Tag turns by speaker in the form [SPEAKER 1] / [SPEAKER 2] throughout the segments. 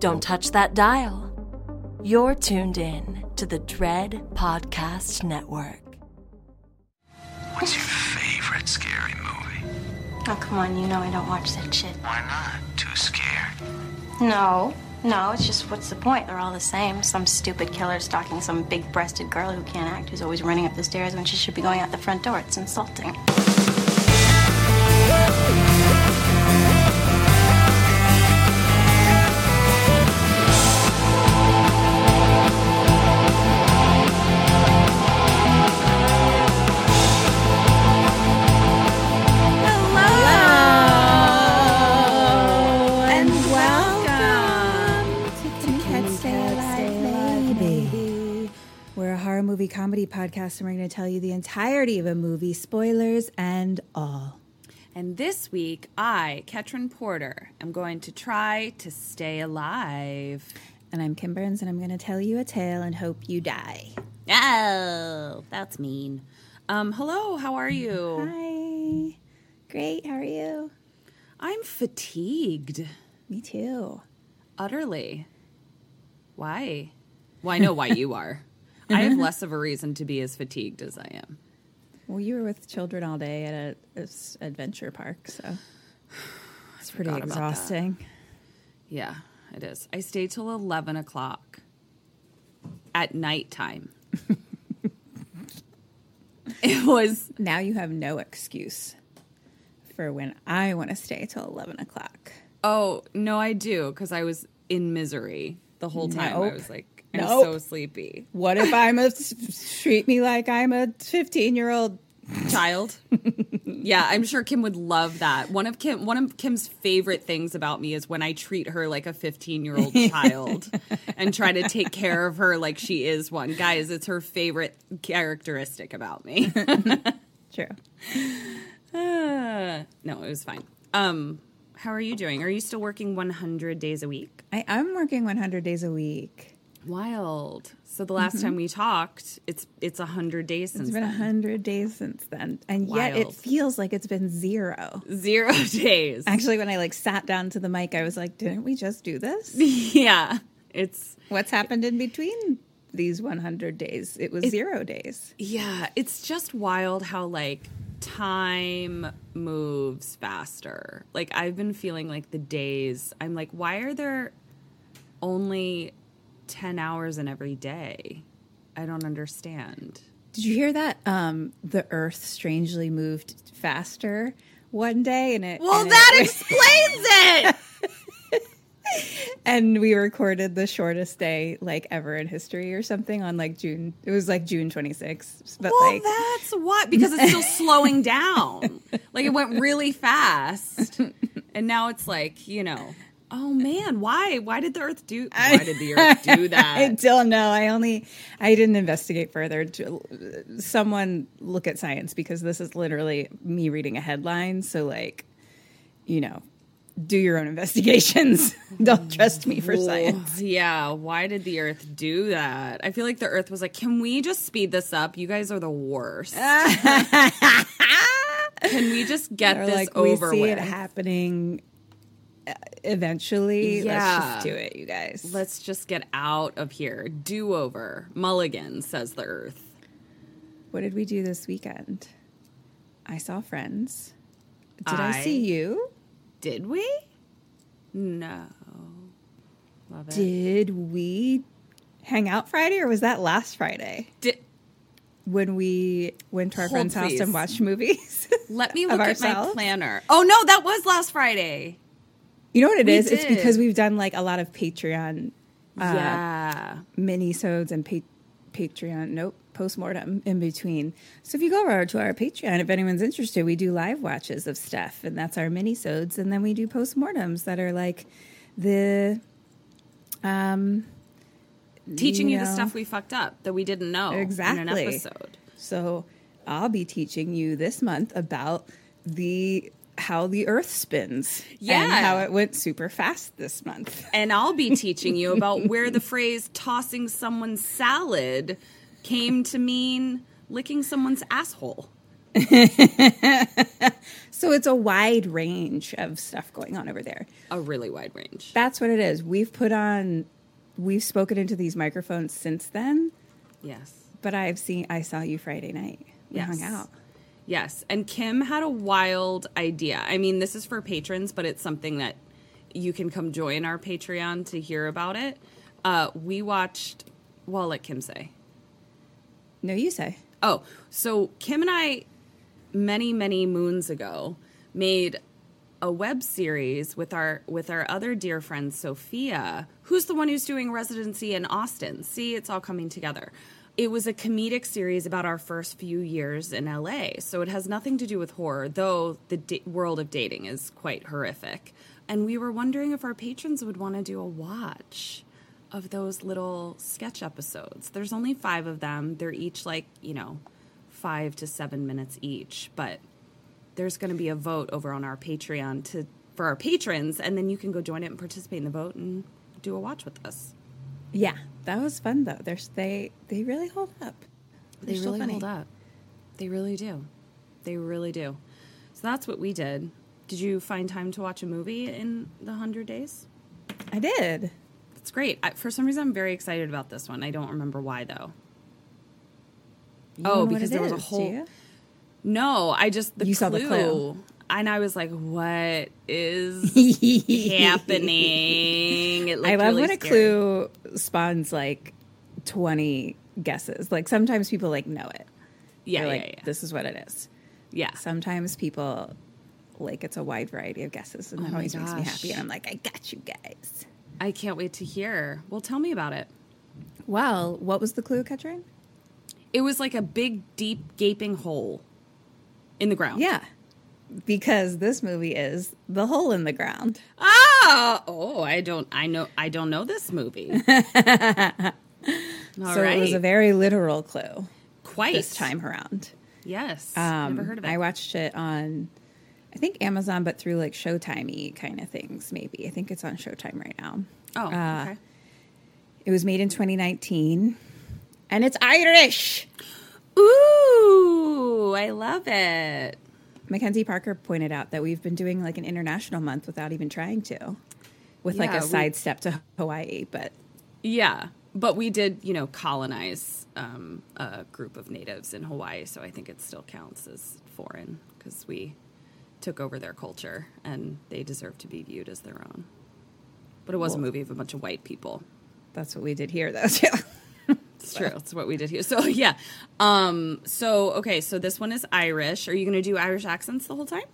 [SPEAKER 1] Don't touch that dial. You're tuned in to the Dread Podcast Network.
[SPEAKER 2] What's your favorite scary movie?
[SPEAKER 3] Oh, come on, you know I don't watch that shit.
[SPEAKER 2] Why not? Too scared?
[SPEAKER 3] No, no, it's just what's the point? They're all the same. Some stupid killer stalking some big breasted girl who can't act, who's always running up the stairs when she should be going out the front door. It's insulting.
[SPEAKER 4] Comedy podcast, and we're going to tell you the entirety of a movie, spoilers and all.
[SPEAKER 5] And this week, I, Katrin Porter, am going to try to stay alive.
[SPEAKER 4] And I'm Kim Burns, and I'm going to tell you a tale and hope you die.
[SPEAKER 5] Oh, that's mean. Um, hello, how are you?
[SPEAKER 4] Hi. Great. How are you?
[SPEAKER 5] I'm fatigued.
[SPEAKER 4] Me too.
[SPEAKER 5] Utterly. Why? Well, I know why you are. I have mm-hmm. less of a reason to be as fatigued as I am.
[SPEAKER 4] Well, you were with children all day at a this adventure park, so it's pretty
[SPEAKER 5] forgot about that.
[SPEAKER 4] exhausting.
[SPEAKER 5] Yeah, it is. I stayed till 11 o'clock at nighttime. it was
[SPEAKER 4] Now you have no excuse for when I want to stay till 11 o'clock.
[SPEAKER 5] Oh, no, I do, because I was in misery the whole time. I was like, I'm
[SPEAKER 4] Nope.
[SPEAKER 5] so sleepy.
[SPEAKER 4] What if I'm a treat me like I'm a 15 year old?
[SPEAKER 5] Child. yeah, I'm sure Kim would love that. One of Kim one of Kim's favorite things about me is when I treat her like a 15-year-old child and try to take care of her like she is one. Guys, it's her favorite characteristic about me.
[SPEAKER 4] True.
[SPEAKER 5] Uh, no, it was fine. Um, how are you doing? Are you still working 100 days a week?
[SPEAKER 4] I, I'm working 100 days a week.
[SPEAKER 5] Wild. So the last time mm-hmm. we talked, it's it's a 100 days since
[SPEAKER 4] It's been
[SPEAKER 5] a
[SPEAKER 4] 100 days since then. And yet it feels like it's been zero.
[SPEAKER 5] Zero days.
[SPEAKER 4] Actually, when I like sat down to the mic, I was like, didn't we just do this?
[SPEAKER 5] yeah. It's
[SPEAKER 4] What's happened in between these 100 days? It was zero days.
[SPEAKER 5] Yeah, it's just wild how like time moves faster. Like I've been feeling like the days, I'm like, why are there only 10 hours in every day? I don't understand.
[SPEAKER 4] Did you hear that? Um, the Earth strangely moved faster one day, and it.
[SPEAKER 5] Well,
[SPEAKER 4] and
[SPEAKER 5] that
[SPEAKER 4] it-
[SPEAKER 5] explains it.
[SPEAKER 4] and we recorded the shortest day like ever in history or something on like June. It was like June 26th, but
[SPEAKER 5] well,
[SPEAKER 4] like
[SPEAKER 5] that's what because it's still slowing down. Like it went really fast. And now it's like, you know, oh man, why? Why did the earth do why did the earth do that?
[SPEAKER 4] I don't know. I only I didn't investigate further. Uh, someone look at science because this is literally me reading a headline. So like, you know, do your own investigations. don't trust me for science.
[SPEAKER 5] Yeah, why did the earth do that? I feel like the earth was like, "Can we just speed this up? You guys are the worst. Can we just get
[SPEAKER 4] Or
[SPEAKER 5] this
[SPEAKER 4] like
[SPEAKER 5] over
[SPEAKER 4] we see
[SPEAKER 5] with?"
[SPEAKER 4] it happening eventually. Let's just do it, you guys.
[SPEAKER 5] Let's just get out of here. Do over. Mulligan says the earth.
[SPEAKER 4] What did we do this weekend? I saw friends. Did I,
[SPEAKER 5] I-
[SPEAKER 4] see you?
[SPEAKER 5] Did we? No. Love it.
[SPEAKER 4] Did we hang out Friday or was that last Friday?
[SPEAKER 5] Did
[SPEAKER 4] when we went to our
[SPEAKER 5] Hold,
[SPEAKER 4] friend's house and watched movies.
[SPEAKER 5] Let me look at my planner. Oh no, that was last Friday.
[SPEAKER 4] You know what it
[SPEAKER 5] We
[SPEAKER 4] is? It's because we've done like a lot of Patreon
[SPEAKER 5] yeah.
[SPEAKER 4] mini-sodes and pa- Patreon, nope, postmortem in between. So if you go over to our Patreon, if anyone's interested, we do live watches of stuff, and that's our mini-sodes, and then we do postmortems that are like the um
[SPEAKER 5] Teaching you the stuff we fucked up that we didn't know exactly in an episode.
[SPEAKER 4] So I'll be teaching you this month about the how the Earth spins, and
[SPEAKER 5] Yeah.
[SPEAKER 4] how it went super fast this month.
[SPEAKER 5] And I'll be teaching you about where the phrase tossing someone's salad came to mean licking someone's asshole.
[SPEAKER 4] So it's a wide range of stuff going on over there.
[SPEAKER 5] A really wide range.
[SPEAKER 4] That's what it is. We've put on, we've spoken into these microphones since then,
[SPEAKER 5] Yes.
[SPEAKER 4] but I've seen, I saw you Friday night. We
[SPEAKER 5] Yes.
[SPEAKER 4] hung out.
[SPEAKER 5] Yes. And Kim had a wild idea. I mean, this is for patrons, but it's something that you can come join our Patreon to hear about it. Uh, we watched, well, I'll let Kim say.
[SPEAKER 4] No, you say.
[SPEAKER 5] Oh, so Kim and I, many many moons ago, made a web series with our with our other dear friend Sophia, who's the one who's doing residency in Austin. See, it's all coming together. It was a comedic series about our first few years in LA, so it has nothing to do with horror, though the world of dating is quite horrific. And we were wondering if our patrons would want to do a watch of those little sketch episodes. There's only five of them. They're each like, you know, five to seven minutes each. But there's going to be a vote over on our Patreon to for our patrons, and then you can go join it and participate in the vote and do a watch with us.
[SPEAKER 4] Yeah, that was fun though. They're, they they really hold up. They're
[SPEAKER 5] They really
[SPEAKER 4] funny.
[SPEAKER 5] hold up. They really do. They really do. So that's what we did. Did you find time to watch a movie in the 100 days?
[SPEAKER 4] I did.
[SPEAKER 5] That's great. I, for some reason, I'm very excited about this one. I don't remember why, though.
[SPEAKER 4] You
[SPEAKER 5] Oh, because there was a whole- No, I just the
[SPEAKER 4] You
[SPEAKER 5] clue,
[SPEAKER 4] saw the clue.
[SPEAKER 5] And I was like, "What is happening?" It
[SPEAKER 4] I love
[SPEAKER 5] really
[SPEAKER 4] when a
[SPEAKER 5] scary.
[SPEAKER 4] clue spawns like twenty guesses. Like sometimes people like know it.
[SPEAKER 5] Yeah,
[SPEAKER 4] They're
[SPEAKER 5] yeah,
[SPEAKER 4] like,
[SPEAKER 5] yeah.
[SPEAKER 4] This is what it is.
[SPEAKER 5] yeah.
[SPEAKER 4] Sometimes people like it's a wide variety of guesses, and oh that
[SPEAKER 5] Oh
[SPEAKER 4] always makes me happy. And I'm like, I got you guys.
[SPEAKER 5] I can't wait to hear. Well, tell me about it.
[SPEAKER 4] Well, what was the clue, Katrin?
[SPEAKER 5] It was like a big, deep, gaping hole in the ground.
[SPEAKER 4] Yeah, because this movie is the hole in the ground.
[SPEAKER 5] Ah, oh, I don't. I know. I don't know this movie. All right.
[SPEAKER 4] so it was a very literal clue
[SPEAKER 5] quite
[SPEAKER 4] this time around.
[SPEAKER 5] Yes,
[SPEAKER 4] Um,
[SPEAKER 5] never heard of it.
[SPEAKER 4] I watched it on, I think Amazon, but through like Showtimey kind of things. Maybe I think it's on Showtime right now.
[SPEAKER 5] oh,
[SPEAKER 4] uh,
[SPEAKER 5] okay.
[SPEAKER 4] It was made in 2019, and it's Irish.
[SPEAKER 5] Ooh, I love it.
[SPEAKER 4] Mackenzie Parker pointed out that we've been doing like an international month without even trying to, with like a
[SPEAKER 5] we-
[SPEAKER 4] sidestep to Hawaii. But
[SPEAKER 5] Yeah, but we did, you know, colonize um, a group of natives in Hawaii, so I think it still counts as foreign because we took over their culture and they deserve to be viewed as their own. But it was a movie of a bunch of white people.
[SPEAKER 4] that's what we did here, though. Too.
[SPEAKER 5] It's true. That's what we did here. So yeah. Um. So okay. So this one is Irish. Are you going to do Irish accents the whole time?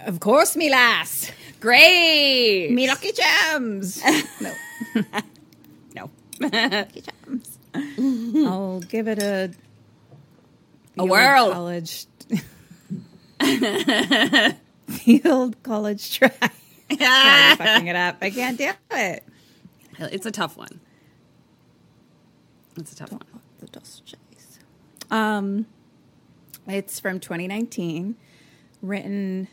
[SPEAKER 4] of course, me lass,
[SPEAKER 5] Great.
[SPEAKER 4] me lucky charms. no,
[SPEAKER 5] No.
[SPEAKER 4] lucky charms. I'll give it a
[SPEAKER 5] A
[SPEAKER 4] field
[SPEAKER 5] whirl.
[SPEAKER 4] college field college try. Fucking it up. I can't do it.
[SPEAKER 5] It's a tough one. It's a tough one.
[SPEAKER 4] The dust chase. Um, it's from 2019, written.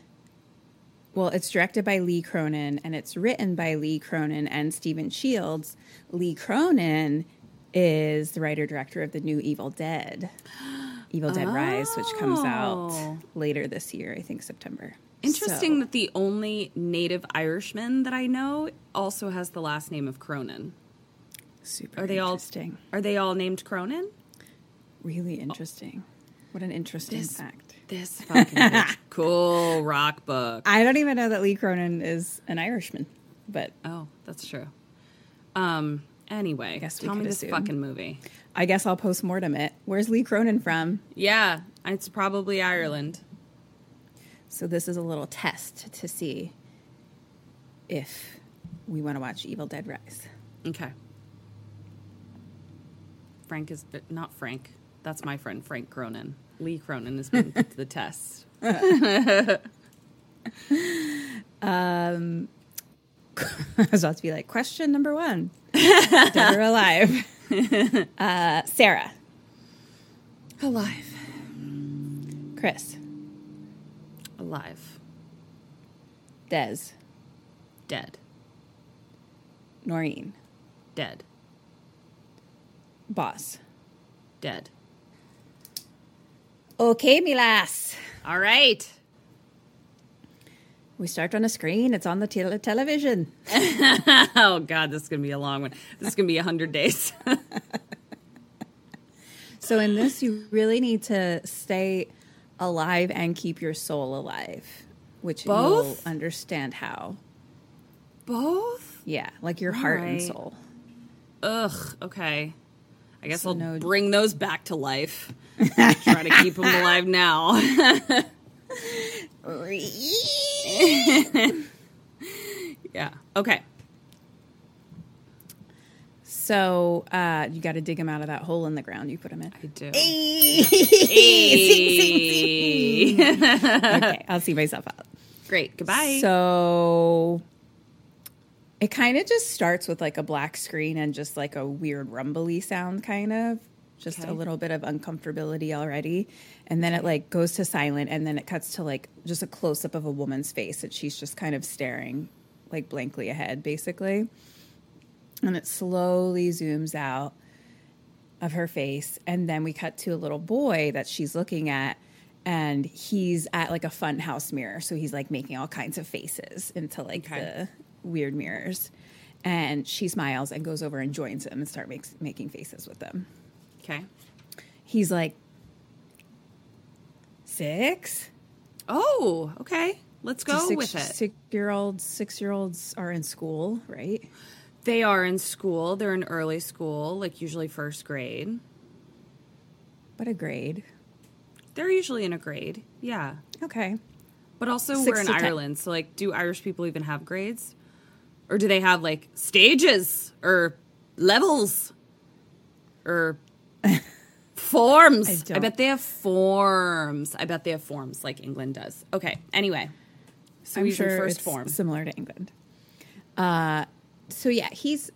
[SPEAKER 4] Well, it's directed by Lee Cronin and it's written by Lee Cronin and Stephen Shields. Lee Cronin is the writer director of the new Evil Dead, Evil Dead Rise, which comes out
[SPEAKER 5] Oh.
[SPEAKER 4] later this year, I think September.
[SPEAKER 5] Interesting
[SPEAKER 4] So-
[SPEAKER 5] that the only native Irishman that I know also has the last name of Cronin.
[SPEAKER 4] Super
[SPEAKER 5] Are they all
[SPEAKER 4] interesting.
[SPEAKER 5] Are they all named Cronin?
[SPEAKER 4] Really interesting. What an interesting
[SPEAKER 5] This-
[SPEAKER 4] fact.
[SPEAKER 5] This fucking cool rock book.
[SPEAKER 4] I don't even know that Lee Cronin is an Irishman, but
[SPEAKER 5] Oh, that's true. Um, Anyway,
[SPEAKER 4] guess we
[SPEAKER 5] tell me this
[SPEAKER 4] assume.
[SPEAKER 5] fucking movie.
[SPEAKER 4] I guess I'll post mortem it. Where's Lee Cronin from?
[SPEAKER 5] Yeah, it's probably Ireland.
[SPEAKER 4] So this is a little test to see if we want to watch Evil Dead Rise.
[SPEAKER 5] Okay. Frank is not Frank. That's my friend Frank Cronin. Lee Cronin has been put to the test.
[SPEAKER 4] um, I was about to be like, question number one: Dead or alive? uh, Sarah,
[SPEAKER 5] Alive.
[SPEAKER 4] Chris,
[SPEAKER 5] Alive.
[SPEAKER 4] Des,
[SPEAKER 5] Dead.
[SPEAKER 4] Noreen,
[SPEAKER 5] Dead.
[SPEAKER 4] Boss.
[SPEAKER 5] Dead.
[SPEAKER 4] Okay, me lass.
[SPEAKER 5] All right.
[SPEAKER 4] We start on a screen. It's on the tele- television.
[SPEAKER 5] Oh God, this is gonna be a long one. This is gonna be a hundred days.
[SPEAKER 4] So in this, you really need to stay alive and keep your soul alive, which
[SPEAKER 5] Both?
[SPEAKER 4] you'll understand how.
[SPEAKER 5] Both?
[SPEAKER 4] Yeah, like your heart and soul.
[SPEAKER 5] Ugh. Okay. I guess
[SPEAKER 4] So
[SPEAKER 5] I'll
[SPEAKER 4] no-
[SPEAKER 5] bring those back to life. Try to keep them alive now. yeah. Okay.
[SPEAKER 4] So uh, you got to dig them out of that hole in the ground you put them in.
[SPEAKER 5] I do.
[SPEAKER 4] okay, I'll see myself out.
[SPEAKER 5] Great. Goodbye.
[SPEAKER 4] So it kind of just starts with like a black screen and just like a weird rumbly sound, kind of. Just
[SPEAKER 5] Okay.
[SPEAKER 4] a little bit of uncomfortability already. And then it like goes to silent and then it cuts to like just a close up of a woman's face and she's just kind of staring like blankly ahead, basically. And it slowly zooms out of her face and then we cut to a little boy that she's looking at and he's at like a fun house mirror so he's like making all kinds of faces into like
[SPEAKER 5] Okay.
[SPEAKER 4] the weird mirrors and she smiles and goes over and joins him and start makes, making faces with them
[SPEAKER 5] okay.
[SPEAKER 4] he's like six
[SPEAKER 5] Oh, okay. Let's go
[SPEAKER 4] six,
[SPEAKER 5] with it.
[SPEAKER 4] six year olds six year olds are in school right
[SPEAKER 5] They are in school. They're in early school, like usually first grade.
[SPEAKER 4] what a grade
[SPEAKER 5] They're usually in a grade. Yeah.
[SPEAKER 4] okay
[SPEAKER 5] But also
[SPEAKER 4] Six
[SPEAKER 5] we're in
[SPEAKER 4] ten.
[SPEAKER 5] Ireland, so like do Irish people even have grades? Or do they have like stages or levels or forms?
[SPEAKER 4] I
[SPEAKER 5] I, bet they have forms. I bet they have forms like England does. Okay. Anyway. So
[SPEAKER 4] I'm
[SPEAKER 5] he's
[SPEAKER 4] sure
[SPEAKER 5] first
[SPEAKER 4] it's
[SPEAKER 5] form.
[SPEAKER 4] similar to England. Uh, so yeah, he's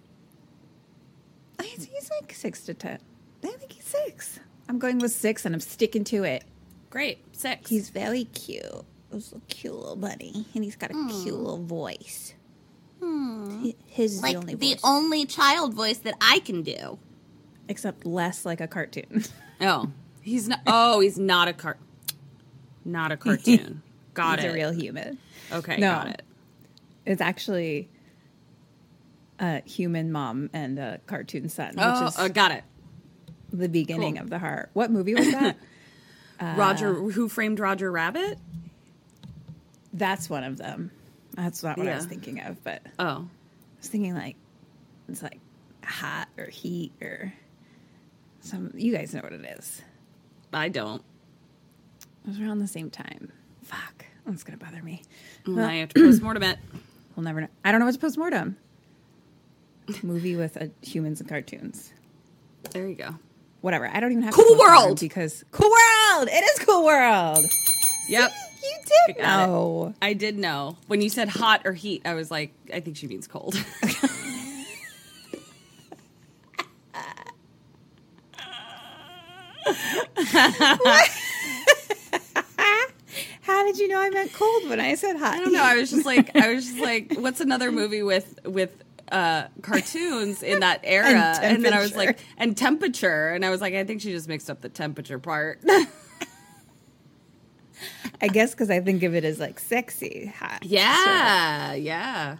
[SPEAKER 4] he's, he's like six to ten. I think he's six. I'm going with six, and I'm sticking to it.
[SPEAKER 5] Great. Six.
[SPEAKER 4] He's very cute. This little cute little bunny, and he's got a cute little voice. He- His is the
[SPEAKER 6] like
[SPEAKER 4] only
[SPEAKER 6] the only child voice that I can do.
[SPEAKER 4] except less like a cartoon.
[SPEAKER 5] Oh, he's not. Oh, he's not a cart. Not a cartoon. Got
[SPEAKER 4] he's
[SPEAKER 5] it.
[SPEAKER 4] a real human.
[SPEAKER 5] okay,
[SPEAKER 4] No.
[SPEAKER 5] got it.
[SPEAKER 4] It's actually a human mom and a cartoon son, which
[SPEAKER 5] Oh,
[SPEAKER 4] is
[SPEAKER 5] uh, got it.
[SPEAKER 4] the beginning
[SPEAKER 5] cool.
[SPEAKER 4] of the heart. What movie was that?
[SPEAKER 5] Roger, who framed Roger Rabbit?
[SPEAKER 4] That's one of them. That's not what I was thinking of, but
[SPEAKER 5] oh, I
[SPEAKER 4] was thinking like it's like hot or heat or some. You guys know what it is.
[SPEAKER 5] I don't.
[SPEAKER 4] It was around the same time. Fuck, that's gonna bother me.
[SPEAKER 5] I have to postmortem it.
[SPEAKER 4] We'll never know. I don't know what's postmortem. Movie with uh, humans and cartoons.
[SPEAKER 5] There you go.
[SPEAKER 4] Whatever. I don't even have
[SPEAKER 5] Cool World!
[SPEAKER 4] because Cool World. It is Cool World.
[SPEAKER 5] Yep.
[SPEAKER 4] You did
[SPEAKER 5] it.
[SPEAKER 4] know.
[SPEAKER 5] I did know. When you said hot or heat, I was like, I think she means cold.
[SPEAKER 4] How did you know I meant cold when I said hot?
[SPEAKER 5] I don't know. I was just like, I was just like, what's another movie with with uh cartoons in that era?
[SPEAKER 4] And
[SPEAKER 5] And, then I was like, and temperature, and I was like, I think she just mixed up the temperature part.
[SPEAKER 4] I guess because I think of it as like sexy hot.
[SPEAKER 5] yeah, yeah.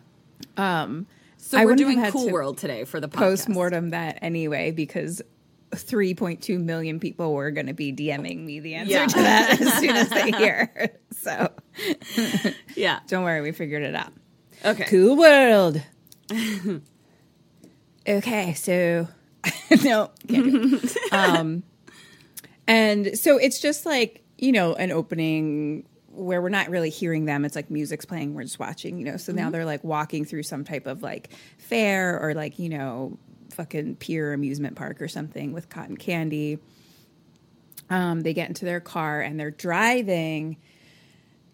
[SPEAKER 4] Um,
[SPEAKER 5] So
[SPEAKER 4] I
[SPEAKER 5] we're doing Cool
[SPEAKER 4] to
[SPEAKER 5] World today for the podcast.
[SPEAKER 4] post mortem that anyway because 3.2 million people were going to be DMing me the answer
[SPEAKER 5] Yeah.
[SPEAKER 4] to that as soon as they hear. So
[SPEAKER 5] Yeah.
[SPEAKER 4] don't worry, we figured it out.
[SPEAKER 5] Okay.
[SPEAKER 4] Cool world. okay, so no, can't do it. um, and so it's just like you know an opening where we're not really hearing them. It's like music's playing, we're just watching, you know. So now they're like walking through some type of like fair or like you know fucking pier amusement park or something with cotton candy. Um, they get into their car and they're driving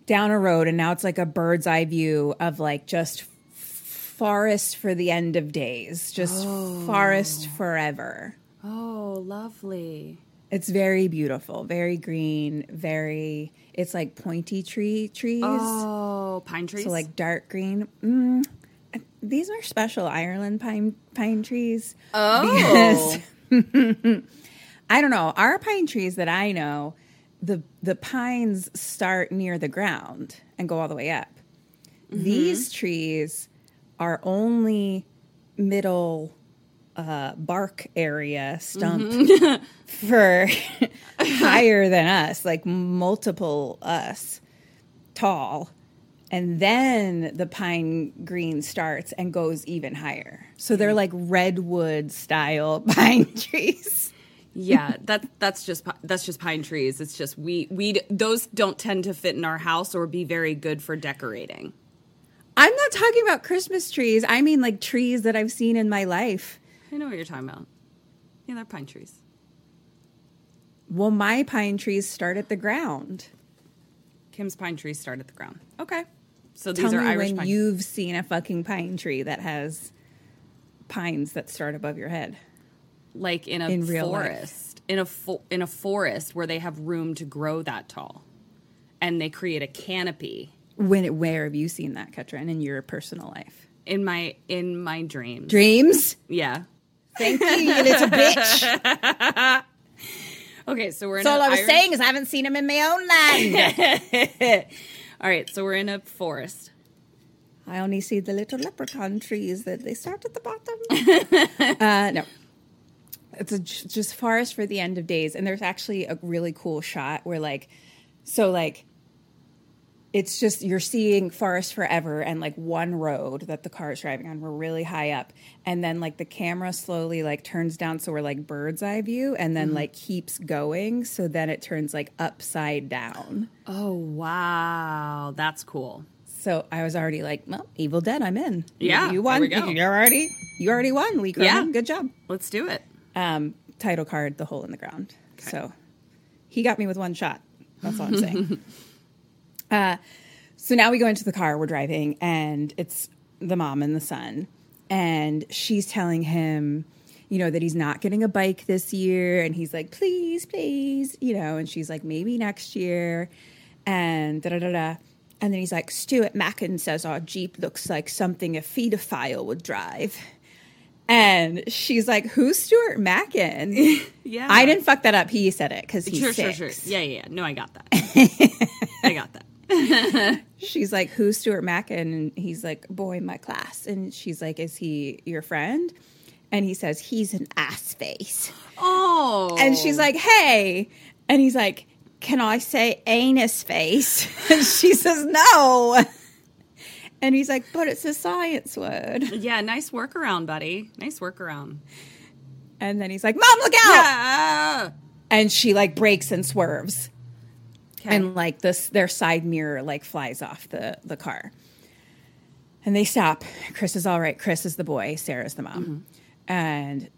[SPEAKER 4] down a road, and now it's like a bird's eye view of like just forest for the end of days, just forest forever.
[SPEAKER 5] Oh, lovely.
[SPEAKER 4] It's very beautiful, very green, very. It's like pointy tree trees,
[SPEAKER 5] Oh, pine trees.
[SPEAKER 4] so like dark green. Mm, these are special Ireland pine pine trees.
[SPEAKER 5] oh,
[SPEAKER 4] I don't know. Our pine trees that I know, the the pines start near the ground and go all the way up. These trees are only middle uh, bark area stump for higher than us, like multiple us tall. And then the pine green starts and goes even higher. So they're like redwood style pine trees.
[SPEAKER 5] yeah. That that's just that's just pine trees. It's just we we those don't tend to fit in our house or be very good for decorating.
[SPEAKER 4] I'm not talking about Christmas trees. I mean like trees that I've seen in my life.
[SPEAKER 5] I know what you're talking about. Yeah, they're pine trees.
[SPEAKER 4] Well, my pine trees start at the ground.
[SPEAKER 5] Kim's pine trees start at the ground. Okay. So
[SPEAKER 4] Tell
[SPEAKER 5] are
[SPEAKER 4] me
[SPEAKER 5] Irish
[SPEAKER 4] when
[SPEAKER 5] pine.
[SPEAKER 4] you've seen a fucking pine tree that has pines that start above your head.
[SPEAKER 5] like in a
[SPEAKER 4] in real life.
[SPEAKER 5] forest, in a fo- in a forest where they have room to grow that tall, and they create a canopy
[SPEAKER 4] When where have you seen that, Katrin, in your personal life?
[SPEAKER 5] in my in my dreams.
[SPEAKER 4] Dreams?
[SPEAKER 5] yeah.
[SPEAKER 4] Thank you, you little bitch.
[SPEAKER 5] Okay, so we're in
[SPEAKER 4] That's all I was
[SPEAKER 5] Irish-
[SPEAKER 4] saying is I haven't seen him in my own land.
[SPEAKER 5] All right, so we're in a forest.
[SPEAKER 4] I only see the little leprechaun trees that they start at the bottom. uh, no. It's a, just forest for the end of days. And there's actually a really cool shot where, like, so, like, it's just you're seeing forest forever and like one road that the car is driving on. We're really high up. And then, like, the camera slowly, like, turns down. So we're like bird's eye view and then, like, keeps going. So then it turns like upside down.
[SPEAKER 5] Oh wow, that's cool.
[SPEAKER 4] So I was already like, well, Evil Dead, I'm in.
[SPEAKER 5] Yeah,
[SPEAKER 4] you,
[SPEAKER 5] there
[SPEAKER 4] won.
[SPEAKER 5] we.
[SPEAKER 4] You're already, you already won, Lee Cronin.
[SPEAKER 5] Yeah.
[SPEAKER 4] Good job.
[SPEAKER 5] Let's do it.
[SPEAKER 4] Um, title card, The Hole in the Ground. So he got me with one shot. That's all I'm saying. uh, so now we go into the car, we're driving, and it's the mom and the son. And she's telling him, you know, that he's not getting a bike this year. And he's like, please, please, you know, and she's like, maybe next year. And da da da da. And then he's like, Stuart Mackin says our Jeep looks like something a fedophile would drive. And she's like, Who's Stuart Mackin?
[SPEAKER 5] Yeah.
[SPEAKER 4] I didn't fuck that up. He said it because he's
[SPEAKER 5] Sure,
[SPEAKER 4] six.
[SPEAKER 5] sure, sure. Yeah, yeah, yeah. No, I got that. I got that.
[SPEAKER 4] She's like, Who's Stuart Mackin? And he's like, Boy in my class. And she's like, Is he your friend? And he says, He's an ass face.
[SPEAKER 5] Oh.
[SPEAKER 4] And she's like, Hey. And he's like, Can I say anus face? And she says, No. And he's like, But it's a science word.
[SPEAKER 5] Yeah, nice workaround, buddy. Nice workaround.
[SPEAKER 4] And then he's like, Mom, look out.
[SPEAKER 5] Ah!
[SPEAKER 4] And she like breaks and swerves.
[SPEAKER 5] Okay.
[SPEAKER 4] and like this their side mirror like flies off the the car. And they stop. Chris is all right. Chris is the boy. Sarah's the mom. Mm-hmm. And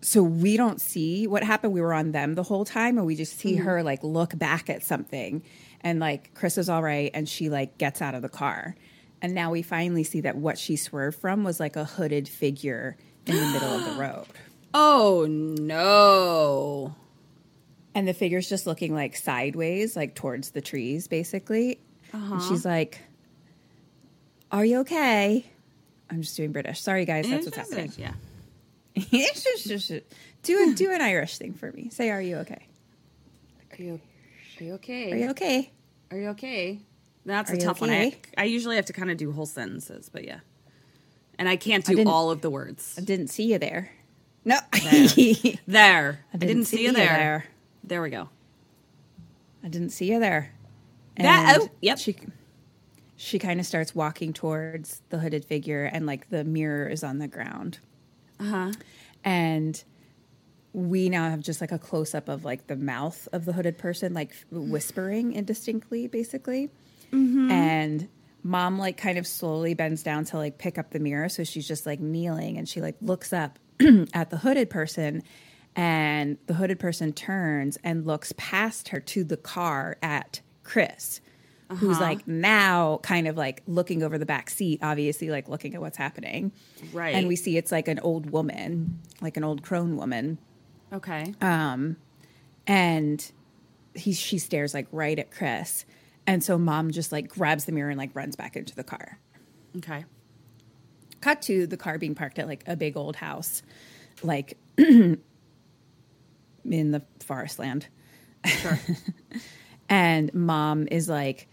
[SPEAKER 4] so we don't see what happened. We were on them the whole time and we just see mm-hmm. her like look back at something. And like chris is all right and she like gets out of the car. And now we finally see that what she swerved from was like a hooded figure in the middle of the road.
[SPEAKER 5] Oh no.
[SPEAKER 4] And the figure's just looking like sideways, like towards the trees, basically. And uh-huh. she's like, "Are you okay?" I'm just doing British. Sorry, guys, that's what's happening.
[SPEAKER 5] Yeah.
[SPEAKER 4] It's just- just- just- do a, do an Irish thing for me. Say, "Are you okay?"
[SPEAKER 5] Are you, are you okay?
[SPEAKER 4] Are you okay?
[SPEAKER 5] Are you okay? That's
[SPEAKER 4] Are
[SPEAKER 5] a tough one. I. I usually have to kind of do whole sentences, but yeah. And I can't do
[SPEAKER 4] didn't-
[SPEAKER 5] all of the words.
[SPEAKER 4] I didn't see you there. No,
[SPEAKER 5] There. I
[SPEAKER 4] didn't
[SPEAKER 5] see,
[SPEAKER 4] see
[SPEAKER 5] you
[SPEAKER 4] you
[SPEAKER 5] there.
[SPEAKER 4] there.
[SPEAKER 5] There we go.
[SPEAKER 4] I didn't see you there.
[SPEAKER 5] That-
[SPEAKER 4] And
[SPEAKER 5] oh, yep.
[SPEAKER 4] She she kind of starts walking towards the hooded figure, and like the mirror is on the ground.
[SPEAKER 5] Uh-huh.
[SPEAKER 4] And we now have just like a close up of like the mouth of the hooded person, like whispering indistinctly, basically. And mom like kind of slowly bends down to like pick up the mirror. So she's just like kneeling and she like looks up at the hooded person. And the hooded person turns and looks past her to the car at Chris, who's like now kind of like looking over the back seat, obviously like looking at what's happening.
[SPEAKER 5] Right.
[SPEAKER 4] And we see it's like an old woman, like an old crone woman
[SPEAKER 5] Okay.
[SPEAKER 4] Um, and he she stares like right at Chris. And so mom just like grabs the mirror and like runs back into the car.
[SPEAKER 5] okay.
[SPEAKER 4] Cut to the car being parked at like a big old house, like in the forest land.
[SPEAKER 5] Sure.
[SPEAKER 4] And mom is like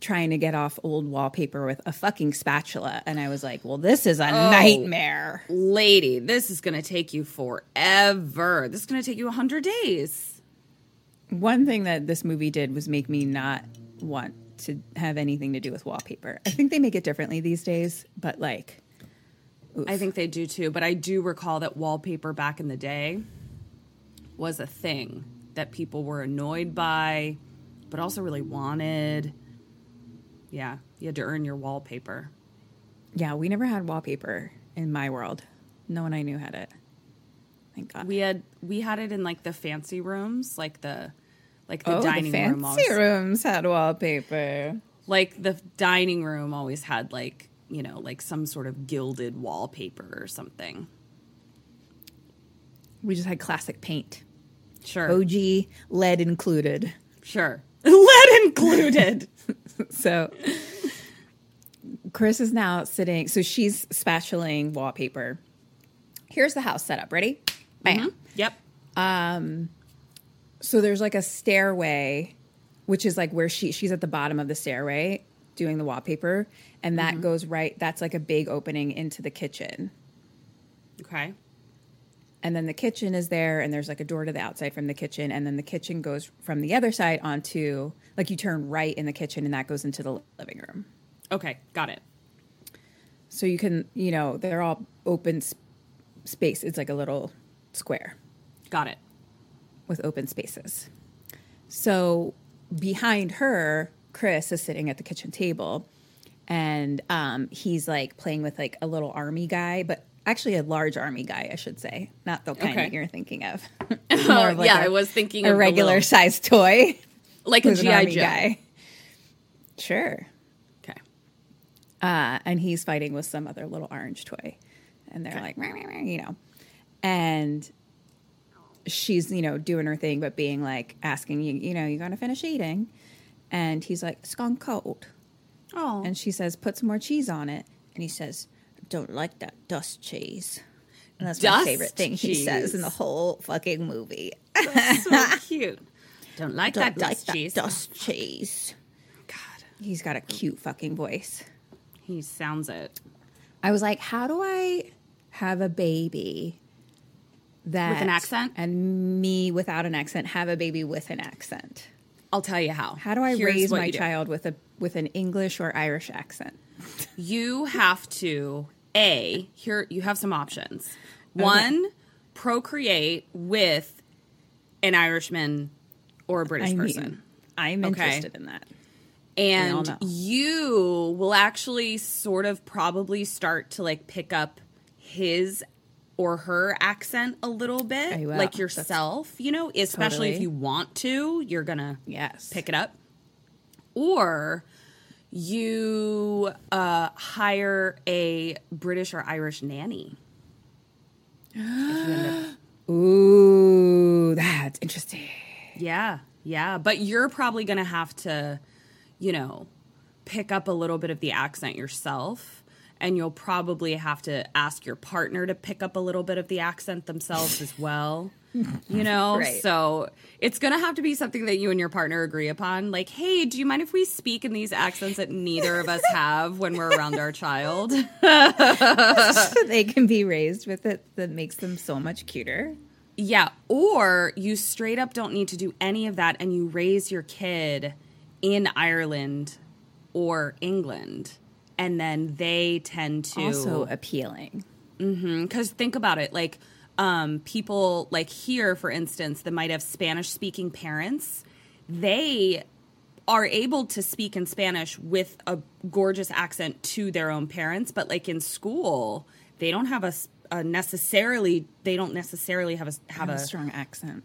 [SPEAKER 4] trying to get off old wallpaper with a fucking spatula. And I was like, well, this is a oh, nightmare.
[SPEAKER 5] Lady, this is going to take you forever. This is going to take you 100 days.
[SPEAKER 4] One thing that this movie did was make me not want to have anything to do with wallpaper. I think they make it differently these days, but like,
[SPEAKER 5] I think they do too, but I do recall that wallpaper back in the day was a thing that people were annoyed by, but also really wanted. Yeah, you had to earn your wallpaper.
[SPEAKER 4] yeah, we never had wallpaper in my world. No one I knew had it. Thank God.
[SPEAKER 5] We had we had it in like the fancy rooms, like the like the
[SPEAKER 4] oh,
[SPEAKER 5] dining
[SPEAKER 4] the fancy
[SPEAKER 5] room. Always,
[SPEAKER 4] rooms had wallpaper.
[SPEAKER 5] Like the dining room always had like you know like some sort of gilded wallpaper or something.
[SPEAKER 4] We just had classic paint.
[SPEAKER 5] Sure,
[SPEAKER 4] OG, lead included.
[SPEAKER 5] sure. Lead included.
[SPEAKER 4] So Chris is now sitting. So she's spatulaing wallpaper. Here's the house setup. Ready? Mm-hmm. Bam.
[SPEAKER 5] yep.
[SPEAKER 4] Um, so there's like a stairway, which is like where she she's at the bottom of the stairway doing the wallpaper, and that mm-hmm. goes right. That's like a big opening into the kitchen.
[SPEAKER 5] Okay.
[SPEAKER 4] And then the kitchen is there, and there's like a door to the outside from the kitchen, and then the kitchen goes from the other side onto like you turn right in the kitchen, and that goes into the living room.
[SPEAKER 5] Okay. Got it.
[SPEAKER 4] So you can, you know, they're all open s- space. It's like a little square
[SPEAKER 5] Got it.
[SPEAKER 4] with open spaces. So behind her, Chris is sitting at the kitchen table, and um, he's like playing with like a little army guy, but actually a large army guy, I should say, not the kind
[SPEAKER 5] Okay.
[SPEAKER 4] that you're thinking of. More of
[SPEAKER 5] yeah,
[SPEAKER 4] a-
[SPEAKER 5] I was thinking
[SPEAKER 4] a regular
[SPEAKER 5] little-
[SPEAKER 4] sized toy.
[SPEAKER 5] like a GI
[SPEAKER 4] army
[SPEAKER 5] Joe.
[SPEAKER 4] guy. Sure.
[SPEAKER 5] Okay.
[SPEAKER 4] uh, and he's fighting with some other little orange toy, and they're like, "Meow, meow, meow," you know, and she's you know doing her thing, but being like asking you, you know, you gonna finish eating, and he's like, it's gone cold,
[SPEAKER 5] Oh.
[SPEAKER 4] and she says, put some more cheese on it, and he says, don't like that dust cheese. And that's my favorite thing he says in the whole fucking movie.
[SPEAKER 5] That's so cute. Don't like
[SPEAKER 4] Don't
[SPEAKER 5] that
[SPEAKER 4] like
[SPEAKER 5] dust
[SPEAKER 4] that
[SPEAKER 5] cheese.
[SPEAKER 4] dust cheese.
[SPEAKER 5] God,
[SPEAKER 4] He's got a cute fucking voice.
[SPEAKER 5] he sounds it.
[SPEAKER 4] I was like, how do I have a baby that
[SPEAKER 5] With an accent?
[SPEAKER 4] and me without an accent have a baby with an accent?
[SPEAKER 5] I'll tell you how.
[SPEAKER 4] How do I
[SPEAKER 5] Here's
[SPEAKER 4] raise my
[SPEAKER 5] you do.
[SPEAKER 4] child with a with an English or Irish accent?
[SPEAKER 5] You have to a here. You have some options. One, procreate with an Irishman or a British
[SPEAKER 4] I
[SPEAKER 5] person.
[SPEAKER 4] mean, I'm
[SPEAKER 5] Okay.
[SPEAKER 4] interested in that.
[SPEAKER 5] and you will actually sort of probably start to like pick up his or her accent a little bit like
[SPEAKER 4] That's-
[SPEAKER 5] yourself you know especially if you want to you're gonna
[SPEAKER 4] Yes.
[SPEAKER 5] pick it up or you uh, hire a british or irish nanny
[SPEAKER 4] Ooh, that's interesting.
[SPEAKER 5] Yeah, yeah. But you're probably going to have to, you know, pick up a little bit of the accent yourself. And you'll probably have to ask your partner to pick up a little bit of the accent themselves as well. You know?
[SPEAKER 4] Right.
[SPEAKER 5] So it's going to have to be something that you and your partner agree upon. Like, hey, do you mind if we speak in these accents that neither of us have when we're around our child?
[SPEAKER 4] they can be raised with it that makes them so much cuter.
[SPEAKER 5] Yeah, or you straight up don't need to do any of that and you raise your kid in Ireland or England and then they tend to
[SPEAKER 4] Also appealing.
[SPEAKER 5] Mm-hmm, because think about it, like um, people like here, for instance, that might have Spanish speaking parents, they are able to speak in Spanish with a gorgeous accent to their own parents, but like in school, they don't have a necessarily they don't necessarily have a have
[SPEAKER 4] have a
[SPEAKER 5] a
[SPEAKER 4] strong accent.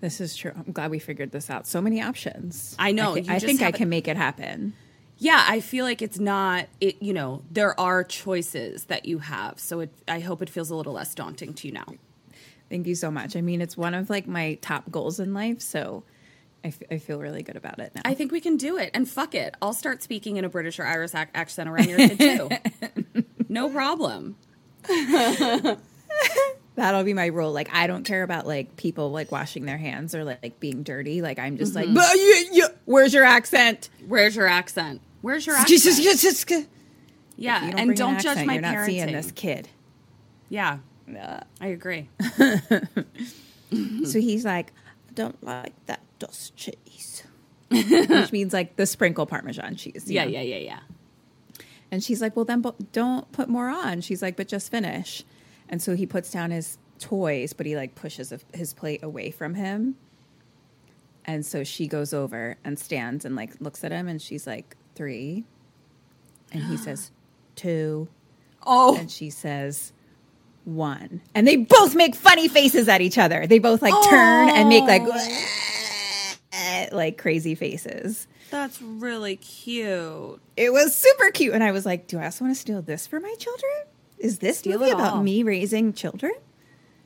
[SPEAKER 4] This is true. I'm glad we figured this out. So many options.
[SPEAKER 5] I know,
[SPEAKER 4] I,
[SPEAKER 5] you
[SPEAKER 4] I think I can make it happen.
[SPEAKER 5] Yeah i feel like it's not it you know there are choices that you have so it i hope it feels a little less daunting to you now
[SPEAKER 4] Thank you so much. I mean, it's one of like my top goals in life, so I, f- I feel really good about it now.
[SPEAKER 5] i think we can do it and fuck it i'll start speaking in a british or irish ac- accent around your kid too no problem
[SPEAKER 4] That'll be my rule. Like, I don't care about like people like washing their hands or like, like being dirty. Like, I'm just
[SPEAKER 5] Mm-hmm.
[SPEAKER 4] like, "Bah, yeah, yeah, where's your accent?
[SPEAKER 5] where's your accent where's your accent
[SPEAKER 4] Jesus, yes, yes, yes."
[SPEAKER 5] yeah
[SPEAKER 4] don't
[SPEAKER 5] and don't
[SPEAKER 4] an
[SPEAKER 5] judge
[SPEAKER 4] accent,
[SPEAKER 5] my
[SPEAKER 4] You're not seeing
[SPEAKER 5] parenting
[SPEAKER 4] this kid.
[SPEAKER 5] yeah uh. i agree
[SPEAKER 4] So he's like, I don't like that dust cheese, which means like the sprinkle Parmesan cheese.
[SPEAKER 5] yeah
[SPEAKER 4] know?
[SPEAKER 5] yeah yeah yeah
[SPEAKER 4] And she's like, well, then don't put more on. She's like, but just finish. And so he puts down his toys, but he like pushes a, his plate away from him. And so she goes over and stands and like looks at him and she's like, three. And he says, two.
[SPEAKER 5] oh
[SPEAKER 4] And she says, one. And they both make funny faces at each other. They both like turn and make like, oh. like crazy faces.
[SPEAKER 5] that's really cute
[SPEAKER 4] It was super cute. And I was like, do I also want to steal this for my children? Is this
[SPEAKER 5] Steal
[SPEAKER 4] movie about
[SPEAKER 5] all.
[SPEAKER 4] me raising children?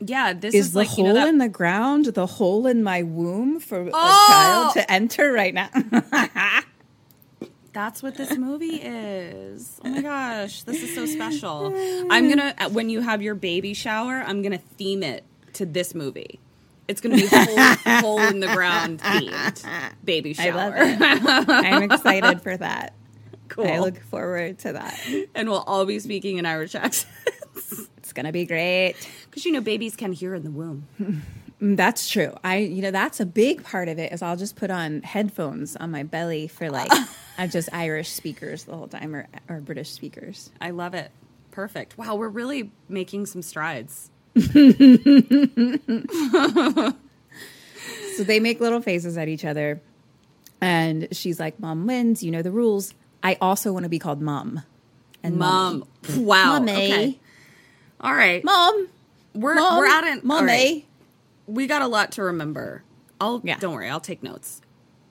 [SPEAKER 5] yeah this
[SPEAKER 4] Is,
[SPEAKER 5] is,
[SPEAKER 4] the
[SPEAKER 5] like
[SPEAKER 4] hole
[SPEAKER 5] you know that
[SPEAKER 4] in the ground the hole in my womb for
[SPEAKER 5] Oh!
[SPEAKER 4] a child to enter right now?
[SPEAKER 5] That's what this movie is. Oh my gosh, this is so special. I'm gonna uh, when you have your baby shower, I'm gonna theme it to this movie. It's gonna be hole, hole in the ground themed baby
[SPEAKER 4] I
[SPEAKER 5] shower.
[SPEAKER 4] love it. I'm excited for that.
[SPEAKER 5] Cool.
[SPEAKER 4] I look forward to that.
[SPEAKER 5] and we'll all be speaking in Irish accents
[SPEAKER 4] It's gonna be great.
[SPEAKER 5] because you know babies can hear in the womb.
[SPEAKER 4] Mm, That's true. I, you know, that's a big part of it. Is I'll just put on headphones on my belly for like, I'm just Irish speakers the whole time, or or British speakers.
[SPEAKER 5] I love it. Perfect. Wow, we're really making some strides.
[SPEAKER 4] So they make little faces at each other. And she's like, Mom wins. You know the rules. I also want to be called Mom. And
[SPEAKER 5] Mom, wow.
[SPEAKER 4] Mommy.
[SPEAKER 5] Okay. All right.
[SPEAKER 4] Mom.
[SPEAKER 5] we're
[SPEAKER 4] Mom.
[SPEAKER 5] we're at an
[SPEAKER 4] Mommy.
[SPEAKER 5] We got a lot to remember. I'll
[SPEAKER 4] Yeah.
[SPEAKER 5] don't worry. I'll take notes.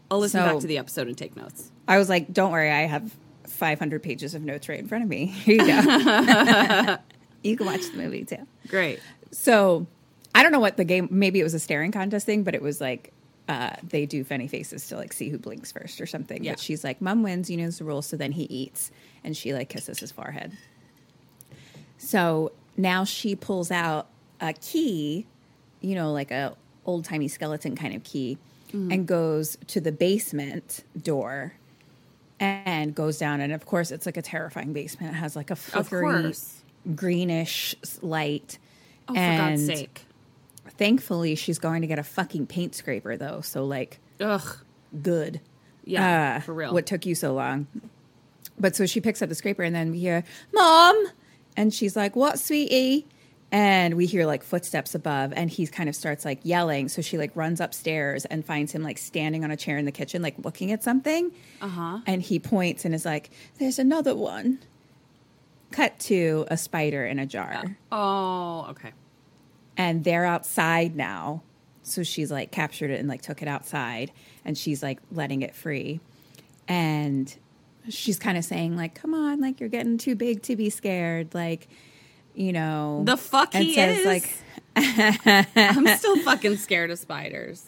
[SPEAKER 5] I'll listen
[SPEAKER 4] So-
[SPEAKER 5] back to the episode and take notes.
[SPEAKER 4] I was like, don't worry. I have 500 pages of notes right in front of me. Here you go. you can watch the movie too.
[SPEAKER 5] Great.
[SPEAKER 4] So I don't know what the game, maybe it was a staring contest thing, but it was like, uh, they do funny faces to like see who blinks first or something.
[SPEAKER 5] Yeah.
[SPEAKER 4] But she's like, Mom wins, you know the rules. So then he eats and she like kisses his forehead. So now she pulls out a key, you know, like a old timey skeleton kind of key, and goes to the basement door and goes down. And of course, it's like a terrifying basement. It has like a flickery greenish light.
[SPEAKER 5] Oh, for God's sake.
[SPEAKER 4] thankfully, she's going to get a fucking paint scraper though. So like,
[SPEAKER 5] Ugh.
[SPEAKER 4] good.
[SPEAKER 5] Yeah,
[SPEAKER 4] Uh,
[SPEAKER 5] for real.
[SPEAKER 4] What took you so long? But so she picks up the scraper, and then we hear, Mom! And she's like, What, sweetie? And we hear like footsteps above, and he kind of starts like yelling. So she like runs upstairs and finds him like standing on a chair in the kitchen, like looking at something. Uh huh. And he points and is like, There's another one. Cut to a spider in a jar
[SPEAKER 5] Oh, okay.
[SPEAKER 4] and they're outside now. So she's like captured it and like took it outside and she's like letting it free. And she's kind of saying like, "Come on, like you're getting too big to be scared." Like, you know,
[SPEAKER 5] The fuck
[SPEAKER 4] and
[SPEAKER 5] he
[SPEAKER 4] says
[SPEAKER 5] is.
[SPEAKER 4] like
[SPEAKER 5] I'm still fucking scared of spiders.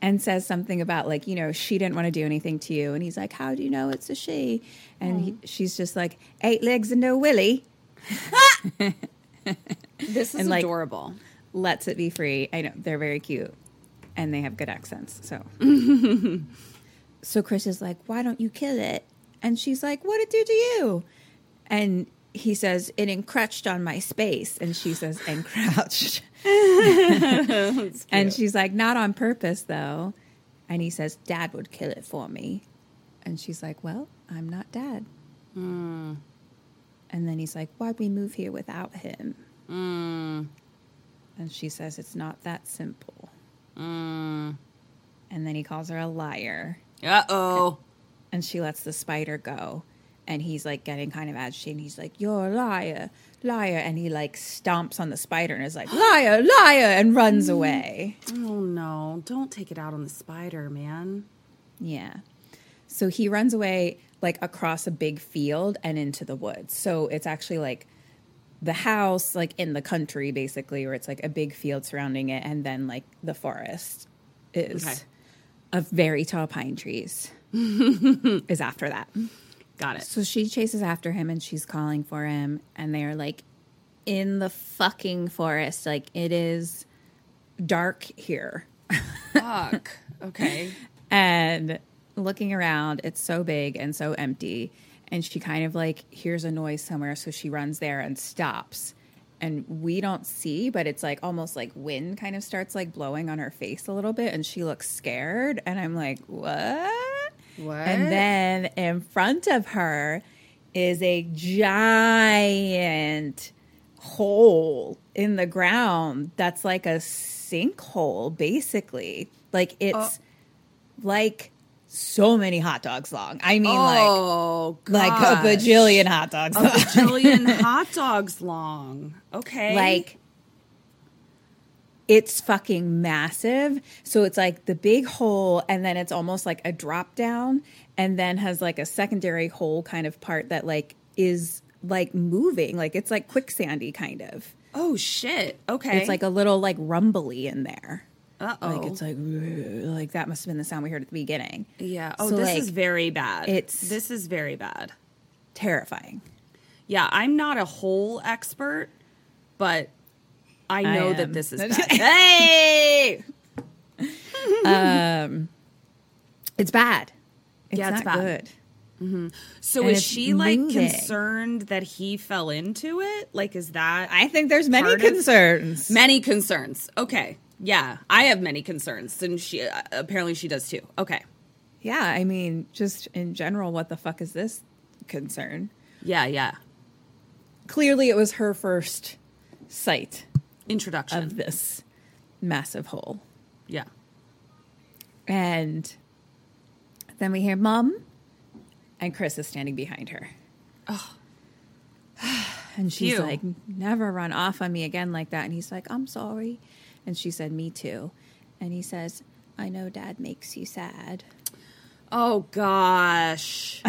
[SPEAKER 4] and says something about like, you know, she didn't want to do anything to you and he's like, "How do you know it's a she?" And he, she's just like, eight legs and no willy."
[SPEAKER 5] This is
[SPEAKER 4] And, like-
[SPEAKER 5] adorable.
[SPEAKER 4] lets it be free. I know they're very cute and they have good accents. So, so Chris is like, "Why don't you kill it?" And she's like, "What it do to you?" And he says, "It encroached on my space." And she says, "Encroached." and she's like, "Not on purpose, though." And he says, "Dad would kill it for me." And she's like, "Well, I'm not Dad." And And then he's like, Why'd we move here without him?
[SPEAKER 5] Mm.
[SPEAKER 4] And she says, It's not that simple.
[SPEAKER 5] Mm.
[SPEAKER 4] And then he calls her a liar.
[SPEAKER 5] Uh oh.
[SPEAKER 4] And she lets the spider go. And he's like getting kind of agitated. He's like, You're a liar, liar. And he like stomps on the spider and is like, Liar, liar, and runs mm. away.
[SPEAKER 5] Oh no! Don't take it out on the spider, man.
[SPEAKER 4] Yeah. So he runs away like across a big field and into the woods. So it's actually like the house, like in the country, basically, where it's like a big field surrounding it, and then like the forest is
[SPEAKER 5] Okay.
[SPEAKER 4] of very tall pine trees. is after that.
[SPEAKER 5] Got it.
[SPEAKER 4] So she chases after him and she's calling for him, and they're like in the fucking forest. Like it is dark here.
[SPEAKER 5] Fuck. Okay.
[SPEAKER 4] and looking around, it's so big and so empty. And she kind of like hears a noise somewhere, so she runs there and stops. And we don't see, but it's like almost like wind kind of starts like blowing on her face a little bit, and she looks scared. And I'm like, what?
[SPEAKER 5] What?
[SPEAKER 4] And then in front of her is a giant hole in the ground that's like a sinkhole, basically. Like it's oh. like so many hot dogs long. I mean,
[SPEAKER 5] oh,
[SPEAKER 4] like like a bajillion hot dogs
[SPEAKER 5] A
[SPEAKER 4] long.
[SPEAKER 5] bajillion hot dogs long. Okay.
[SPEAKER 4] like it's fucking massive. So it's like the big hole, and then it's almost like a drop down, and then has like a secondary hole kind of part that like is like moving, like it's like quicksandy kind of.
[SPEAKER 5] oh shit. Okay.
[SPEAKER 4] It's like a little like rumbly in there.
[SPEAKER 5] uh oh.
[SPEAKER 4] Like it's like like that must have been the sound we heard at the beginning.
[SPEAKER 5] yeah. Oh,
[SPEAKER 4] So,
[SPEAKER 5] this
[SPEAKER 4] like,
[SPEAKER 5] is very bad.
[SPEAKER 4] it's-
[SPEAKER 5] this is very bad.
[SPEAKER 4] Terrifying.
[SPEAKER 5] Yeah, I'm not a hole expert, but I know
[SPEAKER 4] am.
[SPEAKER 5] that this is bad. hey.
[SPEAKER 4] It's bad. It's
[SPEAKER 5] Yeah, it's
[SPEAKER 4] not
[SPEAKER 5] bad.
[SPEAKER 4] good.
[SPEAKER 5] So
[SPEAKER 4] And
[SPEAKER 5] is she like
[SPEAKER 4] moving.
[SPEAKER 5] concerned that he fell into it? Like, is that
[SPEAKER 4] I think there's many
[SPEAKER 5] Part of-
[SPEAKER 4] concerns.
[SPEAKER 5] many concerns? Okay. Yeah, I have many concerns, and she uh, apparently she does too. Okay.
[SPEAKER 4] Yeah, I mean, just in general, what the fuck is this concern?
[SPEAKER 5] Yeah, yeah.
[SPEAKER 4] Clearly, it was her first sight
[SPEAKER 5] Introduction.
[SPEAKER 4] of this massive hole.
[SPEAKER 5] yeah.
[SPEAKER 4] And then we hear mom, and Chris is standing behind her. Oh. And she's like, never run off on me again like that. And he's like, I'm sorry. And she said, me too. And he says, I know dad makes you sad.
[SPEAKER 5] Oh gosh.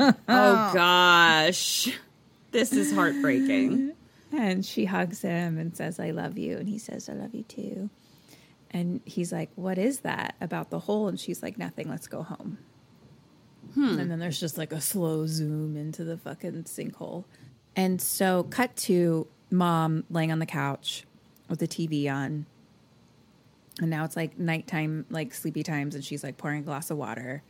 [SPEAKER 5] oh gosh. This is heartbreaking.
[SPEAKER 4] And she hugs him and says, I love you. And he says, I love you too. And he's like, What is that about the hole? And she's like, Nothing, let's go home. Hmm. And then there's just like a slow zoom into the fucking sinkhole. And so, cut to mom laying on the couch with the TV on. And now it's like nighttime, like sleepy times, and she's like pouring a glass of water.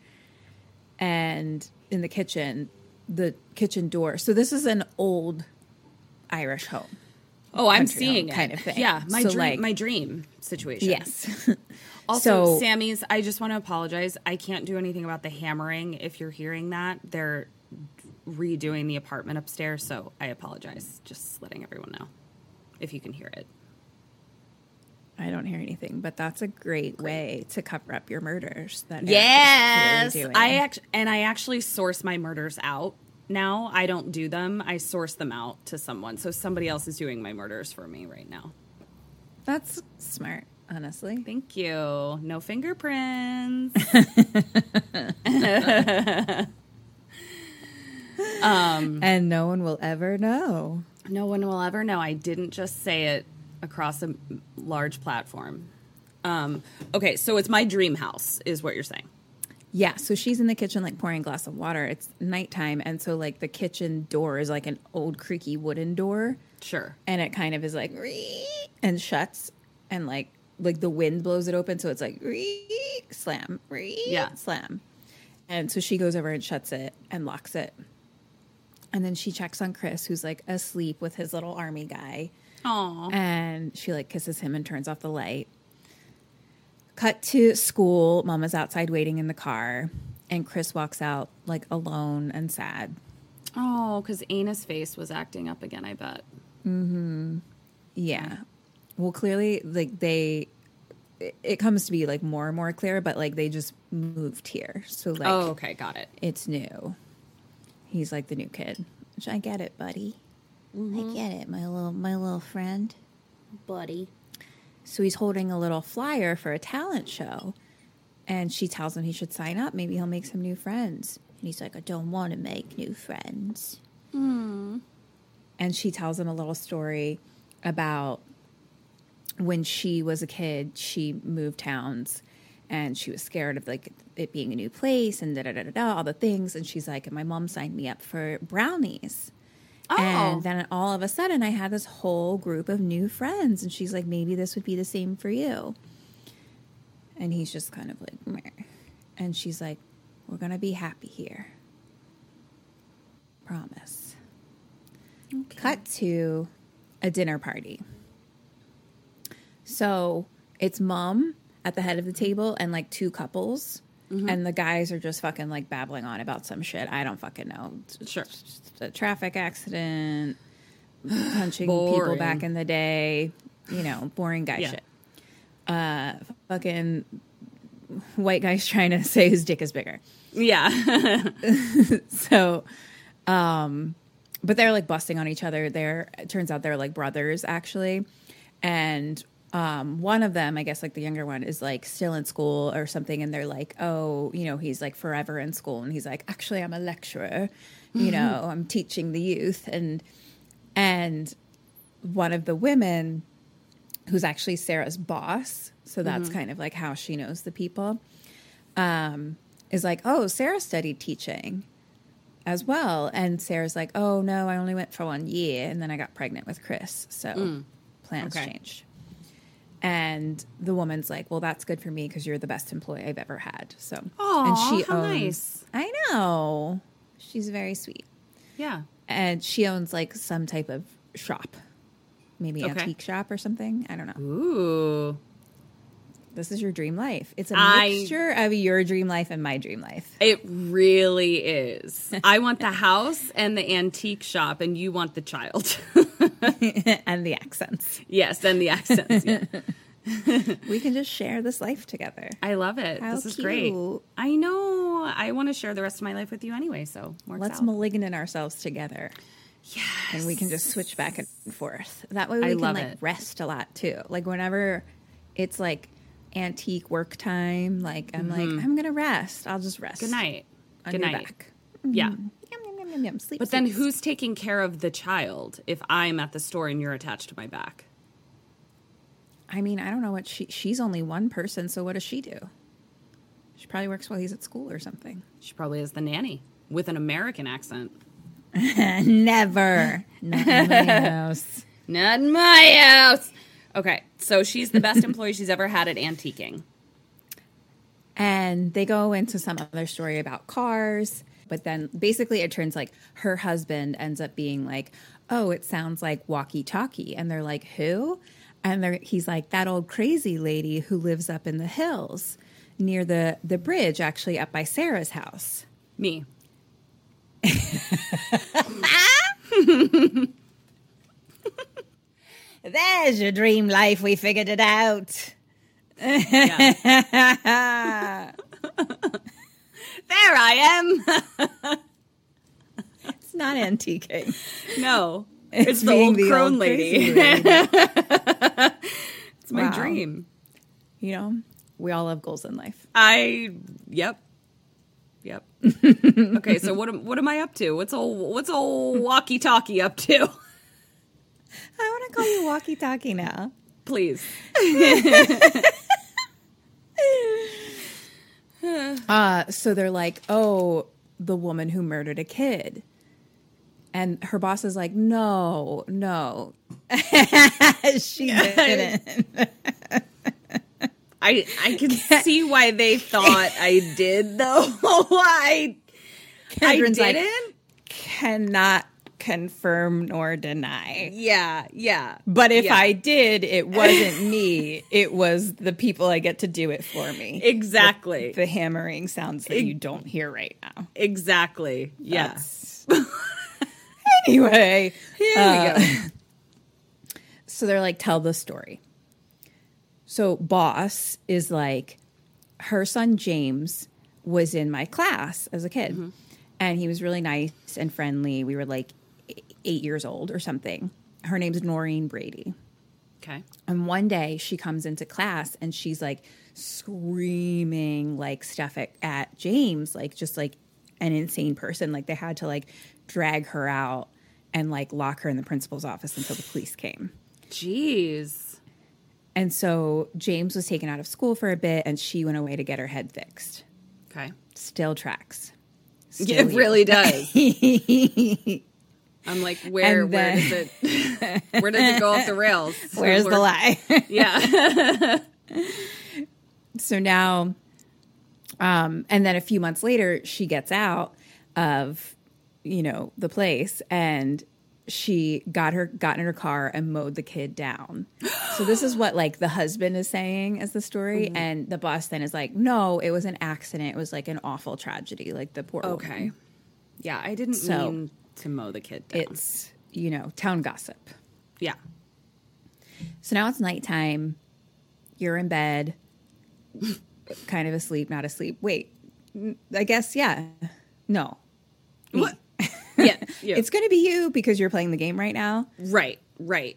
[SPEAKER 4] And in the kitchen, the kitchen door. So, this is an old Irish home.
[SPEAKER 5] Oh, I'm seeing it.
[SPEAKER 4] kind of thing.
[SPEAKER 5] Yeah, my
[SPEAKER 4] So,
[SPEAKER 5] dream,
[SPEAKER 4] like-
[SPEAKER 5] my dream situation.
[SPEAKER 4] Yes.
[SPEAKER 5] Also,
[SPEAKER 4] So-
[SPEAKER 5] Sammy's, I just want to apologize. I can't do anything about the hammering. If you're hearing that, they're redoing the apartment upstairs, so I apologize. Just letting everyone know if you can hear it.
[SPEAKER 4] I don't hear anything, but that's a great, way to cover up your murders. That
[SPEAKER 5] Yes. I actually and I actually source my murders out now. I don't do them. I source them out to someone. So somebody else is doing my murders for me right now.
[SPEAKER 4] That's smart, honestly.
[SPEAKER 5] Thank you. No fingerprints.
[SPEAKER 4] And no one will ever know.
[SPEAKER 5] no one will ever know. I didn't just say it across a large platform. Um, okay, so it's my dream house, is what you're saying.
[SPEAKER 4] Yeah, so she's in the kitchen, like pouring a glass of water. It's nighttime, and so like the kitchen door is like an old creaky wooden door,
[SPEAKER 5] Sure.
[SPEAKER 4] and it kind of is like "Ree," and shuts, and like like the wind blows it open, so it's like "Ree," slam, "Ree,"
[SPEAKER 5] Yeah.
[SPEAKER 4] slam, and so she goes over and shuts it and locks it, and then she checks on Chris, who's like asleep with his little army guy,
[SPEAKER 5] Aw.
[SPEAKER 4] and she like kisses him and turns off the light. Cut to school. Mama's outside waiting in the car, and Chris walks out like alone and sad.
[SPEAKER 5] Oh, because Anus face was acting up again. I bet. Hmm.
[SPEAKER 4] Yeah. Well, clearly, like they, it- comes to be like more and more clear, but like they just moved here, so like
[SPEAKER 5] oh, okay, got it.
[SPEAKER 4] it's new. He's like the new kid. Which I get it, buddy. I get it, my little my little friend.
[SPEAKER 6] Buddy.
[SPEAKER 4] So he's holding a little flyer for a talent show, and she tells him he should sign up. Maybe he'll make some new friends. And he's like, I don't want to make new friends. Hmm. And she tells him a little story about when she was a kid, she moved towns and she was scared of like it being a new place and da da da da, da all the things. And she's like, and my mom signed me up for brownies. Oh. And then all of a sudden, I had this whole group of new friends. And she's like, maybe this would be the same for you. And he's just kind of like, Meh. and she's like, we're going to be happy here. Promise. Cut to a dinner party. So it's mom at the head of the table and like two couples. And the guys are just fucking like babbling on about some shit. I don't fucking know.
[SPEAKER 5] Sure.
[SPEAKER 4] A traffic accident, punching people back in the day, you know, boring guy
[SPEAKER 5] Yeah.
[SPEAKER 4] shit. Uh, fucking white guys trying to say his dick is bigger.
[SPEAKER 5] Yeah.
[SPEAKER 4] So, um, but they're like busting on each other. They're it turns out they're like brothers actually, and um, one of them, I guess, like the younger one, is like still in school or something, and they're like, oh, you know, he's like forever in school, and he's like, actually, I'm a lecturer, you know, I'm teaching the youth, and and one of the women, who's actually Sarah's boss, so that's kind of like how she knows the people, um, is like, oh, Sarah studied teaching as well. And Sarah's like, oh no, I only went for one year and then I got pregnant with Chris. So plans
[SPEAKER 5] Okay.
[SPEAKER 4] changed. And the woman's like, well, that's good for me because you're the best employee I've ever had. So,
[SPEAKER 5] Aw, how nice.
[SPEAKER 4] I know. She's very sweet.
[SPEAKER 5] yeah.
[SPEAKER 4] And she owns like some type of shop, maybe
[SPEAKER 5] Okay.
[SPEAKER 4] antique shop or something. I don't know.
[SPEAKER 5] Ooh.
[SPEAKER 4] This is your dream life. It's a
[SPEAKER 5] I-
[SPEAKER 4] mixture of your dream life and my dream life.
[SPEAKER 5] It really is. I want the house and the antique shop, and you want the child.
[SPEAKER 4] and the accents.
[SPEAKER 5] yes, and the accents. Yeah.
[SPEAKER 4] We can just share this life together.
[SPEAKER 5] I love it.
[SPEAKER 4] How
[SPEAKER 5] this is great. I know. I want to share the rest of my life with you anyway, so works
[SPEAKER 4] Let's
[SPEAKER 5] out.
[SPEAKER 4] malignant ourselves together.
[SPEAKER 5] yes.
[SPEAKER 4] And we can just switch back and forth. That way we
[SPEAKER 5] I
[SPEAKER 4] can
[SPEAKER 5] love
[SPEAKER 4] like
[SPEAKER 5] it.
[SPEAKER 4] rest a lot too. Like whenever it's like antique work time, like I'm like, I'm gonna rest. I'll just rest.
[SPEAKER 5] Mm-hmm. Good night. Good night.
[SPEAKER 4] back.
[SPEAKER 5] Yeah.
[SPEAKER 4] Yum, yum. Sleep.
[SPEAKER 5] But then
[SPEAKER 4] sleep,
[SPEAKER 5] who's taking care of the child if I'm at the store and you're attached to my back?
[SPEAKER 4] I mean, I don't know what she she's only one person, so what does she do? She probably works while he's at school or something.
[SPEAKER 5] She probably is the nanny with an American accent.
[SPEAKER 4] Never. Not in my house.
[SPEAKER 5] Not in my house. Okay, so she's the best employee she's ever had at antiquing.
[SPEAKER 4] And they go into some other story about cars but then basically it turns like her husband ends up being like oh it sounds like walkie talkie and they're like who? And they're, he's like that old crazy lady who lives up in the hills near the the bridge actually up by sarah's house.
[SPEAKER 5] Me.
[SPEAKER 4] there's your dream life we figured it out
[SPEAKER 5] Yeah. there I am.
[SPEAKER 4] it's not antiquing
[SPEAKER 5] no, it's, the old
[SPEAKER 4] the
[SPEAKER 5] crone
[SPEAKER 4] old
[SPEAKER 5] lady.
[SPEAKER 4] lady.
[SPEAKER 5] it's my
[SPEAKER 4] Wow.
[SPEAKER 5] dream.
[SPEAKER 4] you know we all have goals in life
[SPEAKER 5] I yep. Yep. okay, so what am what am I up to? What's old what's old walkie talkie up to?
[SPEAKER 4] i want to call you walkie talkie now
[SPEAKER 5] Please.
[SPEAKER 4] Uh, so they're like, oh, the woman who murdered a kid. And her boss is like, no, no. she didn't.
[SPEAKER 5] I I can see why they thought I did though. I I didn't.
[SPEAKER 4] Cannot confirm nor deny.
[SPEAKER 5] yeah, yeah.
[SPEAKER 4] But if
[SPEAKER 5] Yeah.
[SPEAKER 4] I did, it wasn't me. It was the people I get to do it for me.
[SPEAKER 5] Exactly.
[SPEAKER 4] The hammering sounds that you don't hear right now.
[SPEAKER 5] Exactly. Yeah.
[SPEAKER 4] That's- anyway,
[SPEAKER 5] Here
[SPEAKER 4] uh,
[SPEAKER 5] we go.
[SPEAKER 4] so they're like, tell the story. So boss is like, her son James was in my class as a kid,
[SPEAKER 5] Mm-hmm.
[SPEAKER 4] and he was really nice and friendly. We were like eight years old or something. Her name's Noreen Brady.
[SPEAKER 5] Okay.
[SPEAKER 4] And one day she comes into class and she's like screaming like stuff at, at James, like just like an insane person. Like they had to like drag her out and like lock her in the principal's office until the police came.
[SPEAKER 5] Jeez.
[SPEAKER 4] And so James was taken out of school for a bit and she went away to get her head fixed.
[SPEAKER 5] Okay.
[SPEAKER 4] Still tracks.
[SPEAKER 5] Yeah, it really does. I'm like, where
[SPEAKER 4] And
[SPEAKER 5] where does
[SPEAKER 4] then-
[SPEAKER 5] it where does it go off the rails?
[SPEAKER 4] Where's the lie?
[SPEAKER 5] Yeah.
[SPEAKER 4] so now um and then a few months later she gets out of you know the place and she got her got in her car and mowed the kid down so this is what like the husband is saying as the story
[SPEAKER 5] Mm-hmm.
[SPEAKER 4] and the boss then is like no it was an accident it was like an awful tragedy like the poor
[SPEAKER 5] Okay.
[SPEAKER 4] woman.
[SPEAKER 5] Yeah, I didn't
[SPEAKER 4] So,
[SPEAKER 5] mean to mow the kid down.
[SPEAKER 4] it's you know town gossip
[SPEAKER 5] yeah.
[SPEAKER 4] So now it's nighttime. You're in bed, kind of asleep, not asleep. Wait, I guess, yeah. No.
[SPEAKER 5] What? Yeah. yeah.
[SPEAKER 4] It's going to be you because you're playing the game right now.
[SPEAKER 5] right, right.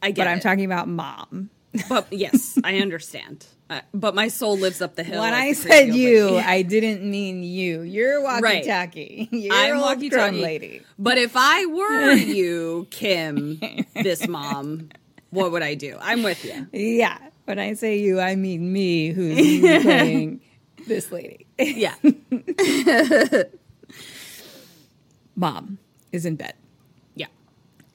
[SPEAKER 5] I get
[SPEAKER 4] But I'm
[SPEAKER 5] it.
[SPEAKER 4] talking about mom.
[SPEAKER 5] But yes, I understand. Uh, but my soul lives up the hill.
[SPEAKER 4] When I said you,
[SPEAKER 5] lady.
[SPEAKER 4] I didn't mean you. You're walkie talkie. You're
[SPEAKER 5] I'm walkie talkie
[SPEAKER 4] lady.
[SPEAKER 5] But if I were you, Kim, this mom, what would I do? I'm with you.
[SPEAKER 4] Yeah. When I say you, I mean me, who's playing this lady.
[SPEAKER 5] Yeah.
[SPEAKER 4] Mom is in bed.
[SPEAKER 5] Yeah.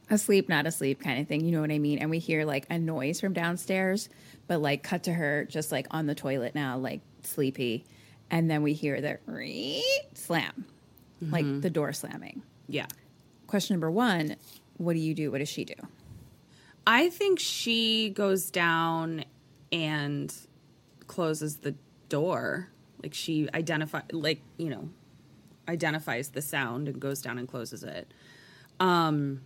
[SPEAKER 4] asleep, not asleep kind of thing. You know what I mean? And we hear like a noise from downstairs, but like cut to her just like on the toilet now, like sleepy. And then we hear the slam, like the door slamming.
[SPEAKER 5] Yeah.
[SPEAKER 4] Question number one What do you do? What does she do?
[SPEAKER 5] I think she goes down and closes the door. Like she identify like, you know, identifies the sound and goes down and closes it. Um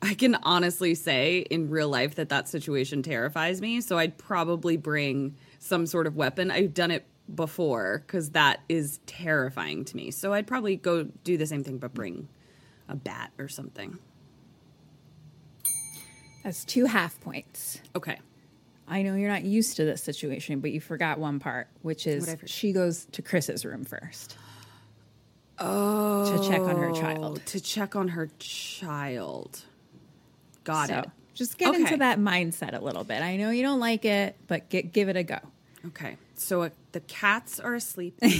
[SPEAKER 5] I can honestly say in real life that that situation terrifies me, so I'd probably bring some sort of weapon. I've done it before cuz that is terrifying to me. So I'd probably go do the same thing but bring a bat or something.
[SPEAKER 4] That's two half points.
[SPEAKER 5] Okay.
[SPEAKER 4] I know you're not used to this situation, but you forgot one part, which is
[SPEAKER 5] Whatever.
[SPEAKER 4] she goes to Chris's room first. Oh. To check on her child.
[SPEAKER 5] To check on her child. Got
[SPEAKER 4] so
[SPEAKER 5] it.
[SPEAKER 4] just get
[SPEAKER 5] Okay.
[SPEAKER 4] into that mindset a little bit. I know you don't like it, but get, give it a go.
[SPEAKER 5] Okay. So uh, the cats are asleep. and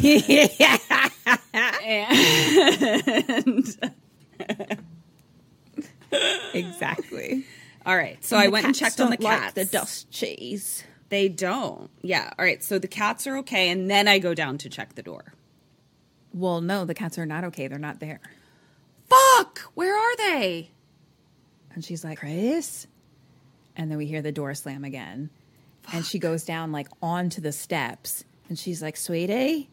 [SPEAKER 4] exactly.
[SPEAKER 5] all right. So I went and checked on the
[SPEAKER 4] Like the dust cheese.
[SPEAKER 5] They don't. Yeah. All right. So the cats are okay, and then I go down to check the door.
[SPEAKER 4] Well, no, the cats are not okay. They're not there.
[SPEAKER 5] Fuck! Where are they?
[SPEAKER 4] And she's like, Chris? And then we hear the door slam again. And she goes down like onto the steps. And she's like, sweetie,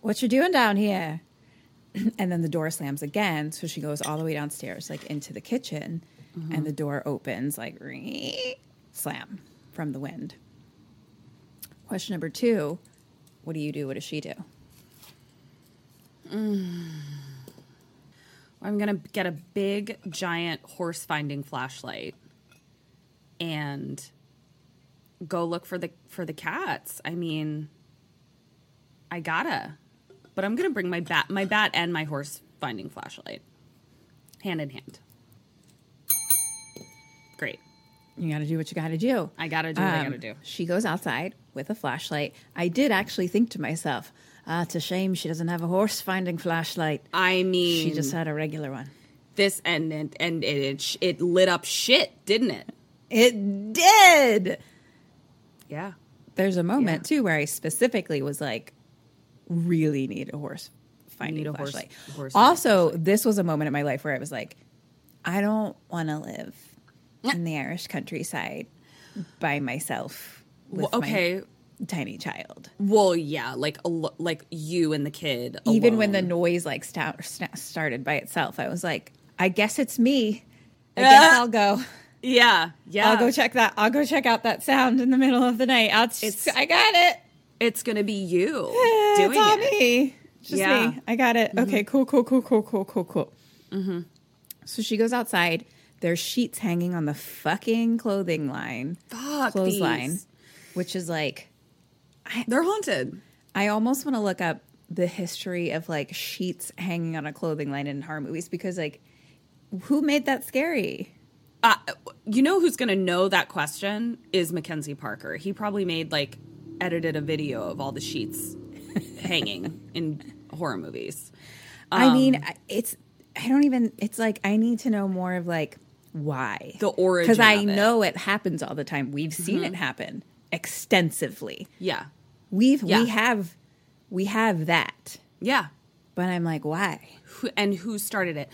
[SPEAKER 4] what you doing down here? and then the door slams again. So she goes all the way downstairs, like into the kitchen. Mm-hmm. And the door opens like slam from the wind. Question number two What do you do? What does she do? Mm.
[SPEAKER 5] I'm gonna get a big giant horse finding flashlight and go look for the for the cats. I mean, I gotta, but I'm gonna bring my bat, my bat, and my horse finding flashlight, hand in hand. Great.
[SPEAKER 4] You got to do what you got to do.
[SPEAKER 5] I gotta do what I
[SPEAKER 4] Um,
[SPEAKER 5] gotta do.
[SPEAKER 4] She goes outside with a flashlight. I did actually think to myself, ah, it's a shame she doesn't have a horse finding flashlight.
[SPEAKER 5] I mean,
[SPEAKER 4] She just had a regular one.
[SPEAKER 5] this and and, and it, it it lit up shit, didn't it?
[SPEAKER 4] It did.
[SPEAKER 5] Yeah.
[SPEAKER 4] There's a moment too where I specifically was like, really need a horse finding
[SPEAKER 5] Need a
[SPEAKER 4] flashlight.
[SPEAKER 5] horse finding
[SPEAKER 4] also, this was a moment in my life where I was like, I don't want to live in the Irish countryside by myself
[SPEAKER 5] Well, okay.
[SPEAKER 4] my tiny child.
[SPEAKER 5] Well, yeah, like a like you and the kid.
[SPEAKER 4] even when the noise like sta- sta- started by itself i was like I guess it's me. I guess I'll go.
[SPEAKER 5] Yeah, yeah.
[SPEAKER 4] I'll go check that. I'll go check out that sound in the middle of the night. I'll
[SPEAKER 5] It's-
[SPEAKER 4] I got it.
[SPEAKER 5] It's gonna be you
[SPEAKER 4] it's
[SPEAKER 5] doing
[SPEAKER 4] all
[SPEAKER 5] it.
[SPEAKER 4] me. It's Just
[SPEAKER 5] Yeah. Mm-hmm.
[SPEAKER 4] me. I got it. Okay, cool, cool, cool, cool, cool, cool, cool. So she goes outside. There's sheets hanging on the fucking clothing line,
[SPEAKER 5] Fuck
[SPEAKER 4] clothesline,
[SPEAKER 5] these.
[SPEAKER 4] which is like
[SPEAKER 5] They're haunted.
[SPEAKER 4] I almost want to look up the history of like sheets hanging on a clothing line in horror movies because like who made that scary?
[SPEAKER 5] Uh, you know who's going to know that question is Mackenzie Parker. He probably made like edited a video of all the sheets hanging in horror movies.
[SPEAKER 4] I mean, it's I don't even. It's like I need to know more of like why
[SPEAKER 5] The origin
[SPEAKER 4] because I
[SPEAKER 5] it. Mm-hmm.
[SPEAKER 4] know it happens all the time. We've seen it happen extensively.
[SPEAKER 5] Yeah,
[SPEAKER 4] We've
[SPEAKER 5] Yeah.
[SPEAKER 4] we have we have that,
[SPEAKER 5] yeah.
[SPEAKER 4] but I'm like, why?
[SPEAKER 5] Who, and who started it?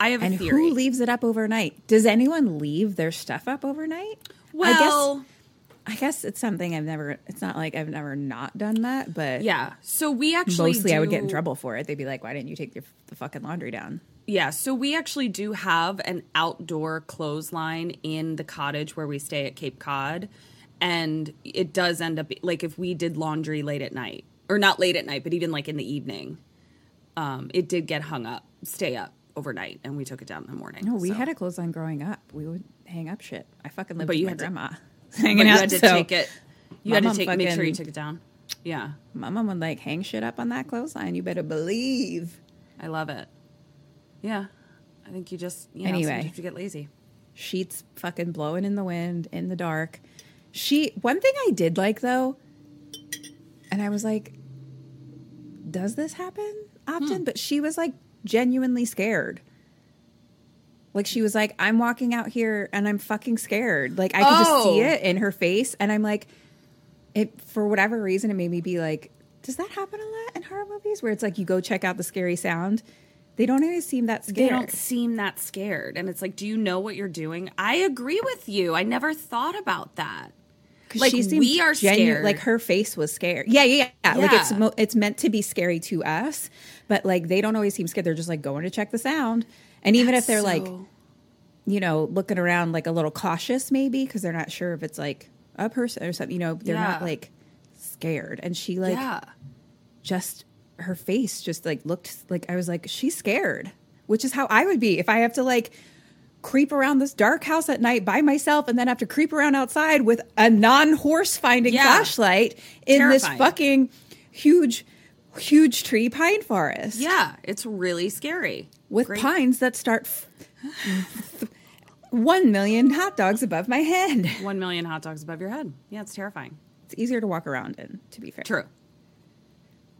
[SPEAKER 5] I have a
[SPEAKER 4] And
[SPEAKER 5] theory.
[SPEAKER 4] who leaves it up overnight? Does anyone leave their stuff up overnight?
[SPEAKER 5] well,
[SPEAKER 4] I guess I guess it's something I've never. It's not like I've never not done that, but
[SPEAKER 5] yeah. So we actually
[SPEAKER 4] mostly I would get in trouble for it. They'd be like, "Why didn't you take your, the fucking laundry down?"
[SPEAKER 5] Yeah, so we actually do have an outdoor clothesline in the cottage where we stay at Cape Cod. And it does end up like if we did laundry late at night, or not late at night, but even like in the evening, um, it did get hung up, stay up overnight, and we took it down in the morning.
[SPEAKER 4] No, we
[SPEAKER 5] so.
[SPEAKER 4] had a clothesline growing up. We would hang up shit. I fucking lived
[SPEAKER 5] But
[SPEAKER 4] with
[SPEAKER 5] you
[SPEAKER 4] my
[SPEAKER 5] had
[SPEAKER 4] grandma. Hanging
[SPEAKER 5] you
[SPEAKER 4] out,
[SPEAKER 5] had to
[SPEAKER 4] so
[SPEAKER 5] take it. You had to take make sure you took it down. Yeah,
[SPEAKER 4] My mom would like hang shit up on that clothesline. You better believe.
[SPEAKER 5] I love it. Yeah, I think you just you know,
[SPEAKER 4] Anyway.
[SPEAKER 5] sometimes you get lazy.
[SPEAKER 4] Sheets fucking blowing in the wind in the dark. She one thing I did like though, and I was like, does this happen often? Hmm. But she was like genuinely scared. Like she was like, I'm walking out here and I'm fucking scared. Like I could just see
[SPEAKER 5] Oh.
[SPEAKER 4] it in her face, and I'm like, it for whatever reason, it made me be like, does that happen a lot in horror movies where it's like you go check out the scary sound? They don't always seem that scared.
[SPEAKER 5] They don't seem that scared. And it's like, do you know what you're doing? I agree with you. I never thought about that. Like,
[SPEAKER 4] she seemed
[SPEAKER 5] we are
[SPEAKER 4] genu-
[SPEAKER 5] scared.
[SPEAKER 4] Like her face was scared. Yeah, yeah, yeah. Like it's mo- it's meant to be scary to us, but like they don't always seem scared. They're just like going to check the sound, and even if they're like, you know, looking around like a little cautious, maybe because they're not sure if it's like a person or something. You know, they're not like scared. And she like
[SPEAKER 5] yeah.
[SPEAKER 4] just her face just like looked like I was like she's scared, which is how I would be if I have to like creep around this dark house at night by myself and then have to creep around outside with a non-horse finding
[SPEAKER 5] Yeah.
[SPEAKER 4] flashlight in this fucking huge huge tree pine forest
[SPEAKER 5] Yeah, it's really scary.
[SPEAKER 4] with
[SPEAKER 5] Great.
[SPEAKER 4] pines that start f- 1 million hot dogs above my head.
[SPEAKER 5] One million hot dogs above your head. Yeah, it's terrifying.
[SPEAKER 4] It's easier to walk around in, to be fair.
[SPEAKER 5] True.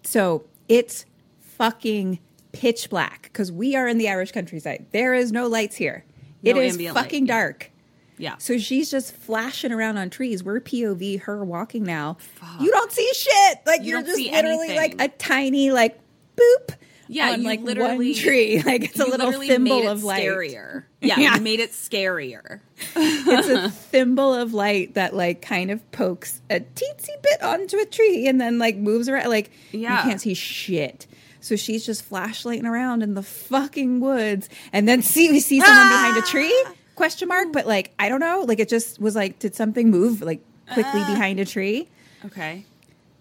[SPEAKER 4] So it's fucking pitch black because we are in the Irish countryside. There is no lights here. It
[SPEAKER 5] No
[SPEAKER 4] is
[SPEAKER 5] ambient light,
[SPEAKER 4] fucking dark.
[SPEAKER 5] Yeah.
[SPEAKER 4] So she's just flashing around on trees. We're POV, her walking now. You don't see shit. Like
[SPEAKER 5] You
[SPEAKER 4] are just literally
[SPEAKER 5] anything.
[SPEAKER 4] like a tiny like boop.
[SPEAKER 5] Yeah,
[SPEAKER 4] on like
[SPEAKER 5] literally
[SPEAKER 4] one tree. Like it's a little thimble of light.
[SPEAKER 5] Scarier. Yeah,
[SPEAKER 4] Yeah.
[SPEAKER 5] you made it scarier.
[SPEAKER 4] it's a thimble of light that like kind of pokes a teensy bit onto a tree and then like moves around. Like
[SPEAKER 5] Yeah.
[SPEAKER 4] you can't see shit. So she's just flashlighting around in the fucking woods, and then see we see someone behind a tree? Question mark. But like I don't know. Like it just was like, did something move like quickly behind a tree?
[SPEAKER 5] Okay.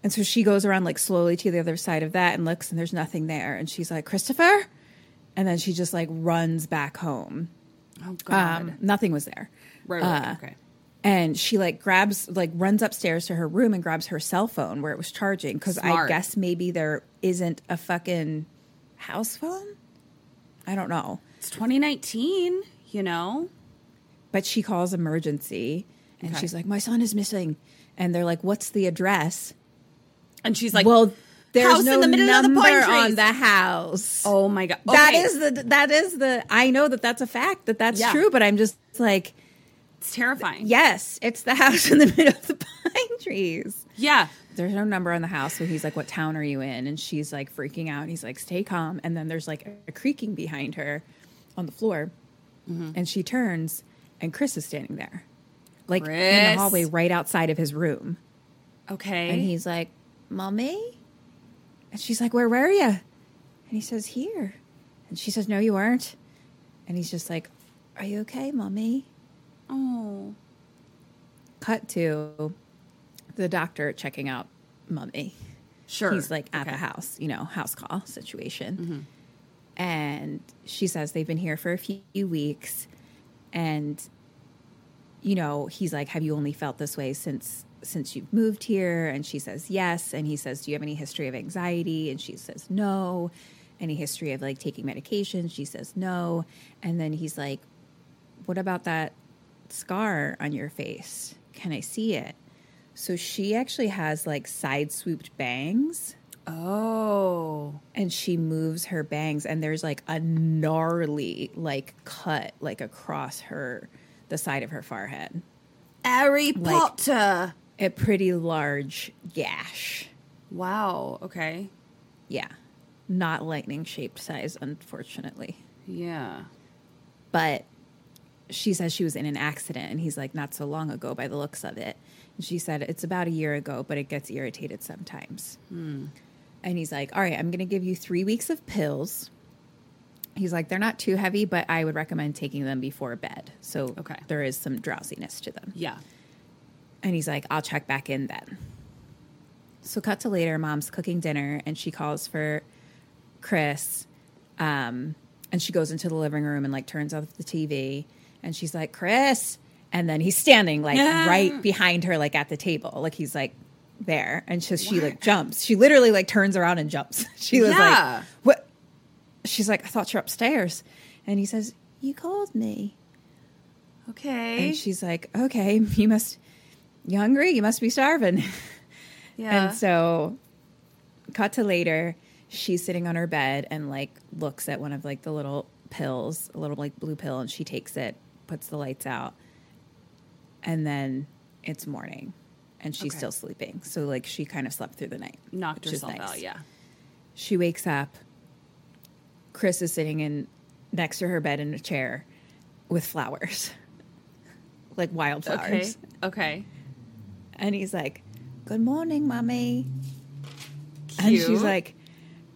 [SPEAKER 4] And so she goes around like slowly to the other side of that and looks, and there's nothing there. And she's like, Christopher, and then she just like runs back home.
[SPEAKER 5] Oh God.
[SPEAKER 4] Um, nothing was there.
[SPEAKER 5] right. Right.
[SPEAKER 4] uh,
[SPEAKER 5] okay.
[SPEAKER 4] And she like grabs like runs upstairs to her room and grabs her cell phone where it was charging because I guess maybe there isn't a fucking house phone. I don't know,
[SPEAKER 5] It's 2019. You know.
[SPEAKER 4] but she calls emergency and
[SPEAKER 5] Okay.
[SPEAKER 4] she's like, "My son is missing," and they're like, "What's the address?"
[SPEAKER 5] And she's like,
[SPEAKER 4] well, there's
[SPEAKER 5] house in
[SPEAKER 4] no
[SPEAKER 5] the middle of the
[SPEAKER 4] number on the house.
[SPEAKER 5] "Oh my God."
[SPEAKER 4] That
[SPEAKER 5] Okay.
[SPEAKER 4] is the that is the I know that that's a fact that that's
[SPEAKER 5] Yeah.
[SPEAKER 4] true, but I'm just like,
[SPEAKER 5] It's terrifying.
[SPEAKER 4] yes, it's the house in the middle of the pine trees.
[SPEAKER 5] Yeah.
[SPEAKER 4] there's no number on the house. So he's like, What town are you in? And she's like freaking out. And he's like, Stay calm. And then there's like a creaking behind her on the floor.
[SPEAKER 5] Mm-hmm.
[SPEAKER 4] And she turns, and Chris is standing there, like in the hallway right outside of his room.
[SPEAKER 5] Okay.
[SPEAKER 4] And he's like, Mommy? And she's like, Where were you? And he says, Here. And she says, No, you aren't." And he's just like, Are you okay, mommy?
[SPEAKER 5] Oh.
[SPEAKER 4] Cut to the doctor checking out mummy.
[SPEAKER 5] Sure.
[SPEAKER 4] He's like at
[SPEAKER 5] Okay.
[SPEAKER 4] the house, you know, house call situation.
[SPEAKER 5] Mm-hmm.
[SPEAKER 4] And she says they've been here for a few weeks. And, you know, he's like, Have you only felt this way since since you've moved here? And she says, Yes. And he says, Do you have any history of anxiety? And she says, No. Any history of like taking medication? She says, No. And then he's like, What about that scar on your face? Can I see it? So she actually has like side swooped bangs
[SPEAKER 5] Oh.
[SPEAKER 4] and she moves her bangs and there's like a gnarly like cut like across her the side of her forehead.
[SPEAKER 5] Harry
[SPEAKER 4] Like-
[SPEAKER 5] Potter.
[SPEAKER 4] A pretty large gash.
[SPEAKER 5] Wow. Okay.
[SPEAKER 4] Yeah. Not lightning shaped size unfortunately.
[SPEAKER 5] Yeah.
[SPEAKER 4] But she says she was in an accident and he's like not so long ago by the looks of it. And she said it's about a year ago but it gets irritated sometimes. And he's like, "All right, I'm going to give you 3 weeks of pills." He's like, "They're not too heavy, but I would recommend taking them before bed." So
[SPEAKER 5] Okay.
[SPEAKER 4] there is some drowsiness to them.
[SPEAKER 5] Yeah.
[SPEAKER 4] And he's like, I'll check back in then. So, cut to later, mom's cooking dinner and she calls for Chris. Um, and she goes into the living room and like turns off the TV. And she's like, Chris. And then he's standing like right behind her, like at the table. Like he's like there. And so she like jumps. She literally like turns around and jumps. She was
[SPEAKER 5] Yeah.
[SPEAKER 4] like, What? She's like, I thought you're upstairs. And he says, You called me.
[SPEAKER 5] Okay.
[SPEAKER 4] And she's like, okay, you must, you hungry? You must be starving.
[SPEAKER 5] yeah.
[SPEAKER 4] And so, cut to later, she's sitting on her bed and like looks at one of like the little pills, a little like blue pill, and she takes it, puts the lights out, and then it's morning, and she's
[SPEAKER 5] Okay.
[SPEAKER 4] still sleeping. So like she kind of slept through the night,
[SPEAKER 5] Knocked herself
[SPEAKER 4] nice.
[SPEAKER 5] out. Yeah.
[SPEAKER 4] She wakes up. Chris is sitting in next to her bed in a chair with flowers, like wildflowers.
[SPEAKER 5] Okay. Okay.
[SPEAKER 4] And he's like, Good morning, mommy. And she's like,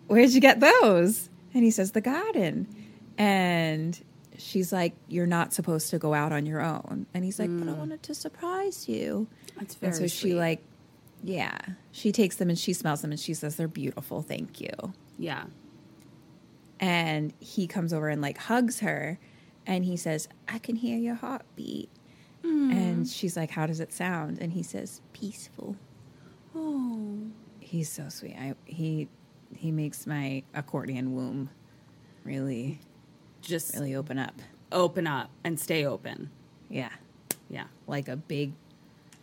[SPEAKER 4] Where'd you get those? And he says, The garden. And she's like, You're not supposed to go out on your own. And he's like, But I wanted to surprise you.
[SPEAKER 5] That's
[SPEAKER 4] and
[SPEAKER 5] Mm. very
[SPEAKER 4] so she like, yeah, she takes them and she smells them and she says they're beautiful. Thank you.
[SPEAKER 5] Yeah.
[SPEAKER 4] And he comes over and like hugs her and he says, I can hear your heartbeat. And she's like, How does it sound? And he says, Peaceful.
[SPEAKER 5] Oh.
[SPEAKER 4] He's so sweet. I, he he makes my accordion womb really
[SPEAKER 5] Just
[SPEAKER 4] really open up.
[SPEAKER 5] open up and stay open.
[SPEAKER 4] Yeah,
[SPEAKER 5] Yeah.
[SPEAKER 4] like a big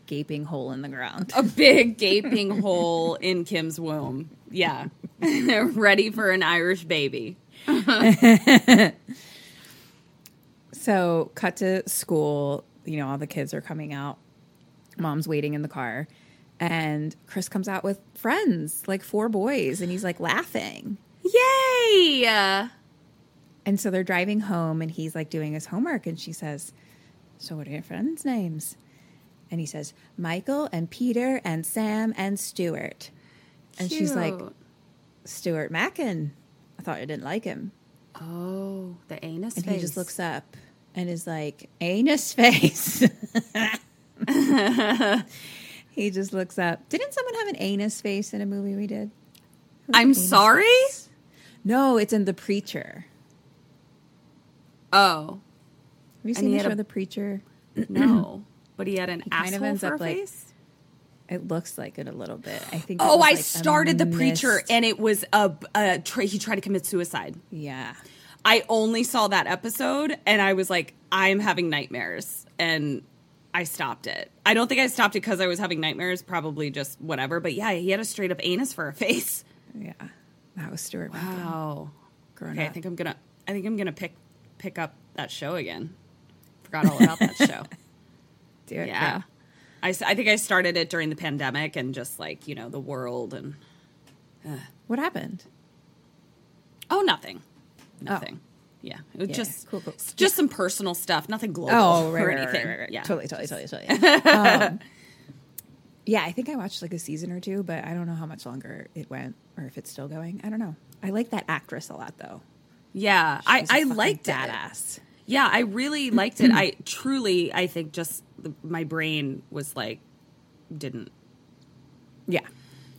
[SPEAKER 4] gaping hole in the ground.
[SPEAKER 5] A big gaping hole in Kim's womb. Yeah. Ready for an Irish baby.
[SPEAKER 4] So, cut to school. You know, all the kids are coming out. Mom's waiting in the car. And Chris comes out with friends, like four boys, and he's like laughing.
[SPEAKER 5] Yay!
[SPEAKER 4] And so they're driving home, and he's like doing his homework. And she says, So, what are your friends' names? And he says, Michael and Peter and Sam and Stuart. And she's like, Stuart Mackin. I thought you didn't like him.
[SPEAKER 5] Oh, the anus
[SPEAKER 4] And
[SPEAKER 5] face.
[SPEAKER 4] he just looks up and is like, anus face. he just looks up. Didn't someone have an anus face in a movie we did?
[SPEAKER 5] I'm sorry?
[SPEAKER 4] face? No, it's in The Preacher.
[SPEAKER 5] Oh,
[SPEAKER 4] Have you seen
[SPEAKER 5] he
[SPEAKER 4] the show
[SPEAKER 5] a-
[SPEAKER 4] The Preacher?
[SPEAKER 5] no. But he had an
[SPEAKER 4] kind of ends
[SPEAKER 5] for
[SPEAKER 4] up
[SPEAKER 5] a
[SPEAKER 4] like-
[SPEAKER 5] face?
[SPEAKER 4] It looks like it a little bit. I think.
[SPEAKER 5] Oh, I
[SPEAKER 4] like
[SPEAKER 5] started the preacher and it was a, a tra- he tried to commit suicide.
[SPEAKER 4] yeah,
[SPEAKER 5] I only saw that episode and I was like, I'm having nightmares. And I stopped it. I don't think I stopped it because I was having nightmares, probably just whatever. But yeah, he had a straight up anus for a face.
[SPEAKER 4] yeah. That was Stuart.
[SPEAKER 5] Wow.
[SPEAKER 4] Grown
[SPEAKER 5] Okay, I think I'm gonna I think I'm gonna pick pick up that show again. Forgot all about that show.
[SPEAKER 4] Do it.
[SPEAKER 5] Yeah. I, I think I started it during the pandemic and just like, you know, the world and
[SPEAKER 4] What happened?
[SPEAKER 5] oh nothing. Nothing. Yeah. It was
[SPEAKER 4] Yeah,
[SPEAKER 5] just
[SPEAKER 4] cool, cool.
[SPEAKER 5] just some personal stuff, nothing global
[SPEAKER 4] Oh, right,
[SPEAKER 5] or
[SPEAKER 4] right,
[SPEAKER 5] anything.
[SPEAKER 4] right, right, right.
[SPEAKER 5] Yeah.
[SPEAKER 4] Totally, totally, totally, totally. um, yeah, I think I watched like a season or two, but I don't know how much longer it went or if it's still going. I don't know. I like that actress a lot though.
[SPEAKER 5] Yeah, I I liked it.
[SPEAKER 4] badass.
[SPEAKER 5] Yeah, I really liked it. I truly, I think just the, my brain was like, didn't,
[SPEAKER 4] Yeah.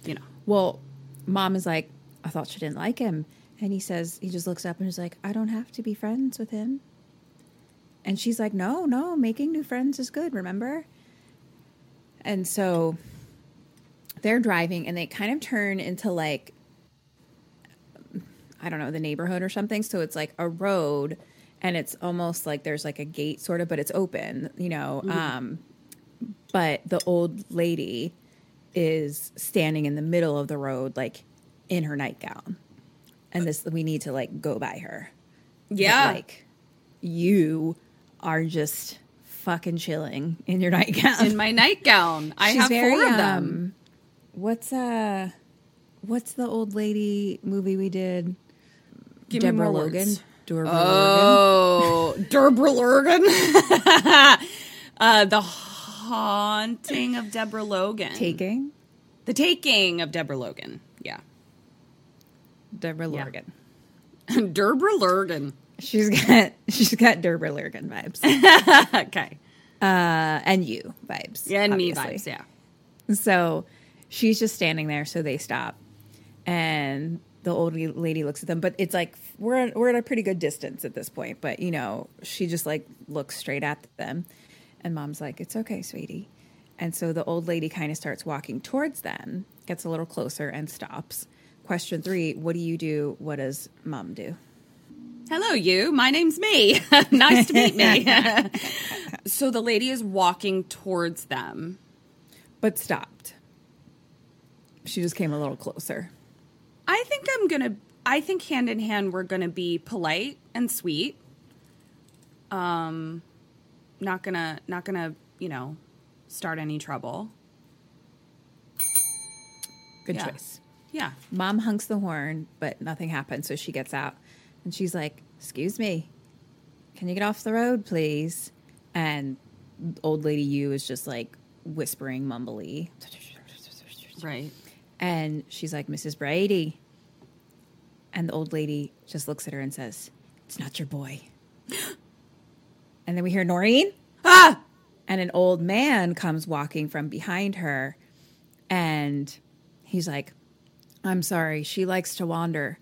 [SPEAKER 5] you know.
[SPEAKER 4] Well, mom is like, I thought she didn't like him. And he says, he just looks up and is like, I don't have to be friends with him. And she's like, no, no, making new friends is good, remember? And so they're driving and they kind of turn into like, I don't know, the neighborhood or something. So it's like a road and it's almost like there's like a gate sort of, but it's open, you know. Um, but the old lady is standing in the middle of the road, like in her nightgown. And this, we need to like go by her. But,
[SPEAKER 5] Yeah.
[SPEAKER 4] like you are just fucking chilling in your nightgown.
[SPEAKER 5] In my nightgown, I
[SPEAKER 4] She's
[SPEAKER 5] have
[SPEAKER 4] very,
[SPEAKER 5] four of them.
[SPEAKER 4] um, What's uh, what's the old lady movie we did?
[SPEAKER 5] Give me
[SPEAKER 4] Deborah
[SPEAKER 5] more
[SPEAKER 4] Logan.
[SPEAKER 5] words.
[SPEAKER 4] Deborah
[SPEAKER 5] Oh, Deborah Logan. uh, the haunting of Deborah Logan.
[SPEAKER 4] Logan. Taking
[SPEAKER 5] The taking of Deborah Logan. Yeah.
[SPEAKER 4] Deborah
[SPEAKER 5] Yeah.
[SPEAKER 4] Logan.
[SPEAKER 5] Deborah Logan.
[SPEAKER 4] She's got she's got Deborah Logan vibes.
[SPEAKER 5] okay.
[SPEAKER 4] uh, and you vibes.
[SPEAKER 5] Yeah, and me vibes. Yeah.
[SPEAKER 4] So she's just standing there, so they stop, and the old lady looks at them. But it's like we're we're at a pretty good distance at this point. But you know, she just like looks straight at them, and mom's like, "It's okay, sweetie." And so the old lady kind of starts walking towards them, gets a little closer, and stops. Question three: What do you do? What does mom do?
[SPEAKER 5] Hello, you. My name's me. nice to meet me. so the lady is walking towards them.
[SPEAKER 4] But stopped. She just came a little closer.
[SPEAKER 5] I think I'm gonna. I think hand in hand we're gonna be polite and sweet. Um, not gonna, not gonna, you know, start any trouble.
[SPEAKER 4] Good
[SPEAKER 5] Yeah.
[SPEAKER 4] choice.
[SPEAKER 5] Yeah.
[SPEAKER 4] Mom hunks the horn, but nothing happens. So she gets out and she's like, Excuse me, can you get off the road, please? And old lady you is just like whispering mumbly.
[SPEAKER 5] Right.
[SPEAKER 4] And she's like, Mrs. Brady. And the old lady just looks at her and says, It's not your boy. and then we hear Noreen.
[SPEAKER 5] Ah!
[SPEAKER 4] And an old man comes walking from behind her. And he's like, I'm sorry, she likes to wander.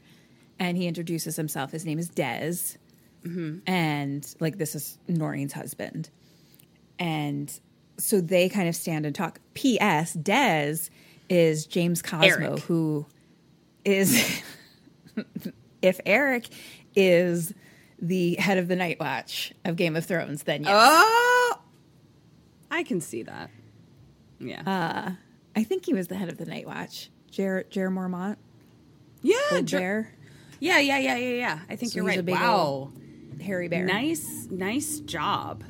[SPEAKER 4] And he introduces himself. His name is Des. And like, this is Noreen's husband. And so they kind of stand and talk. P.S. Des is James Cosmo,
[SPEAKER 5] Eric.
[SPEAKER 4] who is, if Eric is the head of the Night Watch of Game of Thrones, then yes.
[SPEAKER 5] Oh, I can see that. Yeah.
[SPEAKER 4] Uh, I think he was the head of the Night Watch. Jer Jeor Mormont,
[SPEAKER 5] yeah. Jer-
[SPEAKER 4] bear,
[SPEAKER 5] yeah. Yeah. Yeah. Yeah. Yeah. I think
[SPEAKER 4] So
[SPEAKER 5] you're right. Wow.
[SPEAKER 4] old hairy bear.
[SPEAKER 5] Nice. Nice job.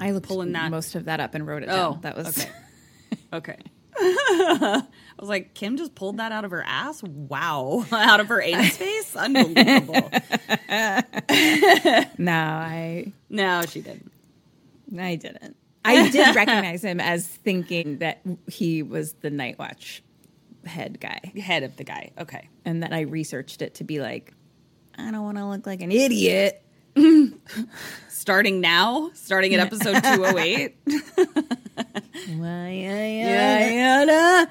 [SPEAKER 4] I looked
[SPEAKER 5] pulling that-
[SPEAKER 4] most of that up and wrote it
[SPEAKER 5] Oh,
[SPEAKER 4] down. That was
[SPEAKER 5] okay. Okay. I was like, Kim just pulled that out of her ass. Wow, out of her anus face. Unbelievable.
[SPEAKER 4] no, I
[SPEAKER 5] no, she didn't.
[SPEAKER 4] I didn't. I did recognize him as thinking that he was the Night Watch head guy,
[SPEAKER 5] Head of the guy. Okay.
[SPEAKER 4] and then I researched it to be like, I don't want to look like an idiot.
[SPEAKER 5] Starting now, starting at episode 208.
[SPEAKER 4] Why, yeah, yeah.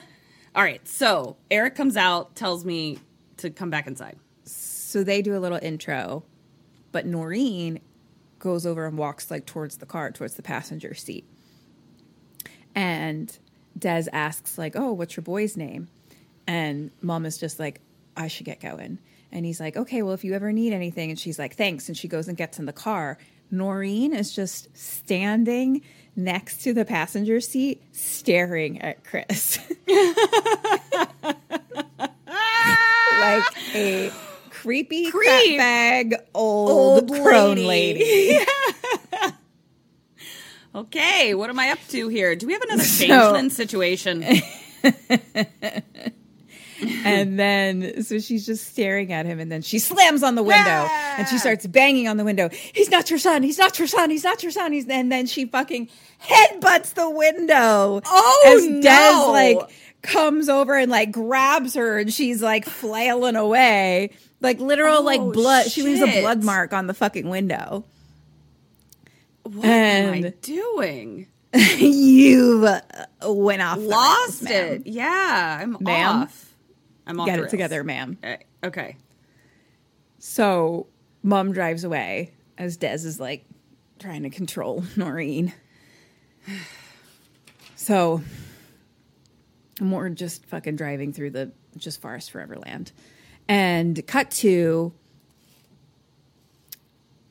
[SPEAKER 5] All right. So Eric comes out, tells me to come back inside.
[SPEAKER 4] So they do a little intro, but Noreen goes over and walks like towards the car, towards the passenger seat. And Des asks, like, oh, what's your boy's name? And mom is just like, I should get going. And he's like, okay, well, if you ever need anything. And she's like, thanks. And she goes and gets in the car. Noreen is just standing next to the passenger seat, staring at Chris. like a creepy
[SPEAKER 5] Creep.
[SPEAKER 4] bag old,
[SPEAKER 5] Old
[SPEAKER 4] crone
[SPEAKER 5] lady.
[SPEAKER 4] lady.
[SPEAKER 5] Okay, what am I up to here? Do we have another
[SPEAKER 4] So-
[SPEAKER 5] changeling situation?
[SPEAKER 4] and then so she's just staring at him and then she slams on the window and she starts banging on the window he's not your son he's not your son he's not your son he's and then she fucking headbutts the window
[SPEAKER 5] Oh,
[SPEAKER 4] as
[SPEAKER 5] no.
[SPEAKER 4] Des like comes over and like grabs her and she's like flailing away Like literal like
[SPEAKER 5] Oh,
[SPEAKER 4] blood. She leaves a blood mark on the fucking window.
[SPEAKER 5] What am I doing?
[SPEAKER 4] you went off.
[SPEAKER 5] Lost it. Yeah, I'm
[SPEAKER 4] Ma'am?
[SPEAKER 5] off. I'm.
[SPEAKER 4] Get it together, ma'am.
[SPEAKER 5] Eh, Okay.
[SPEAKER 4] So mom drives away as Des is like trying to control Noreen. So and we're just fucking driving through the just forest foreverland. And cut to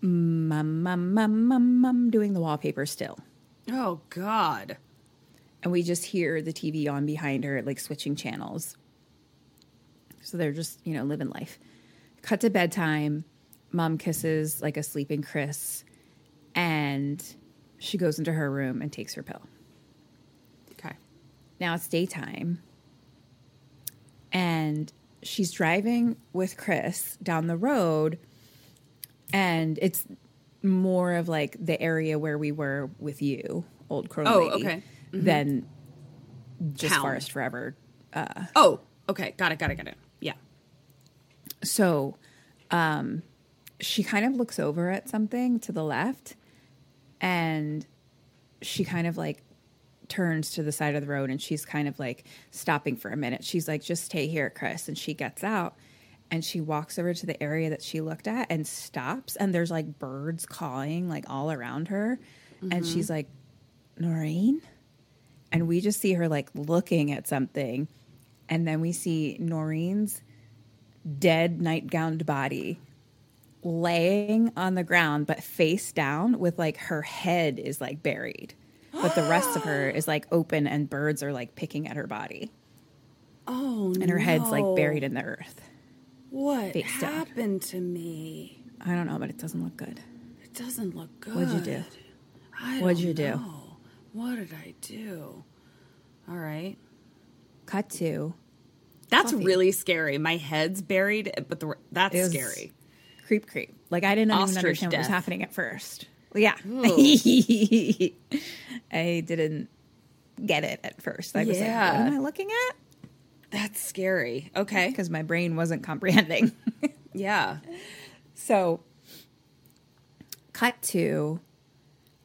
[SPEAKER 4] mum, mum, mum, mum, mum doing the wallpaper still.
[SPEAKER 5] Oh God.
[SPEAKER 4] And we just hear the TV on behind her, like switching channels. So they're just, you know, living life. Cut to bedtime. Mom kisses like a sleeping Chris. And she goes into her room and takes her pill.
[SPEAKER 5] Okay.
[SPEAKER 4] Now it's daytime. And she's driving with Chris down the road. And it's more of like the area where we were with you, old crow
[SPEAKER 5] Oh,
[SPEAKER 4] lady,
[SPEAKER 5] okay. Mm-hmm.
[SPEAKER 4] than just. Forest Forever.
[SPEAKER 5] Uh, oh, okay. Got it. Got it. Got it.
[SPEAKER 4] So um, she kind of looks over at something to the left and she kind of like turns to the side of the road and she's kind of like stopping for a minute. She's like, just stay here, Chris. And she gets out and she walks over to the area that she looked at and stops. And there's like birds cawing like all around her. And she's like, Noreen? And we just see her like looking at something. And then we see Noreen's dead nightgowned body laying on the ground but face down with like her head is like buried but the rest of her is like open and birds are like picking at her body
[SPEAKER 5] Oh
[SPEAKER 4] and her head's like buried in the earth
[SPEAKER 5] What
[SPEAKER 4] face down.
[SPEAKER 5] happened to me?
[SPEAKER 4] i don't know but it doesn't look good
[SPEAKER 5] It doesn't look good.
[SPEAKER 4] what'd you do
[SPEAKER 5] I
[SPEAKER 4] What'd you do?
[SPEAKER 5] know. What did I do? All right.
[SPEAKER 4] cut to
[SPEAKER 5] That's really scary. My head's buried, but the that's scary.
[SPEAKER 4] creep creep like i didn't even understand what was happening at first yeah i didn't get it at first i was like what am i looking at
[SPEAKER 5] That's scary. Okay.
[SPEAKER 4] because my brain wasn't comprehending
[SPEAKER 5] Yeah.
[SPEAKER 4] So, cut to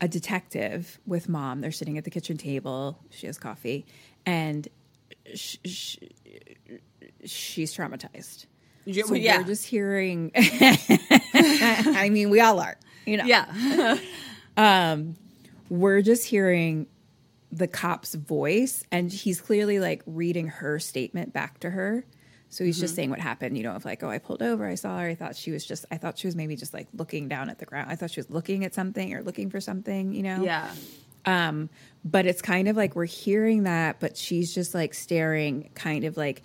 [SPEAKER 4] a detective with mom. They're sitting at the kitchen table. She has coffee, and sh- sh- she's traumatized.
[SPEAKER 5] You-
[SPEAKER 4] So
[SPEAKER 5] yeah.
[SPEAKER 4] we're just hearing. I mean, we all are. You know.
[SPEAKER 5] yeah.
[SPEAKER 4] We're just hearing the cop's voice, and he's clearly like reading her statement back to her. So he's
[SPEAKER 5] Mm-hmm.
[SPEAKER 4] just saying what happened, you know, of like, oh, I pulled over, I saw her, I thought she was just, I thought she was maybe just like looking down at the ground. I thought she was looking at something or looking for something, you know?
[SPEAKER 5] yeah.
[SPEAKER 4] Um, but it's kind of like we're hearing that, but she's just like staring, kind of like,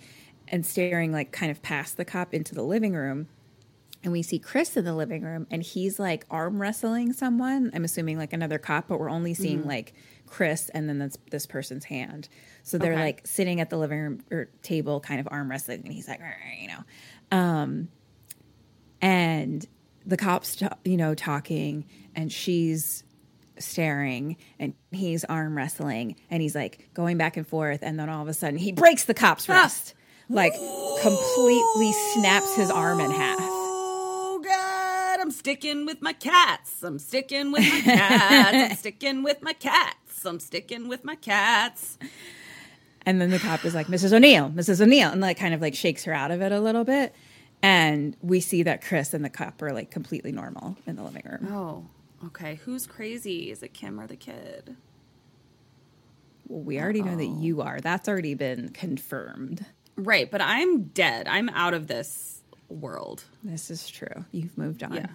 [SPEAKER 4] and staring like kind of past the cop into the living room. And we see Chris in the living room and he's like arm wrestling someone. I'm assuming like another cop, but we're only seeing like Chris and then this, this person's hand. So they're
[SPEAKER 5] Okay.
[SPEAKER 4] like sitting at the living room or table, kind of arm wrestling. And he's like, you know. Um, and the cops, ta- you know, talking and she's staring and he's arm wrestling and he's like going back and forth and then all of a sudden he breaks the cop's wrist like completely snaps his arm in half
[SPEAKER 5] Oh God! I'm sticking with my cats. I'm sticking with my cats. I'm sticking with my cats. I'm sticking with my cats.
[SPEAKER 4] and then the cop is like mrs o'neill mrs o'neill and like kind of like shakes her out of it a little bit and we see that chris and the cop are like completely normal in the living room
[SPEAKER 5] Oh, okay. Who's crazy? Is it Kim or the kid?
[SPEAKER 4] well, we already know that you are that's already been confirmed
[SPEAKER 5] Right, but I'm dead. I'm out of this world.
[SPEAKER 4] this is true you've moved on
[SPEAKER 5] Yeah.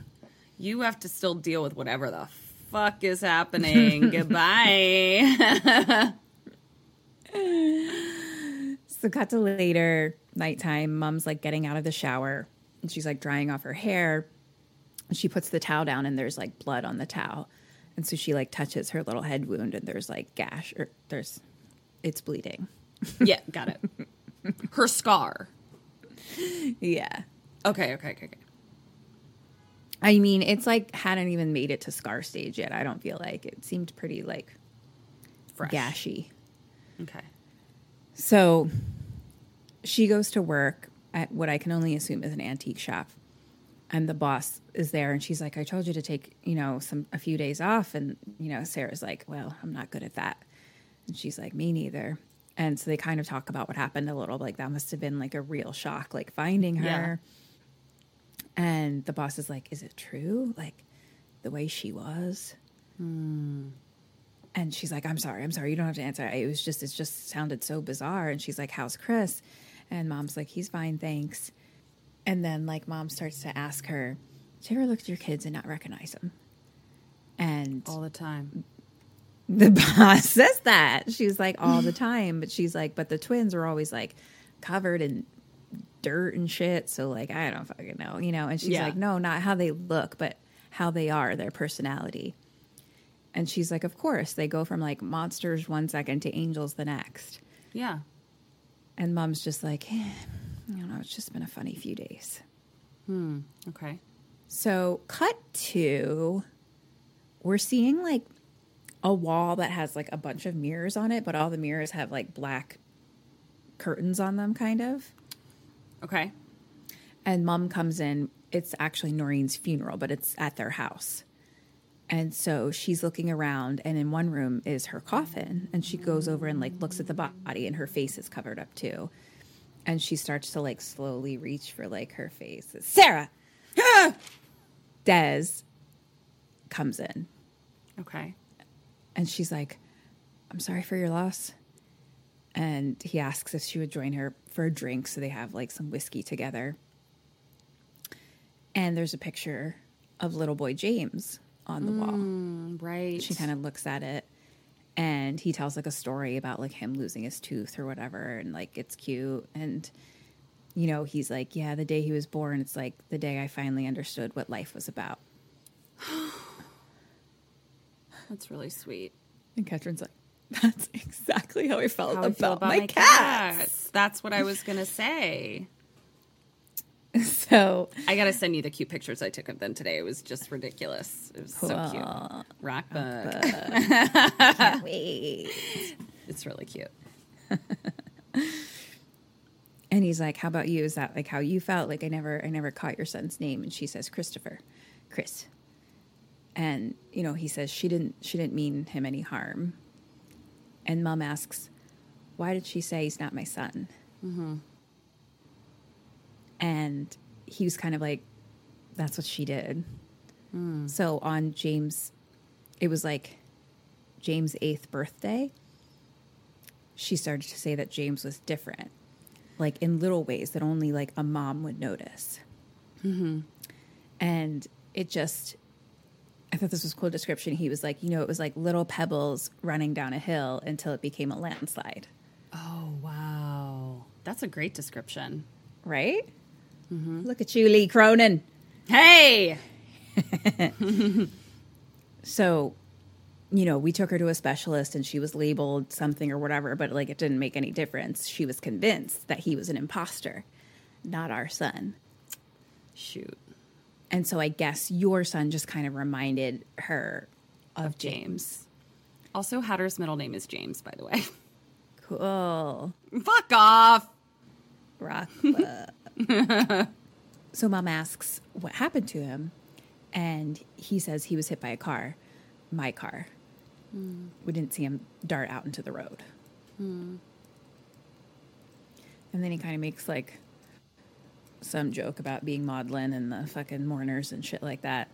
[SPEAKER 5] You have to still deal with whatever the fuck is happening. Goodbye.
[SPEAKER 4] So cut to later, nighttime, mom's like getting out of the shower and she's like drying off her hair. And she puts the towel down and there's like blood on the towel. And so she like touches her little head wound and there's like gash or there's it's bleeding.
[SPEAKER 5] yeah, got it. Her scar.
[SPEAKER 4] Yeah.
[SPEAKER 5] Okay, okay, okay, okay.
[SPEAKER 4] I mean, it's like hadn't even made it to scar stage yet. I don't feel like it seemed pretty like
[SPEAKER 5] Fresh.
[SPEAKER 4] gashy.
[SPEAKER 5] Okay.
[SPEAKER 4] So she goes to work at what I can only assume is an antique shop. And the boss is there and she's like, I told you to take, you know, some a few days off. And, you know, Sarah's like, Well, I'm not good at that. And she's like, Me neither. And so they kind of talk about what happened a little. Like that must have been like a real shock, like finding her. And the boss is like, Is it true? Like the way she was? Hmm. And she's like, I'm sorry, I'm sorry, you don't have to answer. It was just, it just sounded so bizarre. And she's like, How's Chris? And mom's like, He's fine, thanks. And then, like, mom starts to ask her, Do you ever look at your kids and not recognize them? And
[SPEAKER 5] All the time.
[SPEAKER 4] the boss says that. She's like, All the time. But she's like, But the twins are always like covered in dirt and shit. So, like, I don't fucking know, you know? And she's
[SPEAKER 5] Yeah.
[SPEAKER 4] like, No, not how they look, but how they are, their personality. And she's like, Of course, they go from like monsters one second to angels the next.
[SPEAKER 5] Yeah.
[SPEAKER 4] And mom's just like, eh, I don't know, it's just been a funny few days.
[SPEAKER 5] Hmm, okay.
[SPEAKER 4] So, cut to, we're seeing like a wall that has like a bunch of mirrors on it, but all the mirrors have like black curtains on them, kind of.
[SPEAKER 5] Okay.
[SPEAKER 4] And mom comes in. It's actually Noreen's funeral, but it's at their house. And so she's looking around, and in one room is her coffin. And she goes over and like looks at the body, and her face is covered up too. And she starts to like slowly reach for like her face. Sarah! Des comes in,
[SPEAKER 5] Okay.
[SPEAKER 4] and she's like, I'm sorry for your loss. And he asks if she would join her for a drink. So they have like some whiskey together. And there's a picture of little boy James on the wall.
[SPEAKER 5] Mm, right.
[SPEAKER 4] She kind of looks at it and he tells like a story about like him losing his tooth or whatever. And like it's cute. And, you know, he's like, yeah, the day he was born, it's like the day I finally understood what life was about.
[SPEAKER 5] That's really sweet.
[SPEAKER 4] And Katrin's like, that's exactly how I felt
[SPEAKER 5] How I
[SPEAKER 4] about,
[SPEAKER 5] feel about
[SPEAKER 4] my,
[SPEAKER 5] my,
[SPEAKER 4] cats.
[SPEAKER 5] cats. That's what I was gonna say.
[SPEAKER 4] So
[SPEAKER 5] I gotta send you the cute pictures I took of them today. It was just ridiculous. It was so cute.
[SPEAKER 4] Cool.
[SPEAKER 5] Rock bug.
[SPEAKER 4] wait.
[SPEAKER 5] It's really cute.
[SPEAKER 4] And he's like, "How about you? Is that like how you felt? Like I never, I never caught your son's name." And she says, "Christopher, Chris." And you know, he says she didn't, she didn't mean him any harm. And mom asks, "Why did she say he's not my son?" Mm-hmm. And he was kind of like, "That's what she did." Hmm. So on James, it was like James' eighth birthday. She started to say that James was different like in little ways that only like a mom would notice. Mm-hmm. And it just, I thought this was a cool description. He was like, you know, it was like little pebbles running down a hill until it became a landslide,
[SPEAKER 5] Oh wow. That's a great description.
[SPEAKER 4] right? Mm-hmm. Look at you, Lee Cronin.
[SPEAKER 5] Hey!
[SPEAKER 4] So, you know, we took her to a specialist and she was labeled something or whatever, but like it didn't make any difference. She was convinced that he was an imposter, not our son.
[SPEAKER 5] Shoot.
[SPEAKER 4] And so I guess your son just kind of reminded her of, James.
[SPEAKER 5] James. Also, Hatter's middle name is James, by the way.
[SPEAKER 4] Cool.
[SPEAKER 5] Fuck off.
[SPEAKER 4] Rock. so mom asks what happened to him. And he says he was hit by a car, my car. Hmm. We didn't see him dart out into the road. Hmm. And then he kind of makes like some joke about being maudlin and the fucking mourners and shit like that.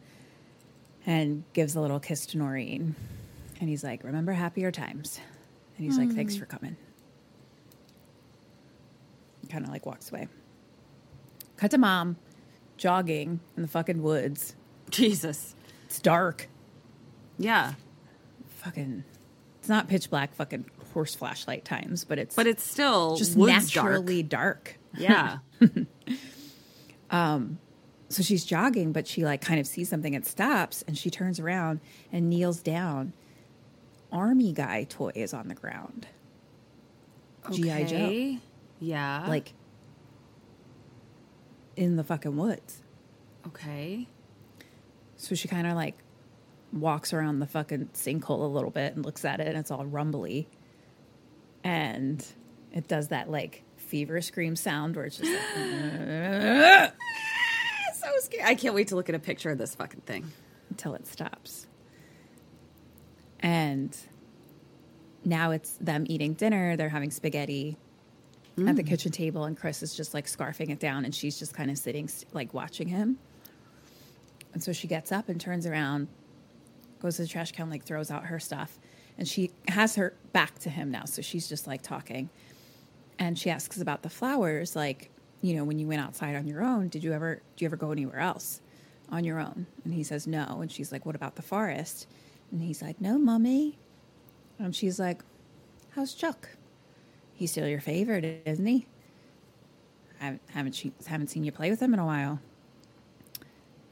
[SPEAKER 4] And gives a little kiss to Noreen. And he's like, Remember happier times. And he's like, Thanks hmm. for coming. Kind of like walks away. Cut to mom jogging in the fucking woods.
[SPEAKER 5] Jesus.
[SPEAKER 4] It's dark.
[SPEAKER 5] Yeah.
[SPEAKER 4] Fucking, it's not pitch black fucking horse flashlight times, but it's
[SPEAKER 5] But it's still
[SPEAKER 4] just naturally dark.
[SPEAKER 5] dark. Yeah.
[SPEAKER 4] Um, so she's jogging, but she like kind of sees something and stops, and she turns around and kneels down. Army guy toy is on the ground. GI Joe,
[SPEAKER 5] Yeah.
[SPEAKER 4] like in the fucking woods.
[SPEAKER 5] okay.
[SPEAKER 4] So she kind of like walks around the fucking sinkhole a little bit and looks at it, and it's all rumbly. And it does that like fever scream sound where it's just like
[SPEAKER 5] so scary. I can't wait to look at a picture of this fucking thing.
[SPEAKER 4] until it stops. And now it's them eating dinner. They're having spaghetti at the mm. kitchen table, and Chris is just like scarfing it down, and she's just kind of sitting, like watching him. And so she gets up and turns around, goes to the trash can, like throws out her stuff, and she has her back to him now. So she's just like talking, and she asks about the flowers, like you know, when you went outside on your own, did you ever do you ever go anywhere else on your own? And he says no, and she's like, what about the forest? And he's like, no, mommy. And she's like, how's Chuck? He's still your favorite, isn't he? I haven't haven't, she, haven't seen you play with him in a while.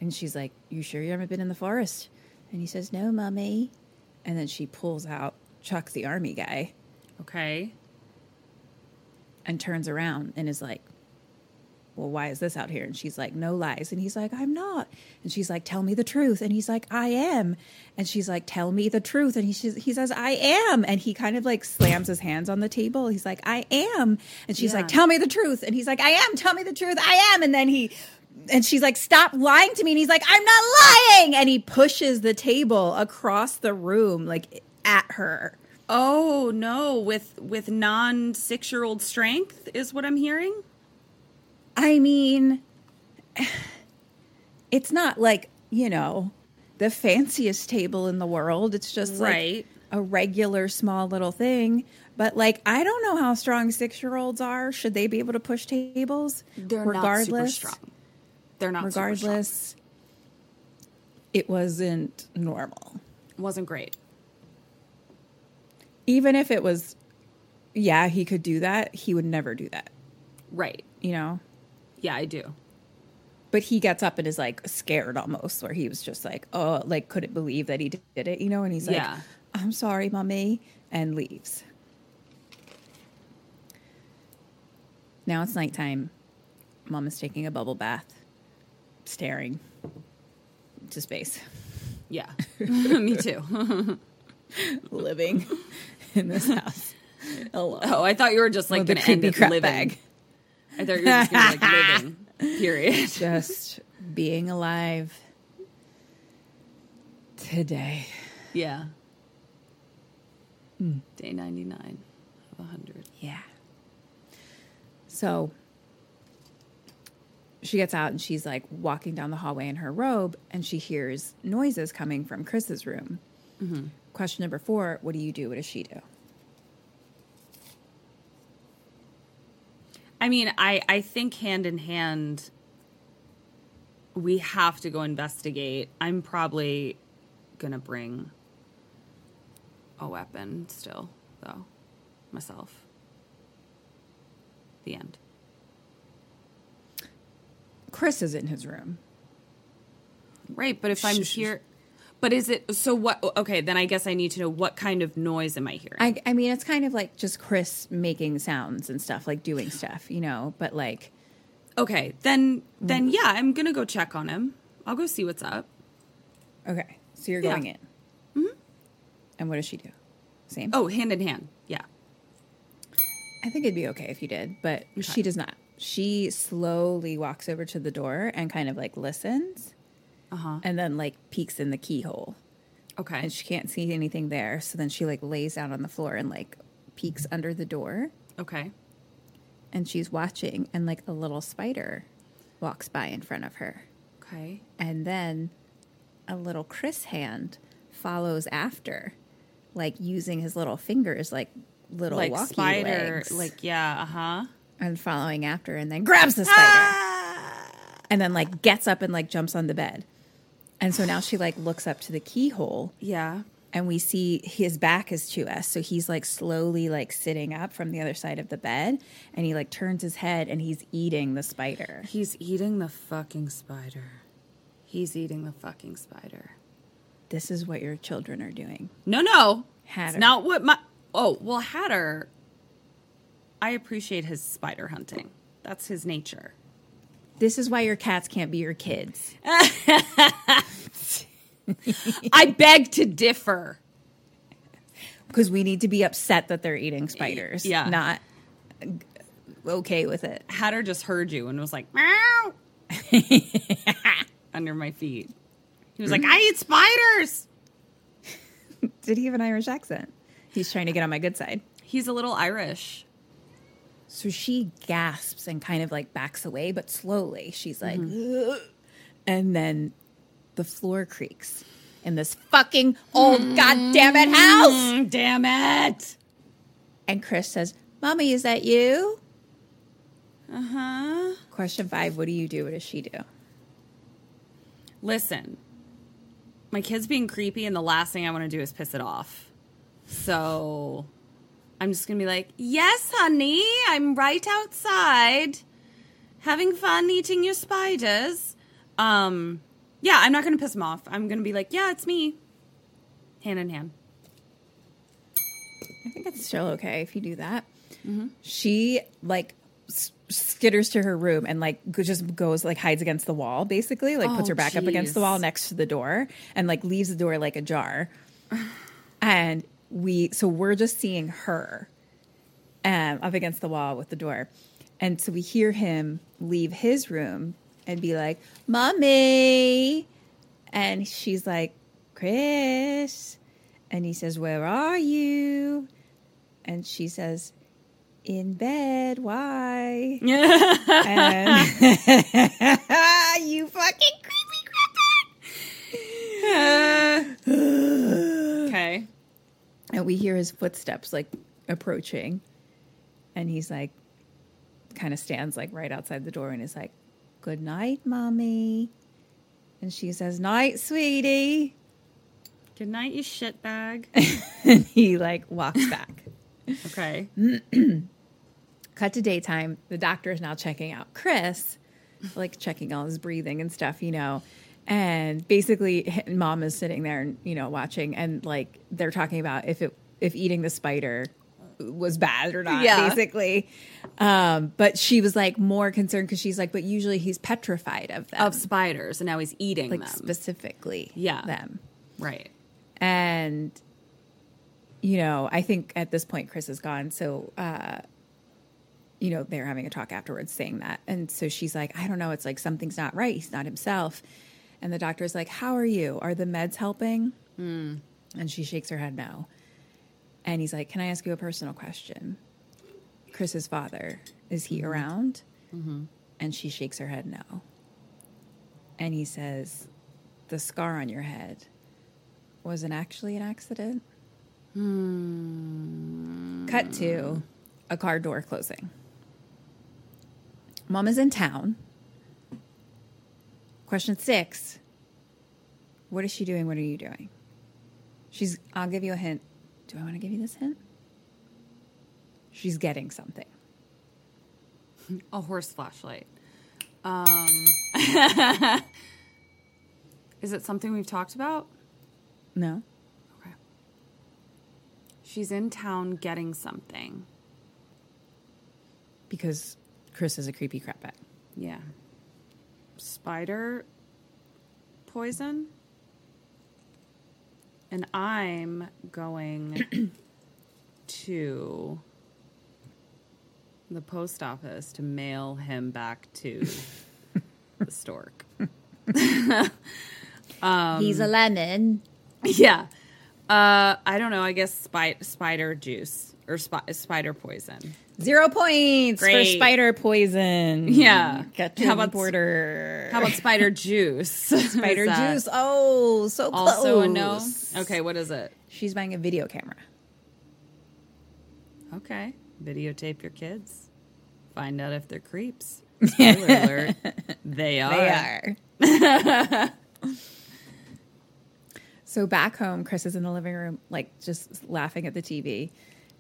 [SPEAKER 4] And she's like, You sure you haven't been in the forest? And he says, No, mummy. And then she pulls out Chuck, the army guy,
[SPEAKER 5] Okay.
[SPEAKER 4] and turns around and is like, Well, why is this out here? And she's like, No lies. And he's like, I'm not. And she's like, Tell me the truth. And he's like, I am. And she's like, Tell me the truth. And he, he says, I am. And he kind of like slams his hands on the table. He's like, I am. And she's
[SPEAKER 5] Yeah.
[SPEAKER 4] like, Tell me the truth. And he's like, I am. Tell me the truth. I am. And then he, and she's like, Stop lying to me. And he's like, I'm not lying. And he pushes the table across the room, like at her.
[SPEAKER 5] Oh no, with with non six year old strength is what I'm hearing.
[SPEAKER 4] I mean, it's not like, you know, the fanciest table in the world. It's just
[SPEAKER 5] Right.
[SPEAKER 4] like a regular small little thing. But like, I don't know how strong six year olds are. Should they be able to push tables?
[SPEAKER 5] They're not super strong. They're not super
[SPEAKER 4] regardless, it wasn't normal.
[SPEAKER 5] strong. Wasn't great.
[SPEAKER 4] Even if it was, yeah, he could do that, he would never do that,
[SPEAKER 5] Right.
[SPEAKER 4] you know?
[SPEAKER 5] Yeah, I do.
[SPEAKER 4] but he gets up and is like scared almost where he was just like oh like couldn't believe that he did it you know and he's like
[SPEAKER 5] Yeah.
[SPEAKER 4] i'm sorry mommy and leaves now it's nighttime mom is taking a bubble bath staring to space
[SPEAKER 5] Yeah. Me too.
[SPEAKER 4] living in this house alone
[SPEAKER 5] Oh, I thought you were just like going to end
[SPEAKER 4] creepy
[SPEAKER 5] it
[SPEAKER 4] crap
[SPEAKER 5] living.
[SPEAKER 4] bag.
[SPEAKER 5] I thought you were just going to like living. Period.
[SPEAKER 4] just being alive today
[SPEAKER 5] Yeah. Hmm. Day 99 of 100.
[SPEAKER 4] Yeah. So she gets out and she's like walking down the hallway in her robe and she hears noises coming from Chris's room. Mm-hmm. Question number four What do you do? What does she do?
[SPEAKER 5] I mean, I, I think hand in hand, we have to go investigate. I'm probably going to bring a weapon still, though, myself. The end.
[SPEAKER 4] Chris is in his room.
[SPEAKER 5] Right, but if I'm here. But is it so? What? Okay, then I guess I need to know what kind of noise am I hearing?
[SPEAKER 4] I, I mean, it's kind of like just Chris making sounds and stuff, like doing stuff, you know, but like,
[SPEAKER 5] okay, then then yeah, I'm gonna go check on him. I'll go see what's up.
[SPEAKER 4] okay, so you're
[SPEAKER 5] Yeah.
[SPEAKER 4] going in. Mm-hmm. And what does she do? Same?
[SPEAKER 5] Oh, hand in hand. Yeah.
[SPEAKER 4] I think it'd be okay if you did, but she does not. She slowly walks over to the door and kind of like listens
[SPEAKER 5] Uh huh.
[SPEAKER 4] and then like peeks in the keyhole
[SPEAKER 5] Okay.
[SPEAKER 4] and she can't see anything there. So then she like lays down on the floor and like peeks under the door
[SPEAKER 5] okay.
[SPEAKER 4] and she's watching and like a little spider walks by in front of her.
[SPEAKER 5] Okay.
[SPEAKER 4] And then a little Chris hand follows after, like using his little fingers like little
[SPEAKER 5] like
[SPEAKER 4] walkie
[SPEAKER 5] spider.
[SPEAKER 4] legs.
[SPEAKER 5] Like yeah. Uh huh.
[SPEAKER 4] and following after and then grabs the spider and then like gets up and like jumps on the bed and so now she like looks up to the keyhole
[SPEAKER 5] Yeah.
[SPEAKER 4] and we see his back is to us so he's like slowly like sitting up from the other side of the bed and he like turns his head and he's eating the spider
[SPEAKER 5] He's eating the fucking spider. He's eating the fucking spider.
[SPEAKER 4] this is what your children are doing
[SPEAKER 5] No, no.
[SPEAKER 4] Hatter.
[SPEAKER 5] It's not what my. Oh, well, Hatter. I appreciate his spider hunting. That's his nature.
[SPEAKER 4] This is why your cats can't be your kids
[SPEAKER 5] I beg to differ.
[SPEAKER 4] because we need to be upset that they're eating spiders
[SPEAKER 5] Yeah.
[SPEAKER 4] not okay with it.
[SPEAKER 5] Hatter just heard you and was like, meow, under my feet. He was like, I eat spiders.
[SPEAKER 4] Did he have an Irish accent? He's trying to get on my good side.
[SPEAKER 5] He's a little Irish.
[SPEAKER 4] So she gasps and kind of like backs away, but slowly. She's like, "Ugh." and then the floor creaks in this fucking old goddamn it house.
[SPEAKER 5] Mm, damn it.
[SPEAKER 4] And Chris says, Mommy, is that you?
[SPEAKER 5] Uh huh.
[SPEAKER 4] Question five What do you do? What does she do?
[SPEAKER 5] Listen, my kid's being creepy, and the last thing I want to do is piss it off. So I'm just going to be like, Yes, honey, I'm right outside having fun eating your spiders. Um, yeah, I'm not going to piss him off. I'm going to be like, Yeah, it's me. Hand in hand.
[SPEAKER 4] I think it's still okay if you do that. She like s- skitters to her room and like just goes like hides against the wall basically like puts
[SPEAKER 5] Oh,
[SPEAKER 4] her back up against the wall next to the door and like leaves the door like ajar and we so we're just seeing her um up against the wall with the door. And so we hear him leave his room and be like mommy! And she's like chris. And he says where are you? And she says in bed. Why? And you fucking creepy
[SPEAKER 5] Okay.
[SPEAKER 4] And we hear his footsteps like approaching. And he's like kind of stands like right outside the door and is like good night mommy. And she says night sweetie.
[SPEAKER 5] Good night, you shitbag.
[SPEAKER 4] and he like walks back.
[SPEAKER 5] Okay.
[SPEAKER 4] cut to daytime. The doctor is now checking out chris like checking all his breathing and stuff you know and basically mom is sitting there and you know watching and like they're talking about if it if eating the spider was bad or not
[SPEAKER 5] Yeah.
[SPEAKER 4] basically um but she was like more concerned because she's like but usually he's petrified of them
[SPEAKER 5] Of spiders, and now he's eating
[SPEAKER 4] like
[SPEAKER 5] them.
[SPEAKER 4] specifically
[SPEAKER 5] Yeah.
[SPEAKER 4] them
[SPEAKER 5] right.
[SPEAKER 4] and you know i think at this point chris is gone so uh you know they're having a talk afterwards saying that and so she's like i don't know it's like something's not right he's not himself and the doctor's like how are you? Are the meds helping? Hmm. And she shakes her head no. And he's like can i ask you a personal question? Chris's father is he mm-hmm. around? Mm-hmm. And she shakes her head no. And he says the scar on your head wasn't actually an accident. Hmm. Cut to a car door closing. Mom is in town. Question six What is she doing? What are you doing? She's, I'll give you a hint. Do I want to give you this hint? She's getting something.
[SPEAKER 5] A horse flashlight. Um, is it something we've talked about?
[SPEAKER 4] No?
[SPEAKER 5] Okay. She's in town getting something.
[SPEAKER 4] Because Chris is a creepy crap bag.
[SPEAKER 5] Yeah. Spider poison. And I'm going to the post office to mail him back to the stork.
[SPEAKER 4] He's a lemon.
[SPEAKER 5] Yeah. Uh, I don't know. I guess spi- spider juice or spi- spider poison.
[SPEAKER 4] Zero points for spider poison.
[SPEAKER 5] Yeah. How about-
[SPEAKER 4] border.
[SPEAKER 5] How about spider juice?
[SPEAKER 4] spider juice? Oh, so close.
[SPEAKER 5] Also a no. Okay, what is it?
[SPEAKER 4] She's buying a video camera.
[SPEAKER 5] Okay, videotape your kids. Find out if they're creeps. Spoiler alert: they are.
[SPEAKER 4] They are. so back home, Chris is in the living room, like just laughing at the TV.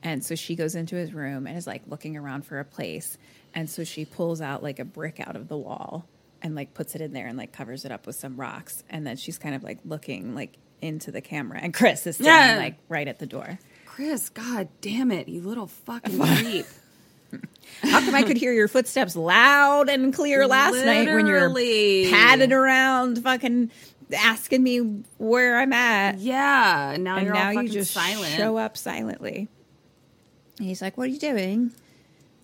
[SPEAKER 4] And so she goes into his room and is like looking around for a place. And so she pulls out like a brick out of the wall and like puts it in there and like covers it up with some rocks. And then she's kind of like looking like into the camera. And Chris is standing
[SPEAKER 5] Yeah.
[SPEAKER 4] like right at the door.
[SPEAKER 5] Chris, god damn it, you little fucking creep!
[SPEAKER 4] How come I could hear your footsteps loud and clear last night when you're
[SPEAKER 5] Literally.
[SPEAKER 4] padded around, fucking asking me where I'm at?
[SPEAKER 5] Yeah, now
[SPEAKER 4] and
[SPEAKER 5] you're
[SPEAKER 4] now
[SPEAKER 5] all
[SPEAKER 4] you just
[SPEAKER 5] silent.
[SPEAKER 4] show up silently. And he's like, "What are you doing?"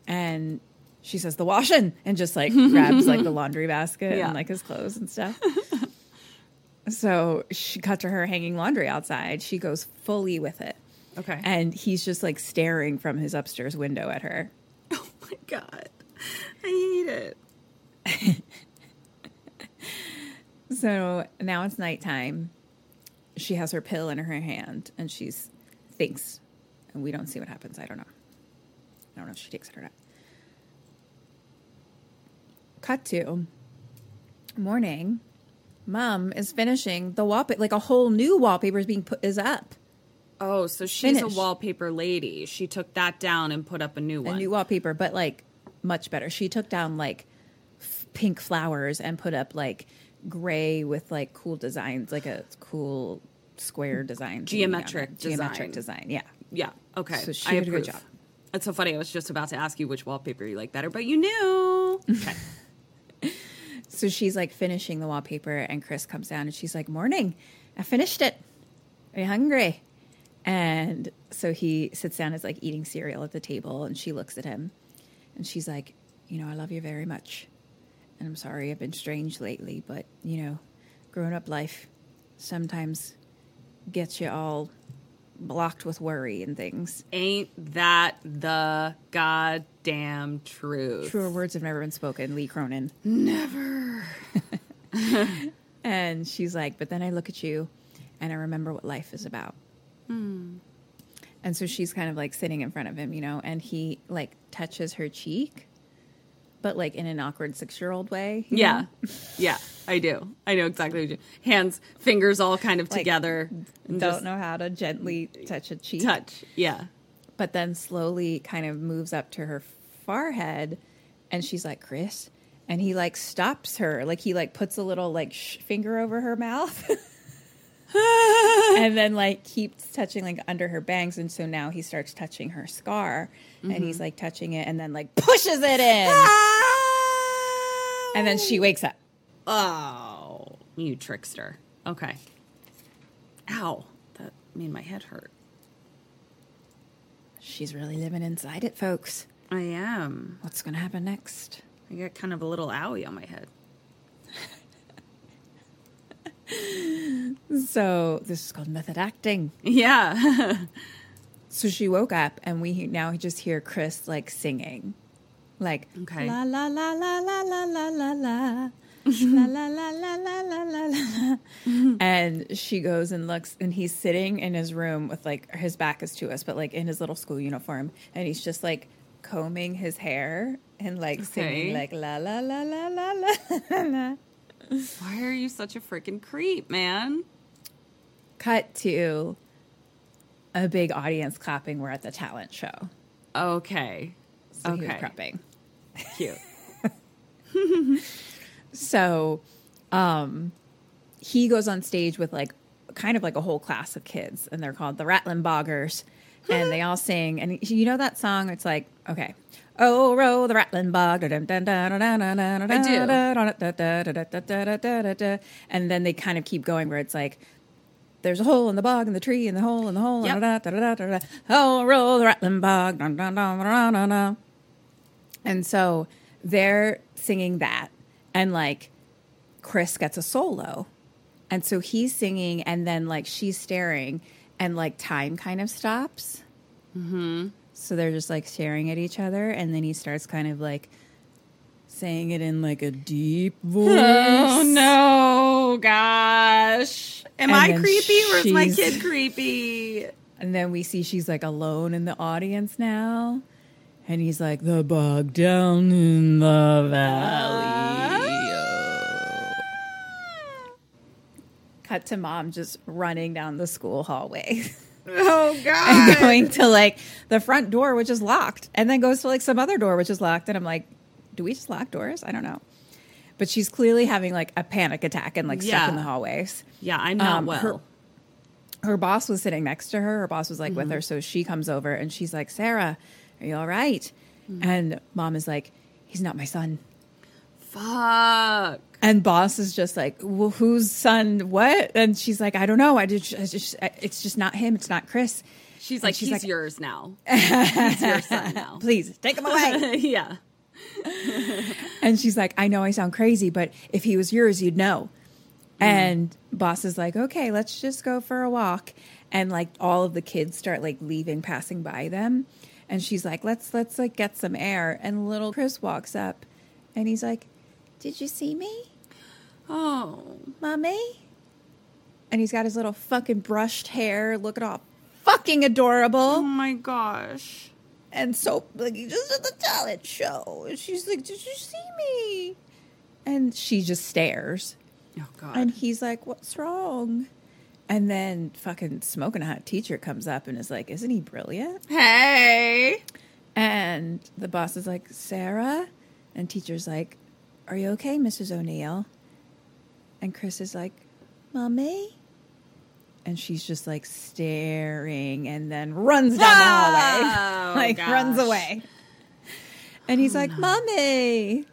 [SPEAKER 4] And she says the washing and just like grabs like the laundry basket
[SPEAKER 5] Yeah.
[SPEAKER 4] and like his clothes and stuff. so she cut to her hanging laundry outside. She goes fully with it.
[SPEAKER 5] Okay.
[SPEAKER 4] And he's just like staring from his upstairs window at her.
[SPEAKER 5] oh my god, I hate it.
[SPEAKER 4] So now it's nighttime. She has her pill in her hand and she's thinks. And we don't see what happens. I don't know. I don't know if she takes it or not. Cut to morning. Mom is finishing the wallpaper. Like a whole new wallpaper is being put is up.
[SPEAKER 5] Oh, so she's
[SPEAKER 4] Finished.
[SPEAKER 5] a wallpaper lady. She took that down and put up a new one.
[SPEAKER 4] A new wallpaper, but like much better. She took down like f- pink flowers and put up like gray with like cool designs, like a cool square design.
[SPEAKER 5] Geometric
[SPEAKER 4] it. Geometric
[SPEAKER 5] design.
[SPEAKER 4] design. Yeah.
[SPEAKER 5] yeah. Okay.
[SPEAKER 4] So she
[SPEAKER 5] I
[SPEAKER 4] did a good job.
[SPEAKER 5] That's so funny. I was just about to ask you which wallpaper you like better, but you knew. Okay.
[SPEAKER 4] So she's like finishing the wallpaper, and Chris comes down and she's like, Morning, I finished it. Are you hungry? And so he sits down, is like eating cereal at the table, and she looks at him and she's like, You know, I love you very much. And I'm sorry I've been strange lately, but, you know, grown up life sometimes gets you all blocked with worry and things.
[SPEAKER 5] Ain't that the goddamn truth?
[SPEAKER 4] Truer words have never been spoken, Lee Cronin.
[SPEAKER 5] Never.
[SPEAKER 4] And she's like, but then I look at you and I remember what life is about.
[SPEAKER 5] Hmm.
[SPEAKER 4] And so she's kind of like sitting in front of him, you know, and he like touches her cheek, but like in an awkward six year old way.
[SPEAKER 5] Yeah.
[SPEAKER 4] know?
[SPEAKER 5] Yeah, I do. I know exactly what you do. Hands, fingers all kind of
[SPEAKER 4] Like,
[SPEAKER 5] together.
[SPEAKER 4] Don't
[SPEAKER 5] just
[SPEAKER 4] know how to gently touch a cheek.
[SPEAKER 5] touch. Yeah.
[SPEAKER 4] But then slowly kind of moves up to her forehead and she's like, Chris. And he like stops her. Like he like puts a little like sh- finger over her mouth. and then like keeps touching like under her bangs and so now he starts touching her scar and he's mm-hmm. like touching it and then like pushes it in and then she wakes up
[SPEAKER 5] Oh, you trickster. Okay. Ow. That made my head hurt.
[SPEAKER 4] she's really living inside it folks
[SPEAKER 5] I am.
[SPEAKER 4] what's gonna happen next
[SPEAKER 5] I got kind of a little owie on my head.
[SPEAKER 4] So this is called method acting
[SPEAKER 5] Yeah.
[SPEAKER 4] so she woke up and we now just hear chris like singing like
[SPEAKER 5] Okay.
[SPEAKER 4] la la la la la la la la la la la la la la la la la and she goes and looks and he's sitting in his room with like his back is to us but like in his little school uniform and he's just like combing his hair and like singing like la la la la la la la
[SPEAKER 5] Why are you such a freaking creep, man?
[SPEAKER 4] cut to a big audience clapping we're at the talent show
[SPEAKER 5] Okay.
[SPEAKER 4] so
[SPEAKER 5] Okay.
[SPEAKER 4] clapping
[SPEAKER 5] Cute.
[SPEAKER 4] So, um, he goes on stage with like kind of like a whole class of kids, and they're called the Ratlin Boggers, and they all sing. And you know that song? It's like okay. Oh, row the rattling bog. I do. And then they kind of keep going where it's like, there's a hole in the bog and the tree and the hole in the hole.
[SPEAKER 5] Yep.
[SPEAKER 4] da, da, da, da, da, da. Oh, roll the rattling bog. And so they're singing that, and like Chris gets a solo. And so he's singing, and then like she's staring, and like time kind of stops. Mm-hmm. So they're just like staring at each other, and then he starts kind of like saying it in like a deep oh, voice.
[SPEAKER 5] Oh no, gosh. Am
[SPEAKER 4] And
[SPEAKER 5] I creepy or is my kid creepy?
[SPEAKER 4] And then we see she's like alone in the audience now. And he's like, the bog down in the valley. Ah. Cut to mom just running down the school hallway
[SPEAKER 5] Oh God!
[SPEAKER 4] and going to like the front door, which is locked, and then goes to like some other door, which is locked. And I'm like, do we just lock doors? I don't know. But she's clearly having like a panic attack and like stuck in the hallways.
[SPEAKER 5] Yeah, I'm not
[SPEAKER 4] Um,
[SPEAKER 5] well.
[SPEAKER 4] her- her boss was sitting next to her. Her boss was like with
[SPEAKER 5] Mm-hmm.
[SPEAKER 4] her. So she comes over and she's like, Sarah, are you all right?
[SPEAKER 5] Mm-hmm.
[SPEAKER 4] And mom is like, he's not my son.
[SPEAKER 5] Fuck.
[SPEAKER 4] And boss is just like, well, whose son? What? And she's like, I don't know. I just, I just, it's just not him. It's not Chris.
[SPEAKER 5] She's
[SPEAKER 4] And
[SPEAKER 5] like,
[SPEAKER 4] she's
[SPEAKER 5] he's
[SPEAKER 4] like-
[SPEAKER 5] yours now. he's your son now.
[SPEAKER 4] Please take him away.
[SPEAKER 5] yeah.
[SPEAKER 4] and she's like, I know I sound crazy, but if he was yours, you'd know. Mm-hmm. And boss is like, okay, let's just go for a walk. And like all of the kids start like leaving, passing by them. And she's like, let's let's like get some air. And little Chris walks up and he's like, Did you see me?
[SPEAKER 5] Oh,
[SPEAKER 4] Mommy? And he's got his little fucking brushed hair looking all fucking adorable.
[SPEAKER 5] oh my gosh.
[SPEAKER 4] And so, like, he just at the talent show. And she's like, Did you see me? And she just stares.
[SPEAKER 5] Oh god.
[SPEAKER 4] And he's like, What's wrong? And then fucking smoking a hot teacher comes up and is like, Isn't he brilliant?
[SPEAKER 5] hey.
[SPEAKER 4] And the boss is like, Sarah? And teacher's like, Are you okay, Mrs. O'Neill? And Chris is like, Mommy? And she's just like staring and then runs down the hallway.
[SPEAKER 5] Oh,
[SPEAKER 4] like runs away. And he's oh, like, Mommy.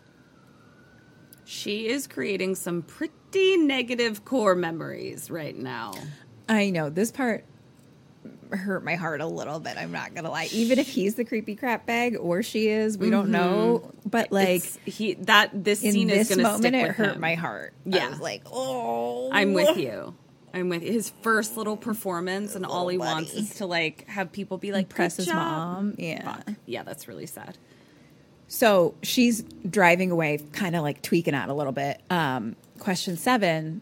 [SPEAKER 5] She is creating some pretty negative core memories right now.
[SPEAKER 4] I know this part hurt my heart a little bit. I'm not gonna lie. Even if he's the creepy crap bag or she is, we don't know. But like
[SPEAKER 5] It's- he that this scene
[SPEAKER 4] this
[SPEAKER 5] is going to
[SPEAKER 4] moment,
[SPEAKER 5] stick
[SPEAKER 4] it hurt
[SPEAKER 5] him.
[SPEAKER 4] my heart.
[SPEAKER 5] Yeah.
[SPEAKER 4] like, oh,
[SPEAKER 5] I'm with you. I'm with his first little performance, and all he wants is to like have people be like, press
[SPEAKER 4] his
[SPEAKER 5] job."
[SPEAKER 4] mom. Yeah.
[SPEAKER 5] Fuck. Yeah, that's really sad.
[SPEAKER 4] So she's driving away, kind of like tweaking out a little bit. Um, question seven: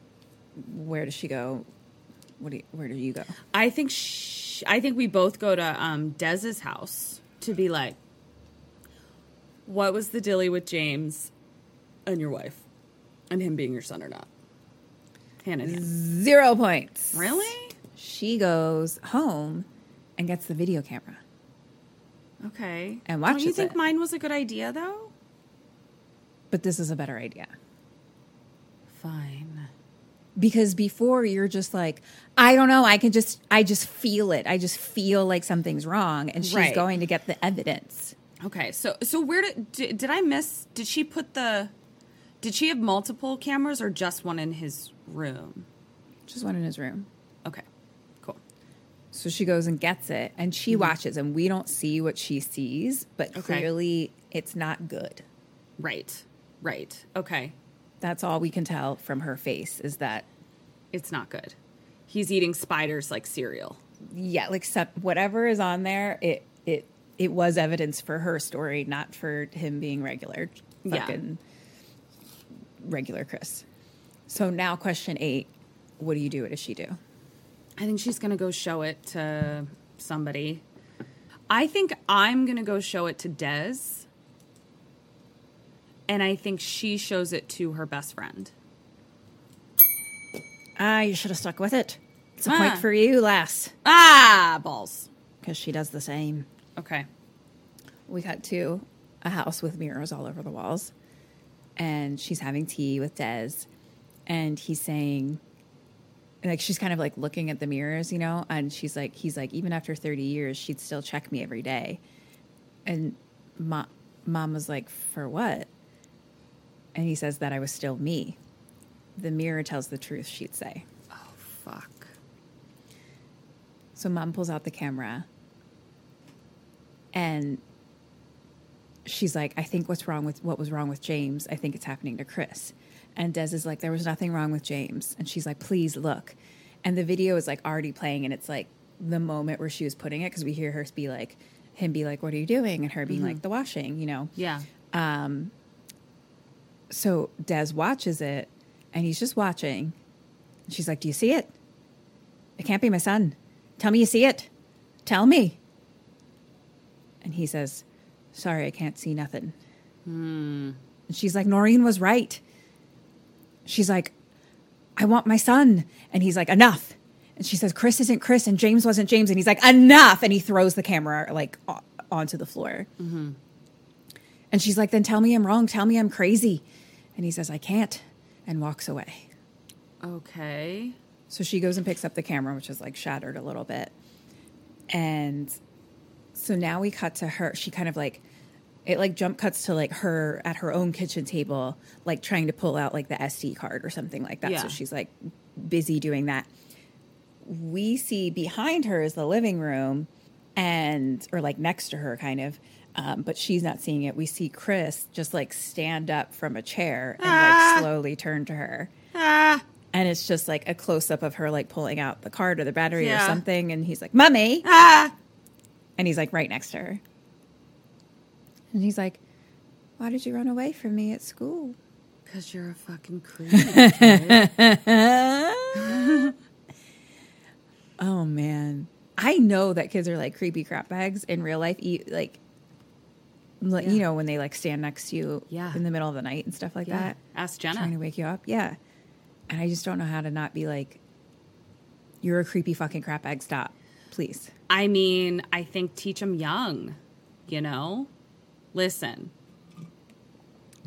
[SPEAKER 4] Where does she go? What do you, where do you go?
[SPEAKER 5] I think sh- I think we both go to um, Des's house to be like, what was the dilly with James and your wife, and him being your son or not? Hand in hand.
[SPEAKER 4] Zero points.
[SPEAKER 5] Really?
[SPEAKER 4] She goes home and gets the video camera.
[SPEAKER 5] Okay.
[SPEAKER 4] And
[SPEAKER 5] Don't you think
[SPEAKER 4] it.
[SPEAKER 5] mine was a good idea though?
[SPEAKER 4] But this is a better idea.
[SPEAKER 5] Fine.
[SPEAKER 4] Because before you're just like i don't know i can just i just feel it i just feel like something's wrong and she's
[SPEAKER 5] Right.
[SPEAKER 4] going to get the evidence
[SPEAKER 5] Okay, so so where did, did did I miss? Did she put the? Did she have multiple cameras or just one in his room?
[SPEAKER 4] just one in his room
[SPEAKER 5] Okay, cool.
[SPEAKER 4] so she goes and gets it and she watches and we don't see what she sees but
[SPEAKER 5] Mm-hmm. Okay.
[SPEAKER 4] clearly it's not good
[SPEAKER 5] Right, right. Okay,
[SPEAKER 4] that's all we can tell from her face is that
[SPEAKER 5] it's not good. He's eating spiders like cereal.
[SPEAKER 4] yeah like some, whatever is on there it it it was evidence for her story not for him being regular
[SPEAKER 5] Yeah.
[SPEAKER 4] fucking regular chris so now question eight what do you do what does she do
[SPEAKER 5] I think she's gonna go show it to somebody. I think I'm gonna go show it to Des. And I think she shows it to her best friend.
[SPEAKER 4] Ah, you should have stuck with it. It's a
[SPEAKER 5] Ah.
[SPEAKER 4] point for you, lass.
[SPEAKER 5] Ah, balls.
[SPEAKER 4] Because she does the same.
[SPEAKER 5] Okay.
[SPEAKER 4] We cut to a house with mirrors all over the walls. And she's having tea with Des, And he's saying, like, she's kind of like looking at the mirrors, you know? And she's like, he's like, even after 30 years, she'd still check me every day. And mom was like, for what? And he says that I was still me. The mirror tells the truth, she'd say.
[SPEAKER 5] Oh, fuck.
[SPEAKER 4] So mom pulls out the camera and she's like, I think what's wrong with what was wrong with James, I think it's happening to Chris. And Des is like, there was nothing wrong with James. And she's like, please look. And the video is like already playing and it's like the moment where she was putting it because we hear her be like, him be like, what are you doing? And her being mm-hmm. like, the washing, you know?
[SPEAKER 5] Yeah.
[SPEAKER 4] Um, So Des watches it and he's just watching. She's like, Do you see it? It can't be my son. Tell me you see it. Tell me. And he says, Sorry, I can't see nothing. And she's like, Noreen was right. She's like, I want my son. And he's like, Enough. And she says, Chris isn't Chris and James wasn't James. And he's like, Enough. And he throws the camera like onto the floor. Mm-hmm. And she's like, then tell me I'm wrong. Tell me I'm crazy. And he says, I can't, and walks away.
[SPEAKER 5] Okay.
[SPEAKER 4] So she goes and picks up the camera, which is like shattered a little bit. And so now we cut to her. She kind of like, it like jump cuts to like her at her own kitchen table, like trying to pull out like the SD card or something like that.
[SPEAKER 5] Yeah.
[SPEAKER 4] So she's like busy doing that. We see behind her is the living room and, or like next to her kind of. Um, but she's not seeing it. We see Chris just like stand up from a chair and
[SPEAKER 5] Ah.
[SPEAKER 4] like slowly turn to her.
[SPEAKER 5] Ah.
[SPEAKER 4] And it's just like a close up of her like pulling out the card or the battery or something. And he's like, Mummy.
[SPEAKER 5] Ah.
[SPEAKER 4] And he's like right next to her. And he's like, Why did you run away from me at school?
[SPEAKER 5] Because you're a fucking creep.
[SPEAKER 4] Oh man. I know that kids are like creepy crap bags in real life. Like, like, you know, when they like stand next to you
[SPEAKER 5] Yeah.
[SPEAKER 4] in the middle of the night and stuff like
[SPEAKER 5] Yeah.
[SPEAKER 4] that.
[SPEAKER 5] Ask Jenna.
[SPEAKER 4] Trying to wake you up. Yeah. And I just don't know how to not be like, you're a creepy fucking crap egg. Stop, please.
[SPEAKER 5] I mean, I think teach them young, you know? Listen,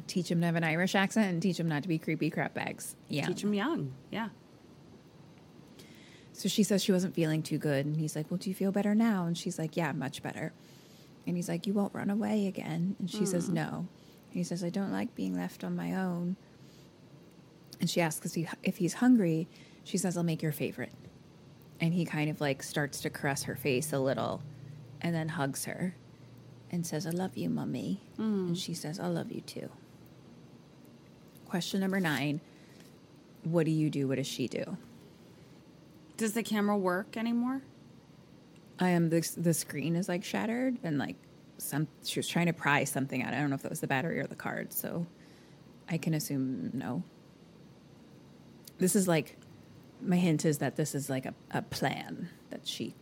[SPEAKER 4] Teach them to have an Irish accent and teach them not to be creepy crap bags. Yeah.
[SPEAKER 5] teach them young. Yeah.
[SPEAKER 4] So she says she wasn't feeling too good. And he's like, Well, do you feel better now? And she's like, Yeah, much better. And he's like, You won't run away again. And she says, hmm. No. And he says, I don't like being left on my own. And she asks if, if he's hungry. She says, I'll make your favorite. And he kind of like starts to caress her face a little and then hugs her and says, I love you, mummy. Hmm. And she says, I love you too. Question number nine What do you do? What does she do?
[SPEAKER 5] Does the camera work anymore?
[SPEAKER 4] I am the the screen is like shattered and like some she was trying to pry something out. I don't know if that was the battery or the card, so I can assume no. This is like my hint is that this is like a, a plan that she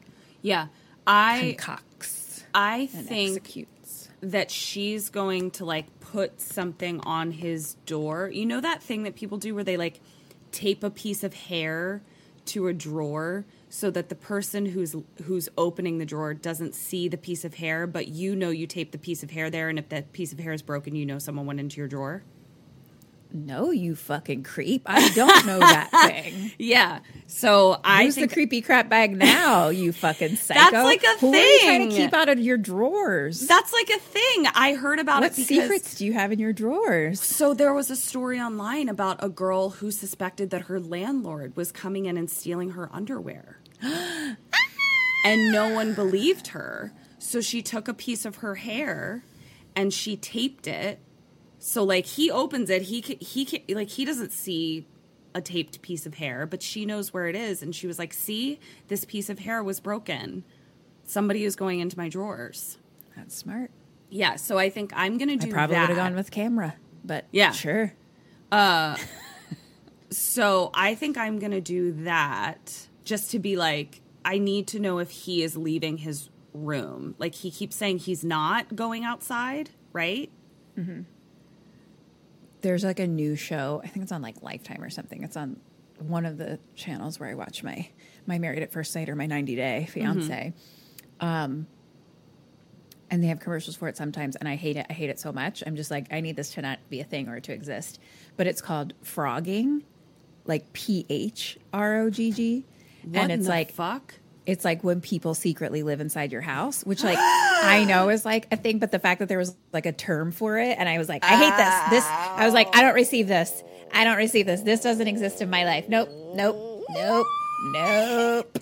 [SPEAKER 5] Yeah. I
[SPEAKER 4] concocts
[SPEAKER 5] I think
[SPEAKER 4] executes.
[SPEAKER 5] that she's going to like put something on his door. You know that thing that people do where they like tape a piece of hair to a drawer so that the person who's who's opening the drawer doesn't see the piece of hair, but you know you taped the piece of hair there and if that piece of hair is broken, you know someone went into your drawer.
[SPEAKER 4] No, you fucking creep! I don't know that thing.
[SPEAKER 5] Yeah. So I think
[SPEAKER 4] the creepy crap bag now? You fucking psycho!
[SPEAKER 5] That's like a
[SPEAKER 4] Who are you trying to keep out of your drawers?
[SPEAKER 5] that's like a thing. I heard about
[SPEAKER 4] what
[SPEAKER 5] it because
[SPEAKER 4] secrets do you have in your drawers?
[SPEAKER 5] So there was a story online about a girl who suspected that her landlord was coming in and stealing her underwear. and no one believed her. So she took a piece of her hair and she taped it. So like he opens it, he ca- he ca- like he doesn't see a taped piece of hair, but she knows where it is and she was like, "See, this piece of hair was broken. Somebody is going into my drawers."
[SPEAKER 4] That's smart.
[SPEAKER 5] Yeah, so I think I'm going to do
[SPEAKER 4] I probably would have gone with camera, but
[SPEAKER 5] Yeah.
[SPEAKER 4] sure.
[SPEAKER 5] Uh, So I think I'm gonna do that just to be like, I need to know if he is leaving his room. Like he keeps saying he's not going outside, right?
[SPEAKER 4] There's like a new show. I think it's on like Lifetime or something. It's on one of the channels where I watch my my Married at First Sight or my 90 Day Fiance. Um, and they have commercials for it sometimes, and I hate it. I hate it so much. I'm just like, I need this to not be a thing or to exist. But it's called phrogging, like P H R O G G, and it's like
[SPEAKER 5] fuck.
[SPEAKER 4] It's like when people secretly live inside your house, which like I know is like a thing, but the fact that there was like a term for it, and I was like, I hate this. This I was like, I don't receive this. I don't receive this. This doesn't exist in my life. Nope. Nope. Nope. Nope.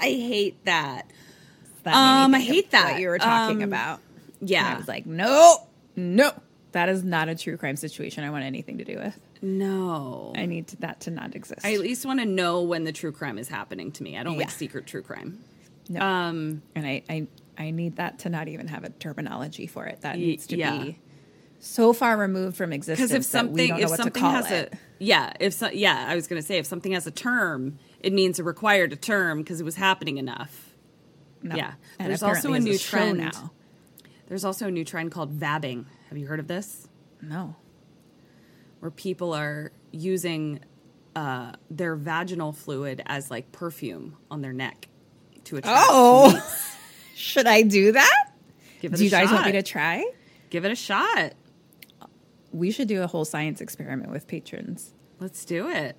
[SPEAKER 5] I hate that.
[SPEAKER 4] That
[SPEAKER 5] Um, I hate that.
[SPEAKER 4] What you were talking
[SPEAKER 5] Um,
[SPEAKER 4] about.
[SPEAKER 5] Yeah.
[SPEAKER 4] And I was like, no, no. That is not a true crime situation I want anything to do with.
[SPEAKER 5] No.
[SPEAKER 4] I need to, that to not exist.
[SPEAKER 5] I at least want to know when the true crime is happening to me. I don't like secret true crime.
[SPEAKER 4] No.
[SPEAKER 5] Um,
[SPEAKER 4] and I, I I need that to not even have a terminology for it. That needs to
[SPEAKER 5] yeah.
[SPEAKER 4] be so far removed from existence
[SPEAKER 5] because if something if
[SPEAKER 4] to
[SPEAKER 5] something has
[SPEAKER 4] it.
[SPEAKER 5] a yeah if so, yeah I was gonna say if something has a term it means it required a term because it was happening enough.
[SPEAKER 4] No.
[SPEAKER 5] Yeah.
[SPEAKER 4] And
[SPEAKER 5] There's also a new
[SPEAKER 4] show
[SPEAKER 5] trend.
[SPEAKER 4] now.
[SPEAKER 5] There's also a new trend called vabbing. Have you heard of this?
[SPEAKER 4] No.
[SPEAKER 5] Where people are using uh, their vaginal fluid as like perfume on their neck to attract.
[SPEAKER 4] Oh,
[SPEAKER 5] mates.
[SPEAKER 4] should I do that?
[SPEAKER 5] Give it
[SPEAKER 4] Do
[SPEAKER 5] a
[SPEAKER 4] you guys want me to try?
[SPEAKER 5] Give it a shot.
[SPEAKER 4] We should do a whole science experiment with patrons.
[SPEAKER 5] Let's do it.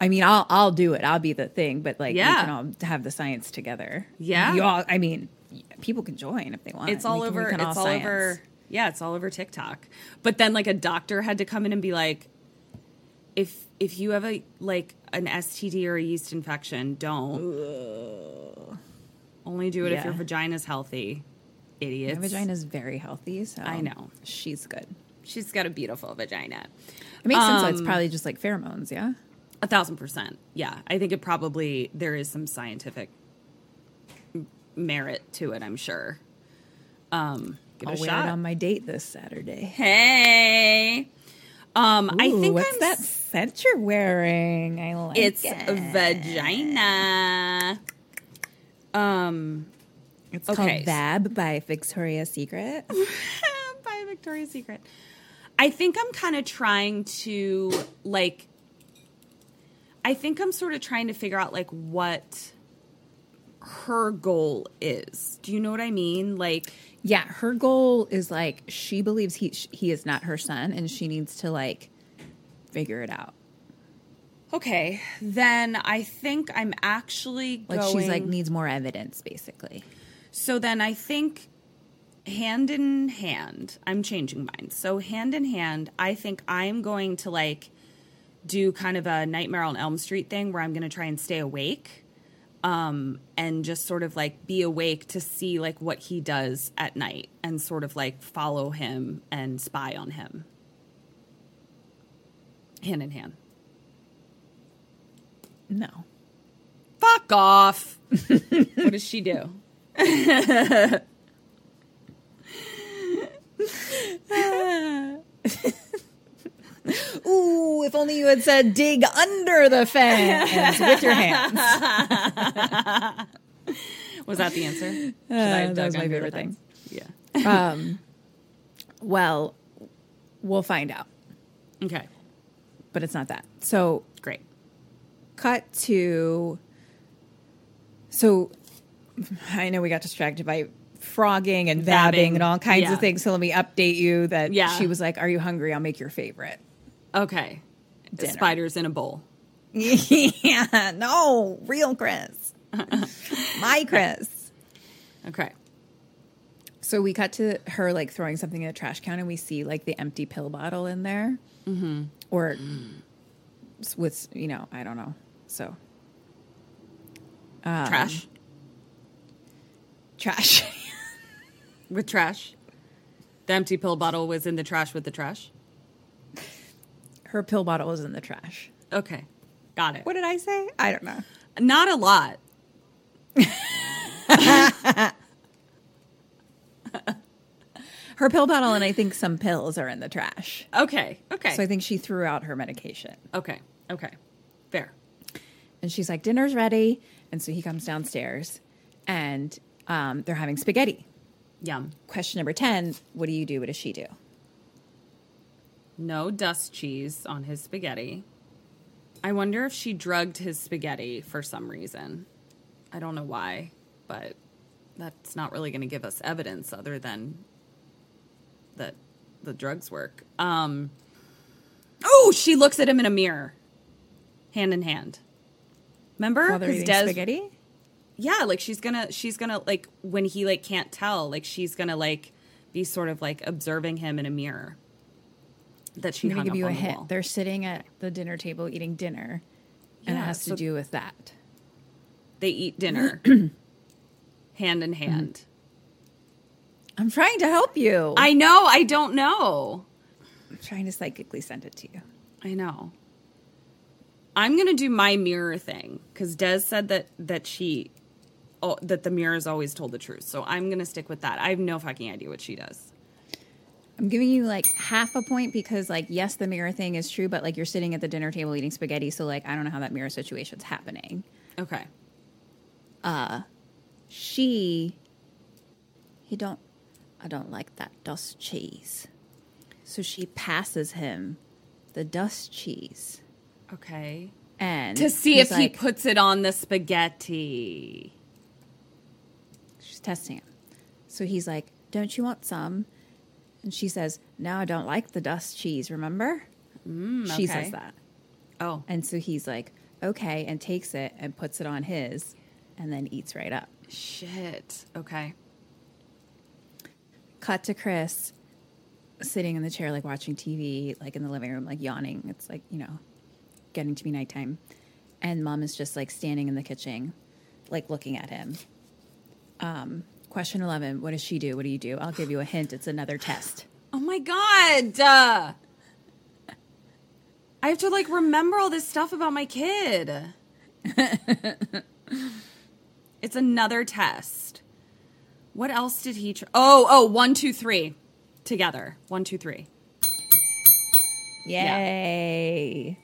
[SPEAKER 4] I mean, I'll I'll do it. I'll be the thing, but like
[SPEAKER 5] Yeah.
[SPEAKER 4] we can all have the science together.
[SPEAKER 5] Yeah.
[SPEAKER 4] you all. I mean, people can join if they want.
[SPEAKER 5] It's all
[SPEAKER 4] can-
[SPEAKER 5] over. It's all
[SPEAKER 4] science.
[SPEAKER 5] over. Yeah, it's all over TikTok. But then, like, a doctor had to come in and be like, if if you have a like an STD or a yeast infection, don't. Only do it if
[SPEAKER 4] Yeah.
[SPEAKER 5] your vagina's healthy. idiots.
[SPEAKER 4] My vagina is very healthy, so
[SPEAKER 5] I know.
[SPEAKER 4] she's good.
[SPEAKER 5] She's got a beautiful vagina.
[SPEAKER 4] It makes sense. So it's
[SPEAKER 5] Um,
[SPEAKER 4] probably just like pheromones, yeah.
[SPEAKER 5] A thousand percent. Yeah. I think it probably, there is some scientific merit to it, I'm sure. Um, give
[SPEAKER 4] I'll
[SPEAKER 5] a
[SPEAKER 4] wear
[SPEAKER 5] shot.
[SPEAKER 4] it on my date this Saturday.
[SPEAKER 5] Hey. Um, I think
[SPEAKER 4] what's
[SPEAKER 5] I'm
[SPEAKER 4] that scent you're wearing? I like
[SPEAKER 5] It's
[SPEAKER 4] it.
[SPEAKER 5] a vagina. Um,
[SPEAKER 4] It's
[SPEAKER 5] okay.
[SPEAKER 4] called Vab by Victoria's Secret.
[SPEAKER 5] by Victoria's Secret. I think I'm kind of trying to like. I think I'm sort of trying to figure out like what her goal is. Do you know what I mean? Like,
[SPEAKER 4] Yeah, her goal is like she believes he he is not her son, and she needs to like figure it out.
[SPEAKER 5] okay, then I think I'm actually
[SPEAKER 4] Like
[SPEAKER 5] going.
[SPEAKER 4] she's like needs more evidence, basically.
[SPEAKER 5] So then I think hand in hand, I'm changing mine. So hand in hand, I think I'm going to like do kind of a Nightmare on Elm Street thing where I'm going to try and stay awake um and just sort of like be awake to see like what he does at night and sort of like follow him and spy on him hand in hand.
[SPEAKER 4] No.
[SPEAKER 5] Fuck off. what does she do?
[SPEAKER 4] Ooh, if only you had said dig under the fence with your hands.
[SPEAKER 5] Was that the answer?
[SPEAKER 4] Uh, that was my favorite thing.
[SPEAKER 5] Yeah.
[SPEAKER 4] Um, well, we'll find out,
[SPEAKER 5] Okay.
[SPEAKER 4] but it's not that. So
[SPEAKER 5] Great.
[SPEAKER 4] cut to so I know we got distracted by phrogging and vabbing,
[SPEAKER 5] Vabbing,
[SPEAKER 4] and all kinds
[SPEAKER 5] yeah.
[SPEAKER 4] of things. So let me update you that
[SPEAKER 5] Yeah.
[SPEAKER 4] she was like, "Are you hungry? I'll make your favorite."
[SPEAKER 5] Okay.
[SPEAKER 4] Dinner.
[SPEAKER 5] Spiders in a bowl.
[SPEAKER 4] yeah, no, real Chris, my Chris.
[SPEAKER 5] Okay.
[SPEAKER 4] So we cut to her like throwing something in the trash can, and we see like the empty pill bottle in there, mm-hmm. or s- with you know I don't know. So um,
[SPEAKER 5] trash.
[SPEAKER 4] trash.
[SPEAKER 5] With trash. The empty pill bottle was in the trash with the trash.
[SPEAKER 4] Her pill bottle was in the trash.
[SPEAKER 5] Okay. Got it.
[SPEAKER 4] What did I say? I don't know.
[SPEAKER 5] Not a lot.
[SPEAKER 4] Her pill bottle and I think some pills are in the trash.
[SPEAKER 5] Okay. Okay.
[SPEAKER 4] So I think she threw out her medication.
[SPEAKER 5] okay. Okay. Fair.
[SPEAKER 4] And she's like, dinner's ready. And so he comes downstairs and um, they're having spaghetti.
[SPEAKER 5] Yum.
[SPEAKER 4] Question number 10 What do you do? What does she do?
[SPEAKER 5] No dust cheese on his spaghetti. I wonder if she drugged his spaghetti for some reason. I don't know why, but that's not really going to give us evidence other than that the drugs work. Um, oh, she looks at him in a mirror, hand in hand. Remember?
[SPEAKER 4] While they're
[SPEAKER 5] 'Cause
[SPEAKER 4] eating
[SPEAKER 5] Des-
[SPEAKER 4] spaghetti?
[SPEAKER 5] yeah like she's gonna she's gonna like when he like can't tell like she's gonna like be sort of like observing him in a mirror that she
[SPEAKER 4] I'm going
[SPEAKER 5] hung
[SPEAKER 4] to give you a
[SPEAKER 5] the
[SPEAKER 4] hint.
[SPEAKER 5] wall.
[SPEAKER 4] They're sitting at the dinner table eating dinner, and it
[SPEAKER 5] Yeah,
[SPEAKER 4] has to do with that.
[SPEAKER 5] they eat dinner hand in mm-hmm. hand
[SPEAKER 4] I'm trying to help you.
[SPEAKER 5] i know i don't know
[SPEAKER 4] I'm trying to psychically send it to you.
[SPEAKER 5] i know i'm gonna do my mirror thing because des said that that she oh, that the mirror is always told the truth so i'm gonna stick with that i have no fucking idea what she does
[SPEAKER 4] I'm giving you like half a point because, like, yes, the mirror thing is true, but like you're sitting at the dinner table eating spaghetti, so like I don't know how that mirror situation's happening.
[SPEAKER 5] okay Uh
[SPEAKER 4] She, he don't, I don't like that dust cheese, so she passes him the dust cheese,
[SPEAKER 5] okay
[SPEAKER 4] and
[SPEAKER 5] to see if he puts it on the spaghetti
[SPEAKER 4] she's testing him. So he's like, "Don't you want some?" And she says, "No, I don't like the dust cheese. Remember?" she
[SPEAKER 5] Mm, okay.
[SPEAKER 4] says that.
[SPEAKER 5] oh
[SPEAKER 4] And so he's like, okay, and takes it and puts it on his and then eats right up.
[SPEAKER 5] Shit. Okay.
[SPEAKER 4] Cut to Chris sitting in the chair, like watching TV, like in the living room, like yawning. It's like, you know, getting to be nighttime. And mom is just like standing in the kitchen, like looking at him. Um, Question 11. What does she do? What do you do? I'll give you a hint. It's another test.
[SPEAKER 5] Oh my god. Uh, I have to like remember all this stuff about my kid. it's another test. What else did he? Tr- oh, oh, one, two, three, together. One, two, three.
[SPEAKER 4] Yay.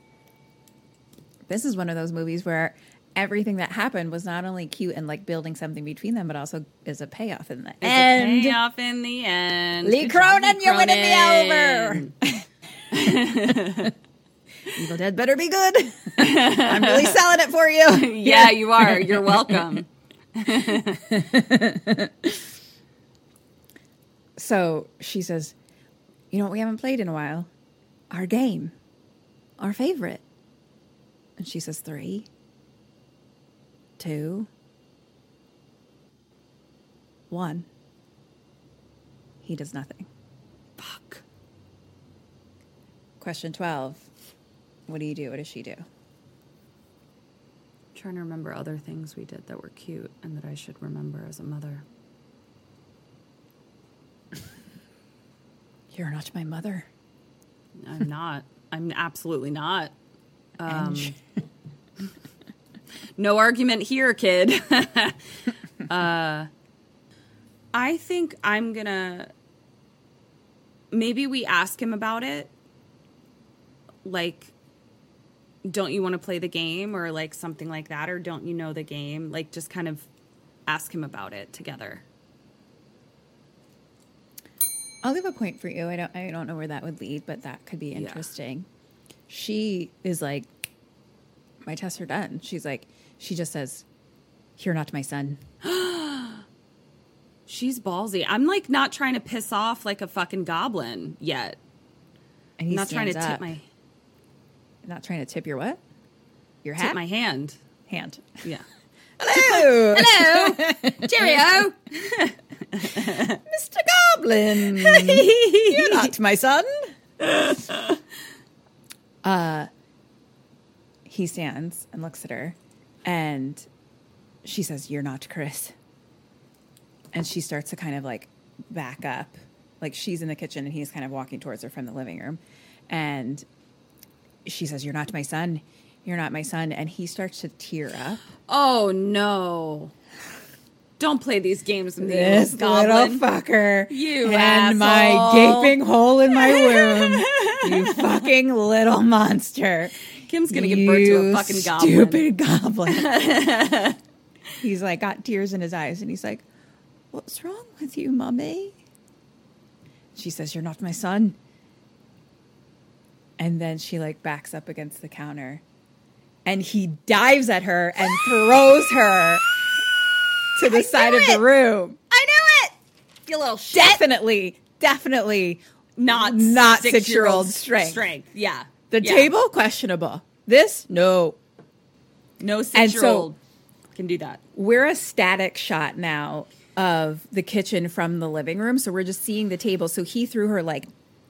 [SPEAKER 4] This is one of those movies where everything that happened was not only cute and like building something between them, but also is a payoff in the
[SPEAKER 5] It's
[SPEAKER 4] end.
[SPEAKER 5] payoff in the end.
[SPEAKER 4] Lee Cronin, you're winning me over. Evil Dead better be good. I'm really selling it for you.
[SPEAKER 5] yeah, you are. You're welcome.
[SPEAKER 4] So she says, You know what we haven't played in a while? Our game. Our favorite. And she says, Three, two, one. He does nothing.
[SPEAKER 5] Fuck.
[SPEAKER 4] Question 12. What do you do? What does she do?
[SPEAKER 5] trying to remember other things we did that were cute and that I should remember as a mother.
[SPEAKER 4] You're not my mother.
[SPEAKER 5] I'm not. I'm absolutely not. Um, no argument here, kid. uh, I think I'm gonna. Maybe we ask him about it. Like, don't you want to play the game or like something like that? Or don't you know the game? Like, just kind of ask him about it together.
[SPEAKER 4] I'll give a point for you. I don't I don't know where that would lead, but that could be interesting. She is like my tests are done. She's like she just says, You're not my son.
[SPEAKER 5] She's ballsy. I'm like not trying to piss off like a fucking goblin yet.
[SPEAKER 4] And he
[SPEAKER 5] not trying to
[SPEAKER 4] stands
[SPEAKER 5] tip
[SPEAKER 4] up.
[SPEAKER 5] my
[SPEAKER 4] not trying to tip your what? Your
[SPEAKER 5] tip
[SPEAKER 4] hat?
[SPEAKER 5] my hand.
[SPEAKER 4] hand.
[SPEAKER 5] Yeah.
[SPEAKER 4] Hello.
[SPEAKER 5] Hello. Cheerio.
[SPEAKER 4] Mr. Goblin. You're not my son. uh he stands and looks at her and she says, You're not Chris. And she starts to kind of like back up. Like she's in the kitchen and he's kind of walking towards her from the living room. And she says, You're not my son. You're not my son. And he starts to tear up.
[SPEAKER 5] Oh no. Don't play these games with me,
[SPEAKER 4] This
[SPEAKER 5] little goblin.
[SPEAKER 4] little fucker.
[SPEAKER 5] You
[SPEAKER 4] and my gaping hole in my womb. you fucking little monster.
[SPEAKER 5] Kim's gonna give birth to a fucking goblin.
[SPEAKER 4] Stupid goblin. he's like got tears in his eyes and he's like, What's wrong with you, mummy? She says, You're not my son. And then she like backs up against the counter and he dives at her and throws her to the side of the room.
[SPEAKER 5] I knew it. You little shit.
[SPEAKER 4] Definitely, definitely
[SPEAKER 5] Not
[SPEAKER 4] not
[SPEAKER 5] six-year-old
[SPEAKER 4] six year old strength.
[SPEAKER 5] Strength. Yeah.
[SPEAKER 4] The
[SPEAKER 5] Yeah.
[SPEAKER 4] table questionable. This no.
[SPEAKER 5] No
[SPEAKER 4] And
[SPEAKER 5] six year
[SPEAKER 4] so
[SPEAKER 5] old can do that.
[SPEAKER 4] we're a static shot now of the kitchen from the living room, so we're just seeing the table. So he threw her like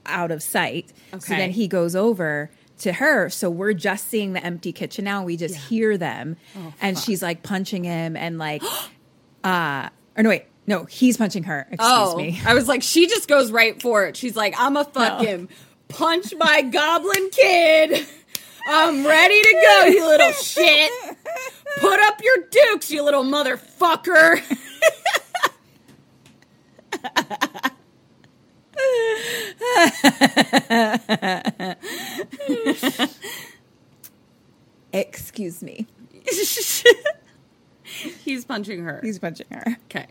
[SPEAKER 4] out of sight. So
[SPEAKER 5] Okay.
[SPEAKER 4] then he goes over to her. So we're just seeing the empty kitchen now. We just hear them,
[SPEAKER 5] Oh,
[SPEAKER 4] and she's like punching him and like, uh, or no wait, no, he's punching her. Excuse
[SPEAKER 5] Oh,
[SPEAKER 4] me.
[SPEAKER 5] I was like, she just goes right for it. She's like, I'm a fucking punch my goblin kid. I'm ready to go, you little shit. Put up your dukes, you little motherfucker.
[SPEAKER 4] Excuse me.
[SPEAKER 5] He's punching her.
[SPEAKER 4] He's punching her.
[SPEAKER 5] okay.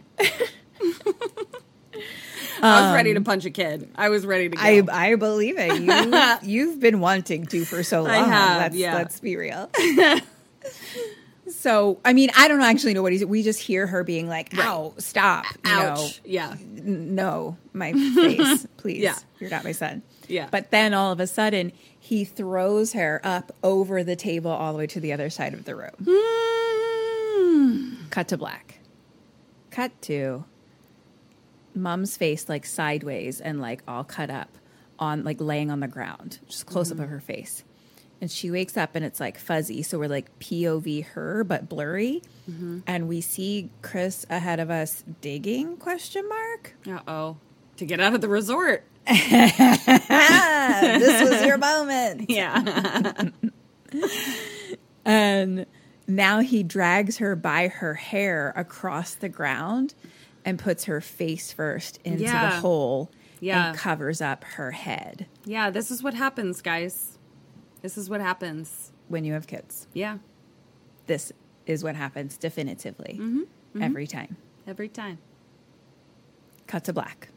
[SPEAKER 5] I was ready to punch a kid. I was ready to go.
[SPEAKER 4] I I believe it. You you've been wanting to for so long.
[SPEAKER 5] I have,
[SPEAKER 4] let's,
[SPEAKER 5] yeah.
[SPEAKER 4] let's be real. so I mean, I don't actually know what he's. We just hear her being like, "Ow, stop!" You
[SPEAKER 5] Ouch. Yeah.
[SPEAKER 4] know, "N- no, my face, please.
[SPEAKER 5] Yeah.
[SPEAKER 4] you're not my son.
[SPEAKER 5] Yeah.
[SPEAKER 4] But then all of a sudden, he throws her up over the table all the way to the other side of the room.
[SPEAKER 5] Mm.
[SPEAKER 4] Cut to black. Cut to mom's face like sideways and like all cut up on like laying on the ground, just close up of her face. and she wakes up and it's like fuzzy. So we're like POV her, but blurry.
[SPEAKER 5] Mm-hmm.
[SPEAKER 4] And we see Chris ahead of us digging question mark.
[SPEAKER 5] Uh oh. To get out of the resort.
[SPEAKER 4] This was your moment.
[SPEAKER 5] Yeah.
[SPEAKER 4] And now he drags her by her hair across the ground and puts her face first into the hole
[SPEAKER 5] Yeah.
[SPEAKER 4] and covers up her head
[SPEAKER 5] yeah, this is what happens, guys. This is what happens.
[SPEAKER 4] when you have kids.
[SPEAKER 5] Yeah.
[SPEAKER 4] This is what happens definitively every time.
[SPEAKER 5] Every time.
[SPEAKER 4] Cut to black.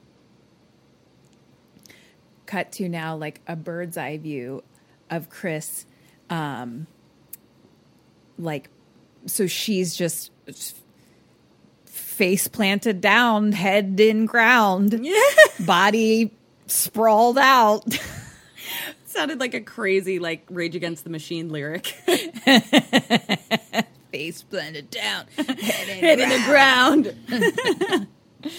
[SPEAKER 4] Cut to now like a bird's eye view of Chris. Um, like, so she's just face planted down, head in ground, body sprawled out.
[SPEAKER 5] Sounded like a crazy, like, Rage Against the Machine lyric.
[SPEAKER 4] face planted down,
[SPEAKER 5] Head in the ground. is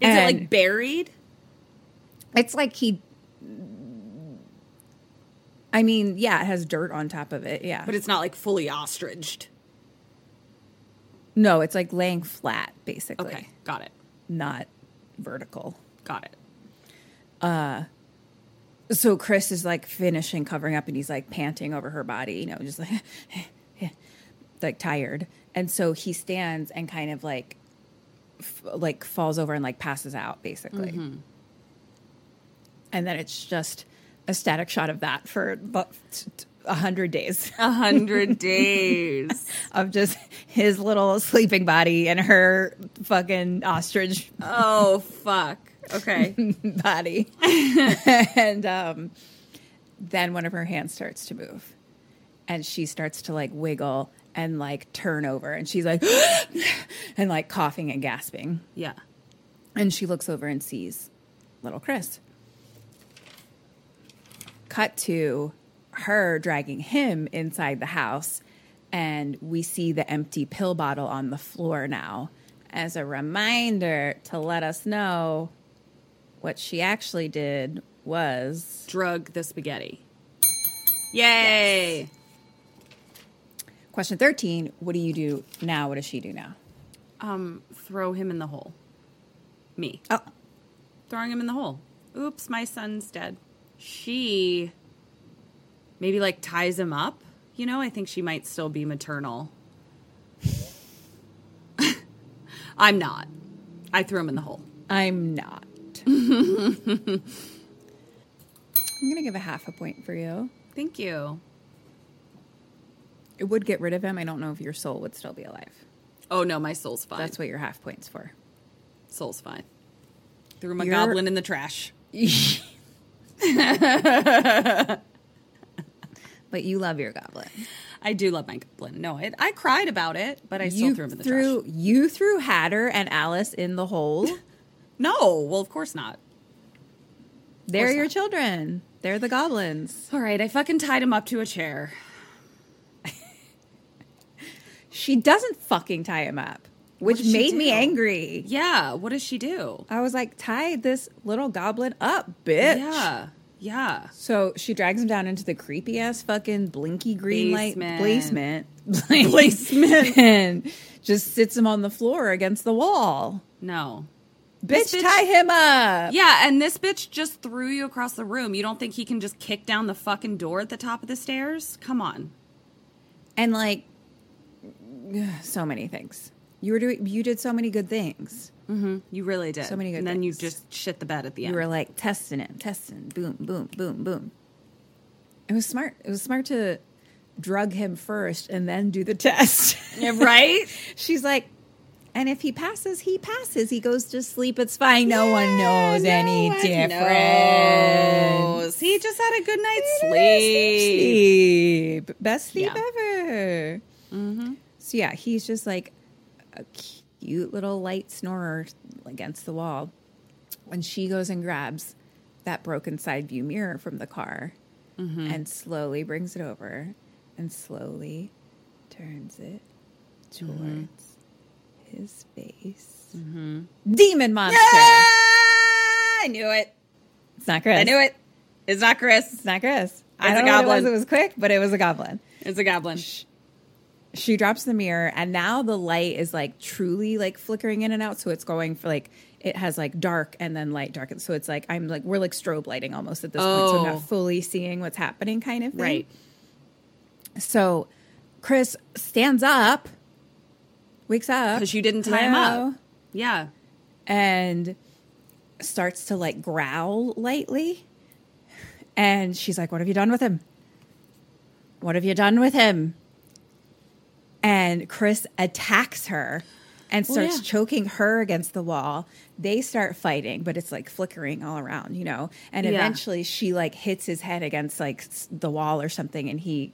[SPEAKER 5] it like buried?
[SPEAKER 4] It's like he. I mean, yeah, it has dirt on top of it. Yeah,
[SPEAKER 5] But it's not like fully ostriched.
[SPEAKER 4] No, it's like laying flat, basically.
[SPEAKER 5] Okay. Got it.
[SPEAKER 4] not vertical.
[SPEAKER 5] Got it.
[SPEAKER 4] Uh, So Chris is like finishing covering up, and he's like panting over her body, you know, just like like tired. And so he stands and kind of like f- like falls over and like passes out, basically.
[SPEAKER 5] Mm-hmm.
[SPEAKER 4] And then it's just a static shot of that for about a hundred days.
[SPEAKER 5] A hundred days.
[SPEAKER 4] of just his little sleeping body and her fucking ostrich
[SPEAKER 5] Oh, fuck. Okay.
[SPEAKER 4] body. and um, then one of her hands starts to move. And she starts to like wiggle and like turn over. And she's like, and like coughing and gasping.
[SPEAKER 5] Yeah.
[SPEAKER 4] And she looks over and sees little Chris. Cut to her dragging him inside the house. And we see the empty pill bottle on the floor now as a reminder to let us know what she actually did was
[SPEAKER 5] Drug the spaghetti. Yay.
[SPEAKER 4] question 13 what do you do now what does she do now
[SPEAKER 5] Um, throw him in the hole. Me.
[SPEAKER 4] oh
[SPEAKER 5] Throwing him in the hole. Oops, my son's dead. She maybe like ties him up. You know, I think she might still be maternal. I'm not. I threw him in the hole.
[SPEAKER 4] i'm not i'm gonna give a half a point for you
[SPEAKER 5] Thank you.
[SPEAKER 4] it would get rid of him i don't know if your soul would still be alive
[SPEAKER 5] Oh no, my soul's fine.
[SPEAKER 4] that's what your half points for
[SPEAKER 5] soul's fine. Threw my
[SPEAKER 4] You're-
[SPEAKER 5] goblin in the trash.
[SPEAKER 4] but you love your goblin
[SPEAKER 5] I do love my goblin. No, it, I cried about it, but I still
[SPEAKER 4] you
[SPEAKER 5] threw him in the
[SPEAKER 4] threw
[SPEAKER 5] trash.
[SPEAKER 4] you threw hatter and alice in the hole
[SPEAKER 5] No, well, of course not.
[SPEAKER 4] they're
[SPEAKER 5] course
[SPEAKER 4] your
[SPEAKER 5] not.
[SPEAKER 4] children they're the goblins
[SPEAKER 5] All right, I fucking tied him up to a chair.
[SPEAKER 4] she doesn't fucking tie him up which made me angry
[SPEAKER 5] Yeah, what does she do?
[SPEAKER 4] i was like tie this little goblin up bitch
[SPEAKER 5] Yeah, yeah.
[SPEAKER 4] So she drags him down into the creepy ass fucking blinky green
[SPEAKER 5] Basement.
[SPEAKER 4] light placement.
[SPEAKER 5] Placement.
[SPEAKER 4] and just sits him on the floor against the wall.
[SPEAKER 5] No.
[SPEAKER 4] Bitch,
[SPEAKER 5] bitch-
[SPEAKER 4] tie him up.
[SPEAKER 5] Yeah, and this bitch just threw you across the room. You don't think he can just kick down the fucking door at the top of the stairs? Come on.
[SPEAKER 4] And like so many things. You were doing you did so many good things. Mm-hmm.
[SPEAKER 5] You really did.
[SPEAKER 4] So many good
[SPEAKER 5] And then you just shit the bed at the
[SPEAKER 4] You
[SPEAKER 5] end.
[SPEAKER 4] You were like testing it, testing, boom, boom, boom, boom. It was smart. It was smart to drug him first and then do the test.
[SPEAKER 5] right?
[SPEAKER 4] She's like, and if he passes, he passes. He goes to sleep. It's fine. No one knows any different.
[SPEAKER 5] Knows. He just had a good night's sleep.
[SPEAKER 4] Sleep. Best sleep
[SPEAKER 5] Yeah.
[SPEAKER 4] ever. Mm-hmm. So yeah, he's just like a cute little light snorer against the wall. When she goes and grabs that broken side view mirror from the car mm-hmm. and slowly brings it over and slowly turns it towards mm-hmm. his face. Mm-hmm. Demon monster.
[SPEAKER 5] I knew it.
[SPEAKER 4] It's not Chris.
[SPEAKER 5] I knew it. It's not Chris.
[SPEAKER 4] It's not Chris. I
[SPEAKER 5] It's a
[SPEAKER 4] don't know it was. It was quick, but it was a goblin.
[SPEAKER 5] It's a goblin.
[SPEAKER 4] She drops the mirror, and now the light is like truly like flickering in and out. So it's going for like it has like dark and then light, dark. And so it's like I'm like we're like strobe lighting almost at this point. So I'm
[SPEAKER 5] Oh.
[SPEAKER 4] not fully seeing what's happening, kind of thing.
[SPEAKER 5] Right.
[SPEAKER 4] So Chris stands up, wakes up
[SPEAKER 5] Because you didn't tie him up. Yeah.
[SPEAKER 4] and starts to like growl lightly. And she's like, What have you done with him? What have you done with him? And Chris attacks her and
[SPEAKER 5] Well,
[SPEAKER 4] starts
[SPEAKER 5] yeah.
[SPEAKER 4] choking her against the wall. They start fighting, but it's like flickering all around, you know. And
[SPEAKER 5] Yeah.
[SPEAKER 4] eventually she like hits his head against like the wall or something and he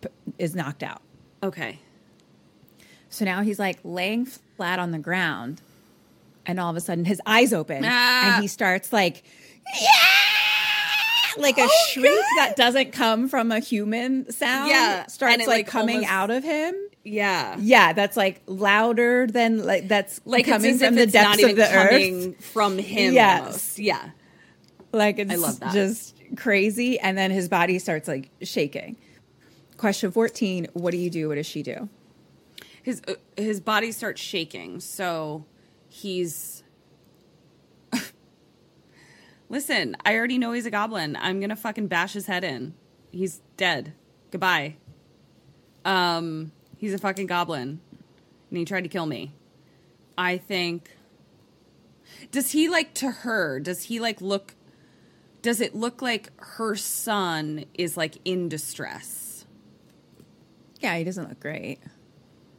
[SPEAKER 4] p- is knocked out.
[SPEAKER 5] Okay.
[SPEAKER 4] So now he's like laying flat on the ground, and all of a sudden his eyes open,
[SPEAKER 5] Ah.
[SPEAKER 4] and he starts like, yeah, like a
[SPEAKER 5] Oh,
[SPEAKER 4] shriek that doesn't come from a human sound.
[SPEAKER 5] Yeah,
[SPEAKER 4] starts like,
[SPEAKER 5] like,
[SPEAKER 4] coming
[SPEAKER 5] almost-
[SPEAKER 4] out of him.
[SPEAKER 5] Yeah.
[SPEAKER 4] Yeah, that's like louder than like that's
[SPEAKER 5] Like
[SPEAKER 4] coming from the depths
[SPEAKER 5] even
[SPEAKER 4] of the
[SPEAKER 5] coming
[SPEAKER 4] earth.
[SPEAKER 5] from him
[SPEAKER 4] Yes.
[SPEAKER 5] almost. Yeah.
[SPEAKER 4] Like it's
[SPEAKER 5] love that.
[SPEAKER 4] just crazy, and then his body starts like shaking. Question fourteen: What do you do? What does she do?
[SPEAKER 5] His uh, his body starts shaking. So he's Listen, I already know he's a goblin. I'm going to fucking bash his head in. He's dead. Goodbye. Um he's a fucking goblin. And he tried to kill me. I think Does he like to her? Does he like look does it look like her son is like in distress?
[SPEAKER 4] Yeah, he doesn't look great.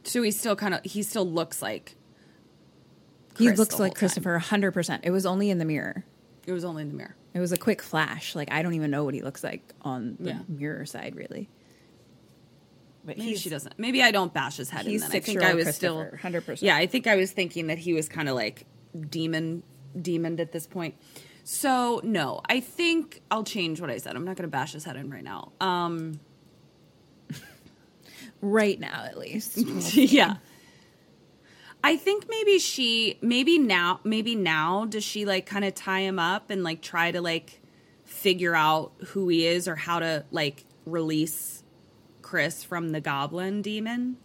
[SPEAKER 5] So he still kind of he still looks like
[SPEAKER 4] He looks like. Christopher 100%. It was only in the mirror.
[SPEAKER 5] it was only in the mirror.
[SPEAKER 4] It was a quick flash. Like, I don't even know what he looks like on the
[SPEAKER 5] Yeah.
[SPEAKER 4] mirror side, really. But
[SPEAKER 5] Maybe
[SPEAKER 4] he's,
[SPEAKER 5] she doesn't. Maybe I don't bash his head in. Then I think I was still
[SPEAKER 4] 100%.
[SPEAKER 5] Yeah, I think I was thinking that he was kind of like demon, demoned at this point. So no, I think I'll change what I said. I'm not going to bash his head in right now. Um,
[SPEAKER 4] right now, at least.
[SPEAKER 5] yeah. I think maybe she maybe now maybe now does she like kind of tie him up and like try to like figure out who he is or how to like release Chris from the goblin demon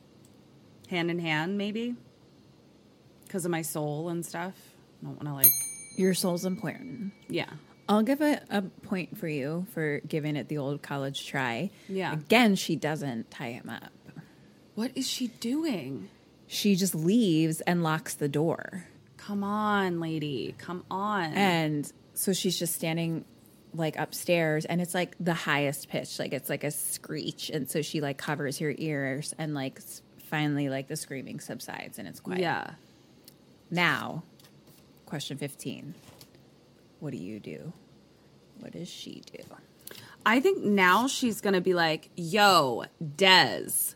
[SPEAKER 5] hand in hand maybe because of my soul and stuff. I don't want to like
[SPEAKER 4] Your soul's important.
[SPEAKER 5] yeah.
[SPEAKER 4] I'll give a, a point for you for giving it the old college try.
[SPEAKER 5] Yeah.
[SPEAKER 4] Again, she doesn't tie him up.
[SPEAKER 5] What is she doing?
[SPEAKER 4] She just leaves and locks the door.
[SPEAKER 5] Come on, lady. Come on.
[SPEAKER 4] And so she's just standing like upstairs and it's like the highest pitch. Like it's like a screech. And so she like covers her ears and like finally like the screaming subsides and it's quiet.
[SPEAKER 5] yeah.
[SPEAKER 4] Now, question 15. What do you do? What does she do?
[SPEAKER 5] I think now she's gonna be like, "Yo, Des,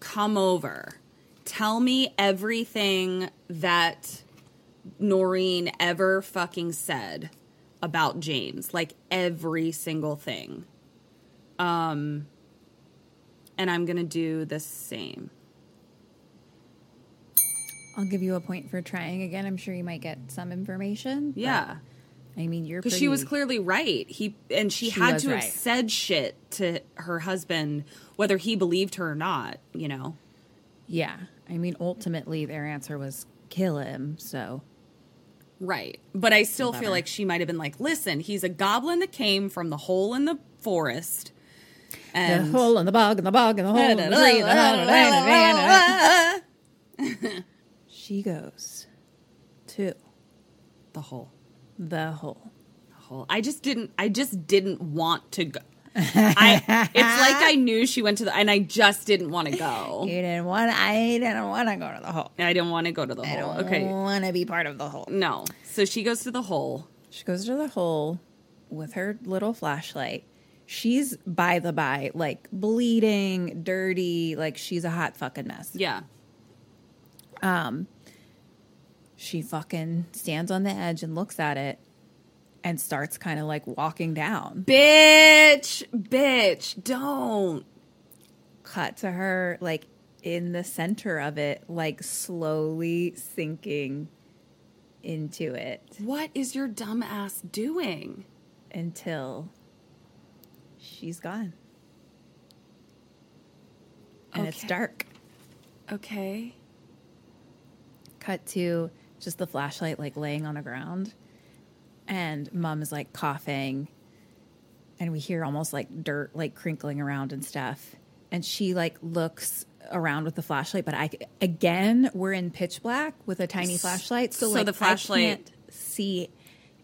[SPEAKER 5] come over. Tell me everything that Noreen ever fucking said about James, like every single thing." Um, and I'm gonna do the same.
[SPEAKER 4] I'll give you a point for trying again. I'm sure you might get some information.
[SPEAKER 5] Yeah,
[SPEAKER 4] I mean, you're
[SPEAKER 5] because she was clearly right. He and she,
[SPEAKER 4] She
[SPEAKER 5] had to have said shit to her husband, whether he believed her or not. You know.
[SPEAKER 4] Yeah. I mean, ultimately, their answer was kill him. So
[SPEAKER 5] Right. But I still feel like she might have been like, listen, he's a goblin that came from the hole in the forest. And
[SPEAKER 4] the hole in the bog and the bog and the hole in the tree. and the hole in the rain and. She goes to
[SPEAKER 5] the hole.
[SPEAKER 4] the hole.
[SPEAKER 5] The hole. I just didn't I just didn't want to go. I it's like I knew she went to the and I just didn't want to go.
[SPEAKER 4] You didn't want. I didn't want to go to the hole.
[SPEAKER 5] I didn't want to go to the hole.
[SPEAKER 4] I
[SPEAKER 5] hole.
[SPEAKER 4] don't
[SPEAKER 5] Okay.
[SPEAKER 4] want to be part of the hole.
[SPEAKER 5] No. So she goes to the hole.
[SPEAKER 4] She goes to the hole with her little flashlight. She's by the by, like bleeding, dirty, like she's a hot fucking mess.
[SPEAKER 5] Yeah. Um.
[SPEAKER 4] She fucking stands on the edge and looks at it and starts kind of like walking down.
[SPEAKER 5] Bitch, bitch, don't.
[SPEAKER 4] Cut to her like in the center of it, like slowly sinking into it
[SPEAKER 5] What is your dumb ass doing?
[SPEAKER 4] until she's gone. And it's dark.
[SPEAKER 5] Okay.
[SPEAKER 4] Cut to just the flashlight like laying on the ground. And mom is like coughing. And we hear almost like dirt like crinkling around and stuff. And she like looks around with the flashlight, but I again we're in pitch black with a tiny flashlight, so,
[SPEAKER 5] so
[SPEAKER 4] like
[SPEAKER 5] the flashlight-
[SPEAKER 4] I can't see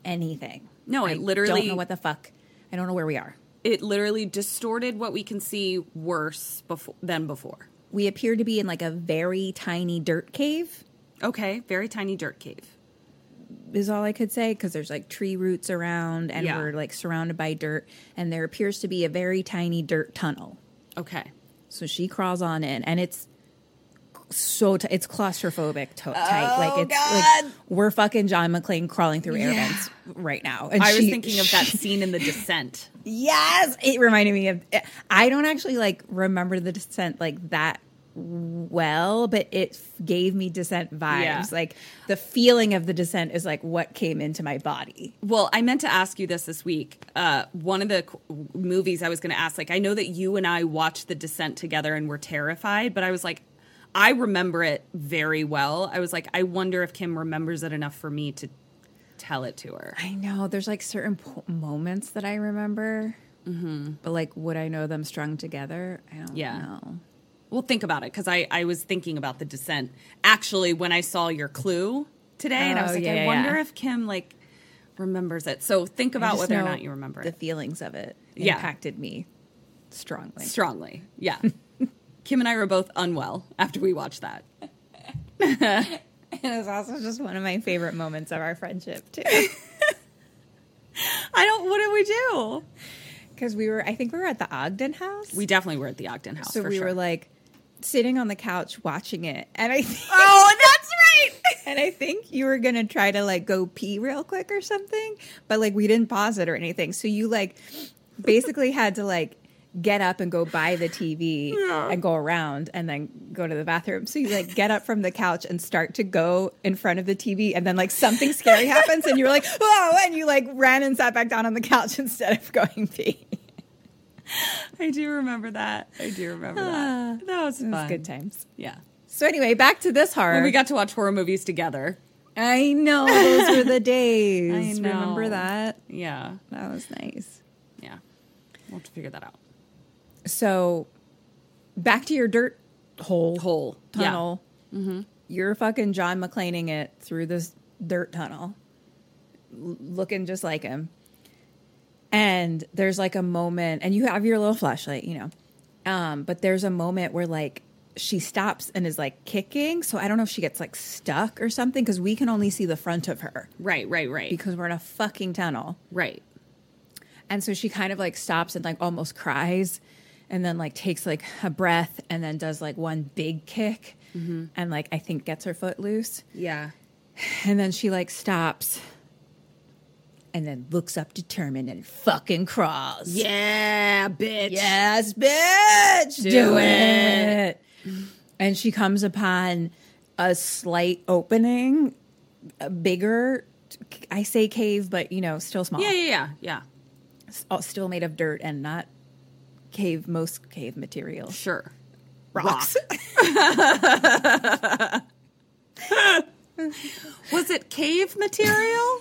[SPEAKER 4] anything.
[SPEAKER 5] No, it
[SPEAKER 4] I
[SPEAKER 5] literally-
[SPEAKER 4] don't know what the fuck. I don't know where we are.
[SPEAKER 5] It literally distorted what we can see worse before than before.
[SPEAKER 4] We appear to be in like a very tiny dirt cave.
[SPEAKER 5] Okay, very tiny dirt cave.
[SPEAKER 4] Is all I could say because there's like tree roots around and
[SPEAKER 5] Yeah.
[SPEAKER 4] we're like surrounded by dirt and there appears to be a very tiny dirt tunnel.
[SPEAKER 5] Okay.
[SPEAKER 4] So she crawls on in and it's so t- it's claustrophobic to- tight. Like oh, it's like we're fucking John McClane crawling through air vents right now. And
[SPEAKER 5] I was
[SPEAKER 4] she-
[SPEAKER 5] thinking of that scene in The Descent.
[SPEAKER 4] Yes, it reminded me of. I don't actually like remember the descent like that well, but it f- gave me descent vibes.
[SPEAKER 5] Yeah.
[SPEAKER 4] Like the feeling of the descent is like what came into my body.
[SPEAKER 5] Well, I meant to ask you this this week. Uh, one of the qu- movies I was going to ask, like, I know that you and I watched The Descent together and were terrified, but I was like, I remember it very well. I was like, I wonder if Kim remembers it enough for me to tell it to her.
[SPEAKER 4] I know there's like certain po- moments that I remember, mm-hmm. but like would I know them strung together? I don't
[SPEAKER 5] Yeah.
[SPEAKER 4] know.
[SPEAKER 5] Well, think about it because I, I was thinking about The Descent actually when I saw your clue today, and I was
[SPEAKER 4] Oh,
[SPEAKER 5] like,
[SPEAKER 4] yeah,
[SPEAKER 5] I
[SPEAKER 4] yeah,
[SPEAKER 5] wonder if Kim like remembers it. So think about whether or not you remember
[SPEAKER 4] the
[SPEAKER 5] it
[SPEAKER 4] feelings of it.
[SPEAKER 5] Yeah.
[SPEAKER 4] impacted me strongly.
[SPEAKER 5] strongly. Yeah. Kim and I were both unwell after we watched that.
[SPEAKER 4] it was also just one of my favorite moments of our friendship too,
[SPEAKER 5] I don't. What did we do?
[SPEAKER 4] because we were. I think we were at the Ogden house.
[SPEAKER 5] We definitely were at the Ogden house.
[SPEAKER 4] so
[SPEAKER 5] for
[SPEAKER 4] we
[SPEAKER 5] sure.
[SPEAKER 4] were like sitting on the couch watching it, and I think,
[SPEAKER 5] oh, that's right.
[SPEAKER 4] and I think you were gonna try to like go pee real quick or something, but like we didn't pause it or anything. So you like basically had to like get up and go by the TV and go around and then go to the bathroom. So you like get up from the couch and start to go in front of the TV and then like something scary happens and you're like, oh, and you like ran and sat back down on the couch instead of going pee.
[SPEAKER 5] I do remember that. I do remember that. Ah, that was
[SPEAKER 4] It was good times.
[SPEAKER 5] Yeah.
[SPEAKER 4] So anyway, back to this horror.
[SPEAKER 5] When we got to watch horror movies together.
[SPEAKER 4] I know those were the days.
[SPEAKER 5] I know.
[SPEAKER 4] Remember that?
[SPEAKER 5] Yeah.
[SPEAKER 4] That was nice.
[SPEAKER 5] Yeah. We'll have to figure that out.
[SPEAKER 4] So back to your dirt hole
[SPEAKER 5] Hole.
[SPEAKER 4] tunnel. Mm-hmm. You're fucking John McClaning it through this dirt tunnel, looking just like him. And there's like a moment, and you have your little flashlight, you know. Um, but there's a moment where like she stops and is like kicking. So I don't know if she gets like stuck or something because we can only see the front of her
[SPEAKER 5] Right, right, right.
[SPEAKER 4] because we're in a fucking tunnel.
[SPEAKER 5] right.
[SPEAKER 4] And so she kind of like stops and like almost cries and then like takes like a breath and then does like one big kick and like I think gets her foot loose.
[SPEAKER 5] Yeah.
[SPEAKER 4] And then she like stops and then looks up determined and fucking crawls.
[SPEAKER 5] Yeah, bitch.
[SPEAKER 4] Yes, bitch. Do, it. And she comes upon a slight opening, a bigger, I say cave, but you know, still small.
[SPEAKER 5] Yeah, yeah, yeah. Yeah.
[SPEAKER 4] all- oh, still made of dirt and not cave most cave material
[SPEAKER 5] Sure.
[SPEAKER 4] rocks
[SPEAKER 5] Was it cave material?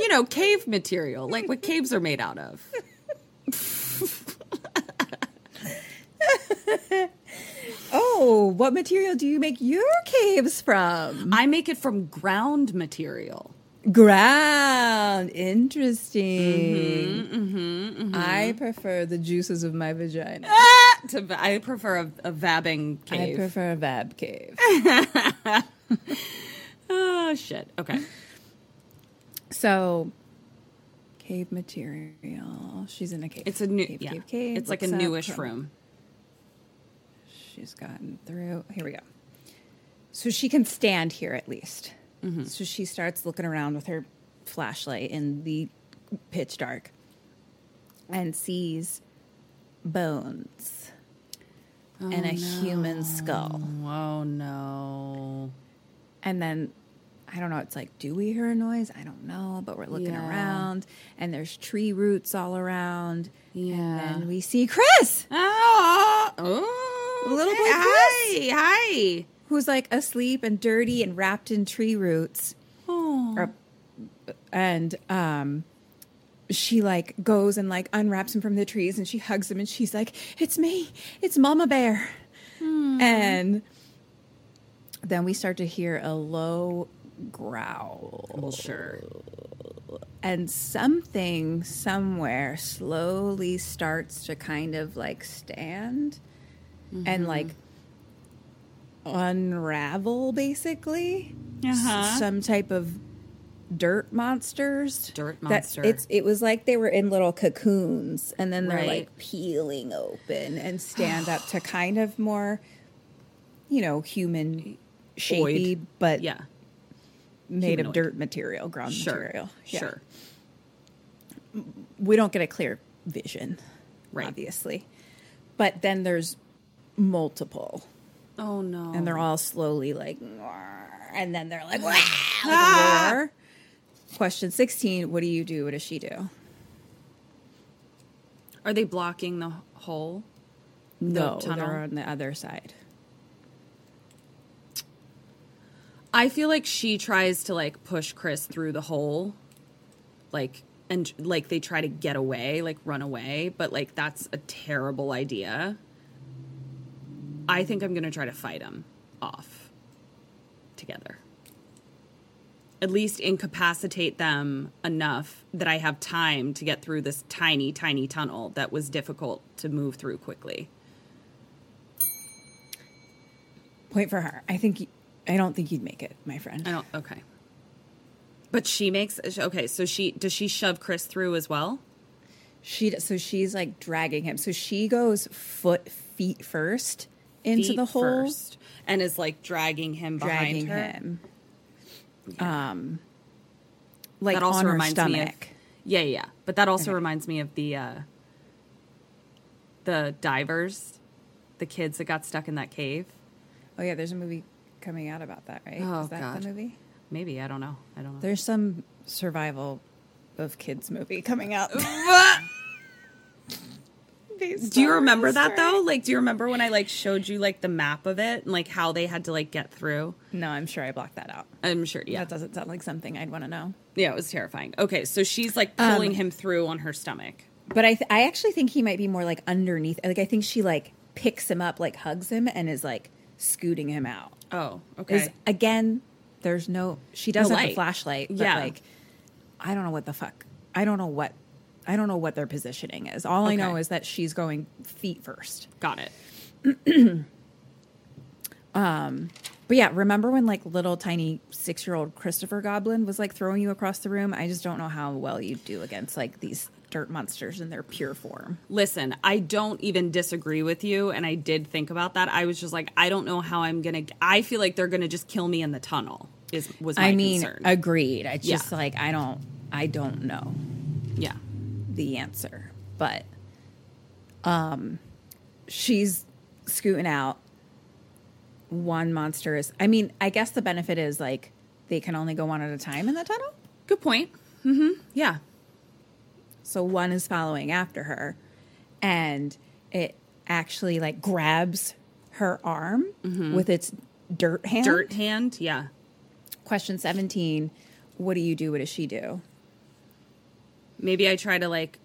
[SPEAKER 5] You know, cave material, like what caves are made out of.
[SPEAKER 4] oh what material do you make your caves from
[SPEAKER 5] I make it from ground material.
[SPEAKER 4] ground interesting mm-hmm, mm-hmm, mm-hmm. i prefer the juices of my vagina ah,
[SPEAKER 5] To, I prefer a, a vabbing cave.
[SPEAKER 4] i prefer a vab cave
[SPEAKER 5] oh shit. Okay.
[SPEAKER 4] So cave material she's in a cave
[SPEAKER 5] It's a new
[SPEAKER 4] cave,
[SPEAKER 5] yeah.
[SPEAKER 4] cave, cave.
[SPEAKER 5] It's like a
[SPEAKER 4] Looks up
[SPEAKER 5] newish room.
[SPEAKER 4] She's gotten through. Here we go. So she can stand here at least. Mm-hmm. So she starts looking around with her flashlight in the pitch dark and sees bones oh, and a human skull.
[SPEAKER 5] Oh no.
[SPEAKER 4] And then I don't know. It's like, do we hear a noise? I don't know, but we're looking
[SPEAKER 5] Yeah.
[SPEAKER 4] around, and there's tree roots all around.
[SPEAKER 5] Yeah.
[SPEAKER 4] And then we see Chris,
[SPEAKER 5] Oh, oh
[SPEAKER 4] Little boy
[SPEAKER 5] Hi, hi.
[SPEAKER 4] who's like asleep and dirty and wrapped in tree roots.
[SPEAKER 5] Oh,
[SPEAKER 4] Or- and um, she like goes and like unwraps him from the trees, and she hugs him, and she's like, "It's me, it's Mama Bear." And then we start to hear a low growl.
[SPEAKER 5] well, sure.
[SPEAKER 4] and something somewhere slowly starts to kind of like stand and like unravel basically
[SPEAKER 5] Uh-huh.
[SPEAKER 4] some type of dirt monsters
[SPEAKER 5] Dirt
[SPEAKER 4] That-
[SPEAKER 5] monster.
[SPEAKER 4] it's it was like they were in little cocoons and then they're
[SPEAKER 5] Right.
[SPEAKER 4] like peeling open and stand up to kind of more you know human shapey
[SPEAKER 5] Oid.
[SPEAKER 4] but
[SPEAKER 5] Yeah,
[SPEAKER 4] made of dirt material ground
[SPEAKER 5] sure.
[SPEAKER 4] material Yeah
[SPEAKER 5] Sure.
[SPEAKER 4] we don't get a clear vision,
[SPEAKER 5] Right.
[SPEAKER 4] obviously. But then there's multiple,
[SPEAKER 5] Oh no.
[SPEAKER 4] and they're all slowly like, and then they're like, "Wah," like
[SPEAKER 5] Ah!
[SPEAKER 4] Question 16 What do you do? What does she do?
[SPEAKER 5] Are they blocking the hole?
[SPEAKER 4] No,
[SPEAKER 5] tunnel?
[SPEAKER 4] they're on the other side.
[SPEAKER 5] I feel like she tries to like push Chris through the hole, like and like they try to get away, like run away, but like that's a terrible idea. I think I'm gonna try to fight him off together. At least incapacitate them enough that I have time to get through this tiny, tiny tunnel that was difficult to move through quickly.
[SPEAKER 4] Point for her. I think, I don't think you'd make it, my friend.
[SPEAKER 5] I don't. Okay. But she makes. Okay, so she does she shove Chris through as well?
[SPEAKER 4] She so she's like dragging him. So she goes foot feet first into
[SPEAKER 5] Feet
[SPEAKER 4] the hole,
[SPEAKER 5] first, and is like dragging him
[SPEAKER 4] dragging
[SPEAKER 5] behind her.
[SPEAKER 4] him. Um, like
[SPEAKER 5] that also
[SPEAKER 4] on her
[SPEAKER 5] reminds
[SPEAKER 4] stomach.
[SPEAKER 5] me of. Yeah, yeah, yeah. But that also reminds me of the uh the divers, the kids that got stuck in that cave.
[SPEAKER 4] Oh yeah, there's a movie coming out about that, right?
[SPEAKER 5] Oh,
[SPEAKER 4] Is that
[SPEAKER 5] God.
[SPEAKER 4] the movie?
[SPEAKER 5] Maybe I don't know. I don't know.
[SPEAKER 4] There's some survival of kids movie coming out.
[SPEAKER 5] Do you remember that though? Like, do you remember when I like showed you like the map of it and like how they had to like get through?
[SPEAKER 4] No, I'm sure I blocked that out.
[SPEAKER 5] I'm sure. Yeah,
[SPEAKER 4] That doesn't sound like something I'd want to know.
[SPEAKER 5] yeah, it was terrifying. Okay, so she's like
[SPEAKER 4] Um,
[SPEAKER 5] pulling him through on her stomach.
[SPEAKER 4] But I, th- I actually think he might be more like underneath. Like I think she like picks him up, like hugs him, and is like scooting him out.
[SPEAKER 5] Oh,
[SPEAKER 4] Because
[SPEAKER 5] okay.
[SPEAKER 4] again, there's no. She does have
[SPEAKER 5] light.
[SPEAKER 4] the flashlight. But
[SPEAKER 5] Yeah.
[SPEAKER 4] like, I don't know what the fuck. I don't know what. I don't know what their positioning is. All I know is that she's going feet first.
[SPEAKER 5] Got it.
[SPEAKER 4] um, But yeah, remember when like little tiny six year old Christopher Goblin was like throwing you across the room? I just don't know how well you do against like these dirt monsters in their pure form.
[SPEAKER 5] Listen, I don't even disagree with you, and I did think about that. I was just like, I don't know how I'm gonna. I feel like they're gonna just kill me in the tunnel. Is was my
[SPEAKER 4] I mean,
[SPEAKER 5] concern?
[SPEAKER 4] agreed. I
[SPEAKER 5] Yeah.
[SPEAKER 4] just like I don't I don't know
[SPEAKER 5] yeah,
[SPEAKER 4] the answer, but um, she's scooting out. One monster is. I mean, I guess the benefit is like they can only go one at a time in the tunnel.
[SPEAKER 5] good point. Mm-hmm. Yeah,
[SPEAKER 4] So one is following after her, and it actually like grabs her arm mm-hmm. with its dirt hand.
[SPEAKER 5] dirt hand. Yeah,
[SPEAKER 4] Question seventeen: What do you do? What does she do?
[SPEAKER 5] maybe I try to like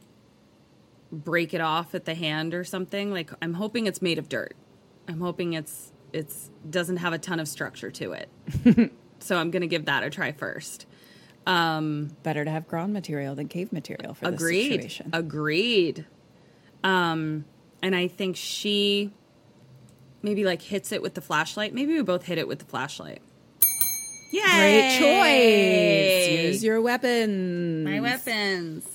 [SPEAKER 5] break it off at the hand or something. Like I'm hoping it's made of dirt. I'm hoping it's it's doesn't have a ton of structure to it. so I'm gonna give that a try first. Um,
[SPEAKER 4] Better to have ground material than cave material for this
[SPEAKER 5] Agreed.
[SPEAKER 4] situation.
[SPEAKER 5] Agreed. Um, and I think she maybe like hits it with the flashlight. Maybe we both hit it with the flashlight. Yay!
[SPEAKER 4] Great choice. Use your weapons.
[SPEAKER 5] my weapons.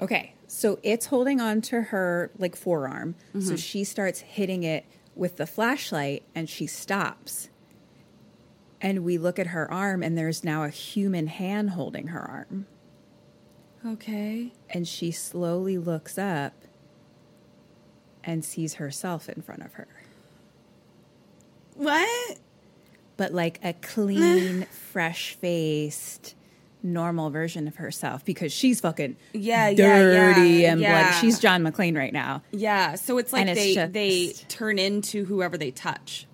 [SPEAKER 4] Okay, so it's holding on to her like forearm.
[SPEAKER 5] Mm-hmm.
[SPEAKER 4] So she starts hitting it with the flashlight and she stops. And we look at her arm and there's now a human hand holding her arm.
[SPEAKER 5] Okay.
[SPEAKER 4] And she slowly looks up and sees herself in front of her.
[SPEAKER 5] What?
[SPEAKER 4] but like a clean, fresh faced, normal version of herself because she's fucking
[SPEAKER 5] Yeah, yeah,
[SPEAKER 4] dirty
[SPEAKER 5] yeah,
[SPEAKER 4] and
[SPEAKER 5] yeah.
[SPEAKER 4] bloody. She's John McClane right now.
[SPEAKER 5] Yeah, so it's like
[SPEAKER 4] it's
[SPEAKER 5] they
[SPEAKER 4] just-
[SPEAKER 5] they turn into whoever they touch.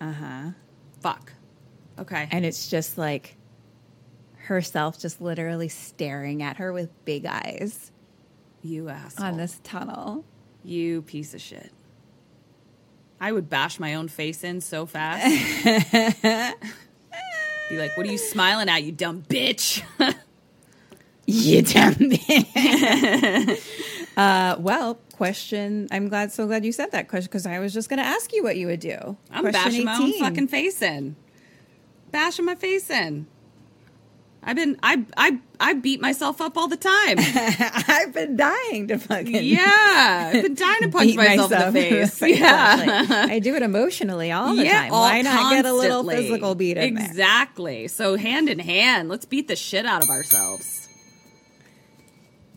[SPEAKER 4] Uh huh.
[SPEAKER 5] Fuck. Okay.
[SPEAKER 4] And it's just like herself just literally staring at her with big eyes
[SPEAKER 5] you asshole.
[SPEAKER 4] on this tunnel.
[SPEAKER 5] You piece of shit. I would bash my own face in so fast. Be like, what are you smiling at, you dumb bitch?
[SPEAKER 4] You dumb uh, well, question. I'm glad, so glad you said that question because I was just going to ask you what you would do.
[SPEAKER 5] I'm
[SPEAKER 4] Question
[SPEAKER 5] bashing my own fucking face in. Bashing my face in. I've been I I I beat myself up all the time.
[SPEAKER 4] I've been dying to fucking
[SPEAKER 5] yeah, I've been dying to punch
[SPEAKER 4] beat
[SPEAKER 5] myself, in the face. Yeah,
[SPEAKER 4] Exactly. I do it emotionally all the
[SPEAKER 5] yeah,
[SPEAKER 4] time.
[SPEAKER 5] all
[SPEAKER 4] Why not get a little physical beat in there?
[SPEAKER 5] Exactly. So hand in hand, let's beat the shit out of ourselves.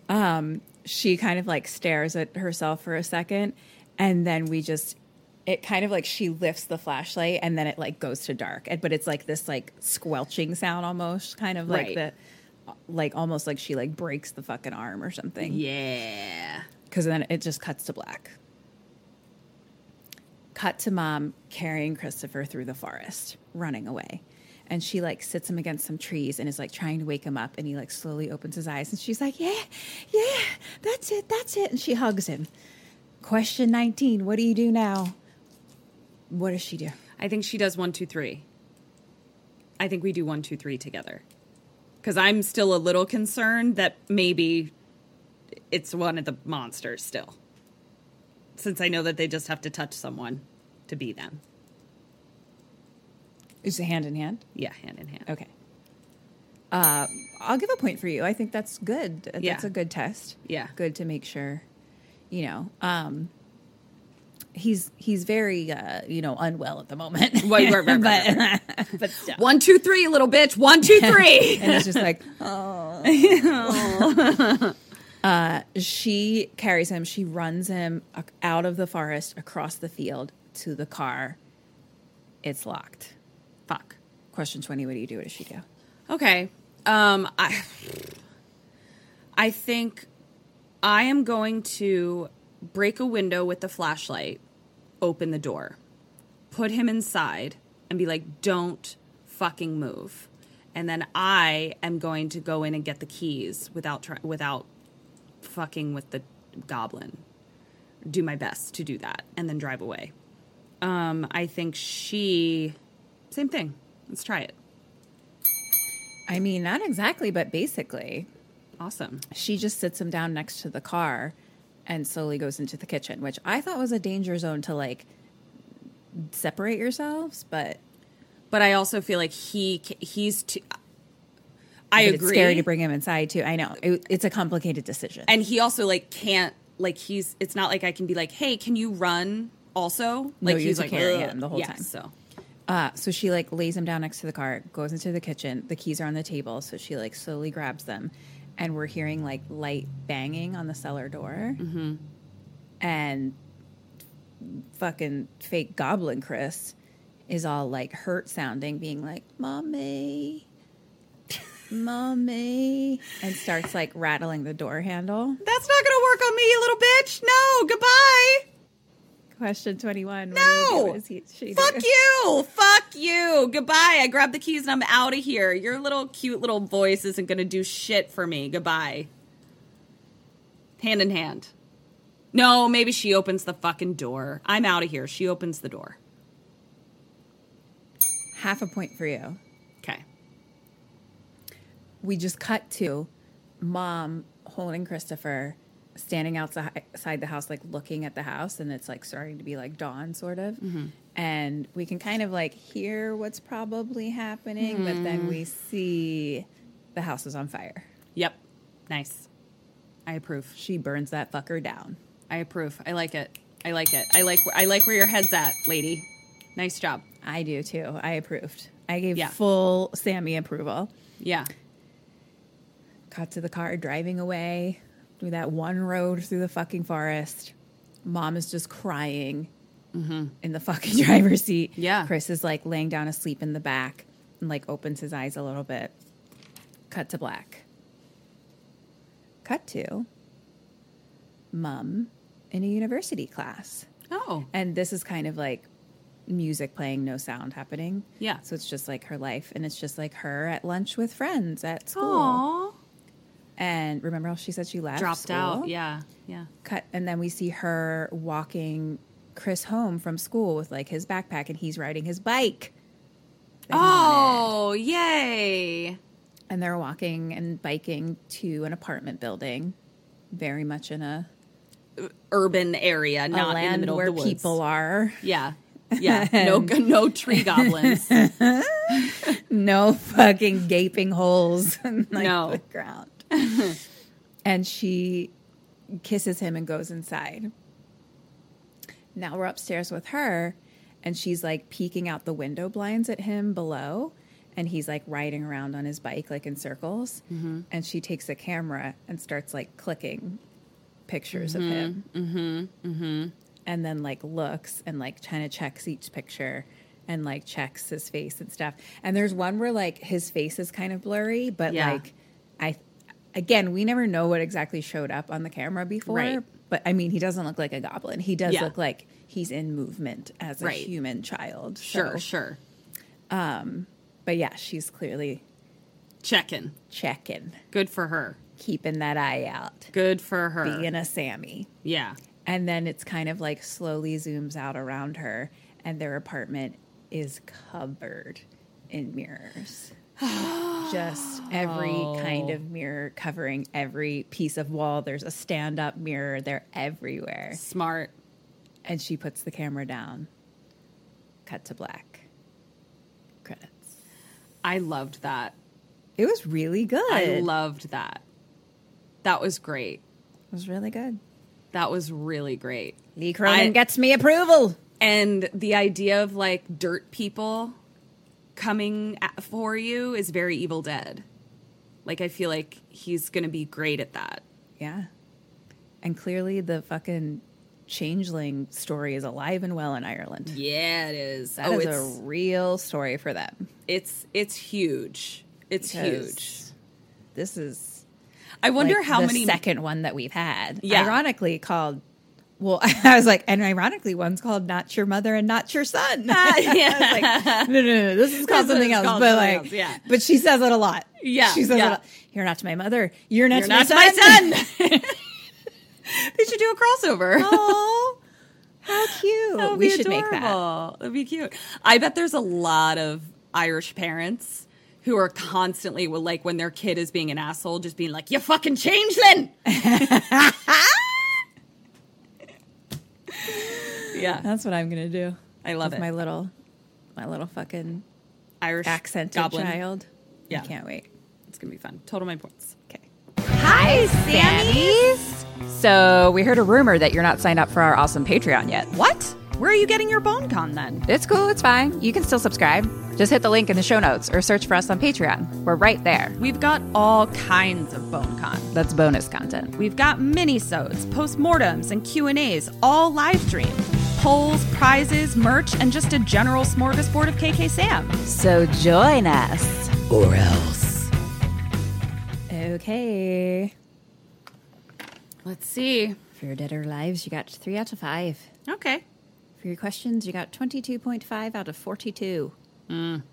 [SPEAKER 4] um, she kind of like stares at herself for a second, and then we just, it kind of like she lifts the flashlight, and then it like goes to dark, And- but it's like this like squelching sound almost, kind of like
[SPEAKER 5] Right.
[SPEAKER 4] the, like almost like she like breaks the fucking arm or something.
[SPEAKER 5] Yeah.
[SPEAKER 4] because then it just cuts to black. Cut to mom carrying Christopher through the forest, running away. And she like sits him against some trees and is like trying to wake him up. And he like slowly opens his eyes and she's like, Yeah, yeah, that's it, that's it. And she hugs him. Question 19 What do you do now? What does she do?
[SPEAKER 5] I think she does one, two, three. I think we do one, two, three together. Because I'm still a little concerned that maybe it's one of the monsters still. Since I know that they just have to touch someone to be them.
[SPEAKER 4] Is it hand in hand?
[SPEAKER 5] Yeah, hand in hand.
[SPEAKER 4] Okay. Uh, I'll give a point for you. I think that's good. That's
[SPEAKER 5] Yeah.
[SPEAKER 4] a good test.
[SPEAKER 5] Yeah.
[SPEAKER 4] Good to make sure, you know. Um, he's he's very uh, you know unwell at the moment.
[SPEAKER 5] Right, right, right,
[SPEAKER 4] but, but still.
[SPEAKER 5] One, two, three, little bitch. One, two, three.
[SPEAKER 4] and it's just like oh. uh, she carries him. She runs him out of the forest across the field to the car. It's locked.
[SPEAKER 5] Fuck.
[SPEAKER 4] Question twenty. What do you do? What does she do?
[SPEAKER 5] Okay. Um I I think I am going to break a window with the flashlight, open the door, put him inside and be like don't fucking move. And then I am going to go in and get the keys without try- without fucking with the goblin. Do my best to do that and then drive away. Um I think she same thing. Let's try it.
[SPEAKER 4] I mean, not exactly, but basically.
[SPEAKER 5] Awesome.
[SPEAKER 4] she just sits him down next to the car and slowly goes into the kitchen, which I thought was a danger zone to like separate yourselves, but
[SPEAKER 5] but I also feel like he he's too. I agree.
[SPEAKER 4] It's scary to bring him inside too. I know it, it's a complicated decision.
[SPEAKER 5] and he also like can't like he's. It's not like I can be like, hey, can you run? Also,
[SPEAKER 4] No,
[SPEAKER 5] like
[SPEAKER 4] you
[SPEAKER 5] he's like carrying
[SPEAKER 4] him the whole
[SPEAKER 5] Yeah,
[SPEAKER 4] time.
[SPEAKER 5] So
[SPEAKER 4] Uh, so she like lays him down next to the car, goes into the kitchen. The keys are on the table, so she like slowly grabs them, and we're hearing like light banging on the cellar door, mm-hmm. and fucking fake Goblin Chris is all like hurt sounding, being like, "Mommy, mommy," and starts like rattling the door handle.
[SPEAKER 5] that's not gonna work on me, you little bitch. No, goodbye.
[SPEAKER 4] Question twenty one.
[SPEAKER 5] No.
[SPEAKER 4] what he,
[SPEAKER 5] Fuck
[SPEAKER 4] do?
[SPEAKER 5] you. Fuck you. Goodbye. I grab the keys and I'm out of here. Your little cute little voice isn't gonna do shit for me. Goodbye. Hand in hand. No, maybe she opens the fucking door. I'm out of here. She opens the door.
[SPEAKER 4] Half a point for you.
[SPEAKER 5] Okay.
[SPEAKER 4] we just cut to mom holding Christopher standing outside the house like looking at the house and it's like starting to be like dawn sort of mm-hmm. and we can kind of like hear what's probably happening but then mm. we see the house is on fire
[SPEAKER 5] Yep. Nice. I approve.
[SPEAKER 4] she burns that fucker down
[SPEAKER 5] I approve. I like it. I like it. I like I like where your head's at, lady. Nice job.
[SPEAKER 4] i do too i approved i gave
[SPEAKER 5] Yeah.
[SPEAKER 4] full sammy approval
[SPEAKER 5] Yeah.
[SPEAKER 4] got to the car driving away through that one road through the fucking forest. Mom is just crying mm-hmm. in the fucking driver's seat.
[SPEAKER 5] Yeah.
[SPEAKER 4] Chris is like laying down asleep in the back and like opens his eyes a little bit. Cut to black. Cut to mom in a university class.
[SPEAKER 5] Oh,
[SPEAKER 4] And this is kind of like music playing, no sound happening.
[SPEAKER 5] Yeah.
[SPEAKER 4] So it's just like her life. And it's just like her at lunch with friends at school.
[SPEAKER 5] Aw.
[SPEAKER 4] And remember how she said she left?
[SPEAKER 5] dropped
[SPEAKER 4] school?
[SPEAKER 5] out. Yeah, yeah.
[SPEAKER 4] cut and then we see her walking Chris home from school with like his backpack and he's riding his bike. that he wanted.
[SPEAKER 5] Oh, yay!
[SPEAKER 4] And they're walking and biking to an apartment building, very much in a,
[SPEAKER 5] Urban area, not in the
[SPEAKER 4] land
[SPEAKER 5] middle
[SPEAKER 4] where
[SPEAKER 5] of the woods.
[SPEAKER 4] people are.
[SPEAKER 5] Yeah, yeah. No, no tree goblins.
[SPEAKER 4] No fucking gaping holes in like,
[SPEAKER 5] No.
[SPEAKER 4] the ground. and she kisses him and goes inside. Now we're upstairs with her, and she's like peeking out the window blinds at him below. And he's like riding around on his bike, like in circles. Mm-hmm. And she takes a camera and starts like clicking pictures of him. Mm-hmm. Mm-hmm. mm-hmm. And then like looks and like kind of checks each picture and like checks his face and stuff. And there's one where like his face is kind of blurry, but
[SPEAKER 5] Yeah.
[SPEAKER 4] like again, we never know what exactly showed up on the camera before.
[SPEAKER 5] Right.
[SPEAKER 4] But I mean, he doesn't look like a goblin. He does
[SPEAKER 5] Yeah.
[SPEAKER 4] look like he's in movement as a
[SPEAKER 5] Right.
[SPEAKER 4] human child.
[SPEAKER 5] Sure,
[SPEAKER 4] So-
[SPEAKER 5] sure.
[SPEAKER 4] Um, but yeah, she's clearly
[SPEAKER 5] Checking.
[SPEAKER 4] checking,
[SPEAKER 5] Good for her.
[SPEAKER 4] keeping that eye out,
[SPEAKER 5] Good for her.
[SPEAKER 4] being a Sammy.
[SPEAKER 5] yeah.
[SPEAKER 4] And then it's kind of like slowly zooms out around her, and their apartment is covered in mirrors. Just every kind of mirror covering every piece of wall. There's a stand up mirror, they're everywhere.
[SPEAKER 5] Smart.
[SPEAKER 4] And she puts the camera down. Cut to black. Credits.
[SPEAKER 5] I loved that.
[SPEAKER 4] It was really good.
[SPEAKER 5] I loved that. That was great.
[SPEAKER 4] It was really good.
[SPEAKER 5] That was really great.
[SPEAKER 4] Lee Cronin
[SPEAKER 5] I-
[SPEAKER 4] gets me approval.
[SPEAKER 5] And the idea of like dirt people coming at, for you is very Evil Dead. Like I feel like he's going to be great at that.
[SPEAKER 4] Yeah. And clearly the fucking changeling story is alive and well in Ireland.
[SPEAKER 5] Yeah, it is.
[SPEAKER 4] That
[SPEAKER 5] oh,
[SPEAKER 4] is
[SPEAKER 5] it's
[SPEAKER 4] a real story for them.
[SPEAKER 5] it's it's huge. It's
[SPEAKER 4] Because
[SPEAKER 5] huge.
[SPEAKER 4] This is
[SPEAKER 5] I wonder
[SPEAKER 4] like,
[SPEAKER 5] how
[SPEAKER 4] the
[SPEAKER 5] many
[SPEAKER 4] second one that we've had.
[SPEAKER 5] Yeah.
[SPEAKER 4] Ironically called well, I was like, and ironically, one's called "Not Your Mother" and "Not Your Son."
[SPEAKER 5] yeah.
[SPEAKER 4] I was like, no, no, no, this is called something else.
[SPEAKER 5] called
[SPEAKER 4] but
[SPEAKER 5] something
[SPEAKER 4] like,
[SPEAKER 5] else, yeah.
[SPEAKER 4] but she says it a lot.
[SPEAKER 5] Yeah,
[SPEAKER 4] she says
[SPEAKER 5] yeah.
[SPEAKER 4] it. A. You're not to my mother. You're not,
[SPEAKER 5] You're
[SPEAKER 4] my,
[SPEAKER 5] not
[SPEAKER 4] son.
[SPEAKER 5] my son. they should do a crossover.
[SPEAKER 4] Oh, how cute! We should make that.
[SPEAKER 5] adorable. That'd be cute. I bet there's a lot of Irish parents who are constantly like when their kid is being an asshole, just being like, "You fucking changeling." Yeah,
[SPEAKER 4] That's what I'm gonna do.
[SPEAKER 5] I love
[SPEAKER 4] with
[SPEAKER 5] it.
[SPEAKER 4] My little, my little fucking
[SPEAKER 5] Irish
[SPEAKER 4] accented
[SPEAKER 5] goblin.
[SPEAKER 4] child.
[SPEAKER 5] Yeah.
[SPEAKER 4] I can't wait.
[SPEAKER 5] It's gonna be fun. Total my points.
[SPEAKER 4] Okay.
[SPEAKER 7] Hi, Sammys. So we heard a rumor that you're not signed up for our awesome Patreon yet.
[SPEAKER 5] What? Where are you getting your bone con then?
[SPEAKER 7] It's cool, it's fine. You can still subscribe. Just hit the link in the show notes or search for us on Patreon. We're right there.
[SPEAKER 5] We've got all kinds of bone con.
[SPEAKER 7] That's bonus content.
[SPEAKER 5] We've got mini-sodes, postmortems, and Q&As, all live streamed. Polls, prizes, merch, and just a general smorgasbord of KK Sam.
[SPEAKER 7] So join us.
[SPEAKER 5] Or else.
[SPEAKER 4] Okay.
[SPEAKER 5] Let's see.
[SPEAKER 4] For your dead or lives, you got three out of five.
[SPEAKER 5] Okay.
[SPEAKER 4] For your questions, you got twenty-two point five out of forty-two.
[SPEAKER 5] Mm,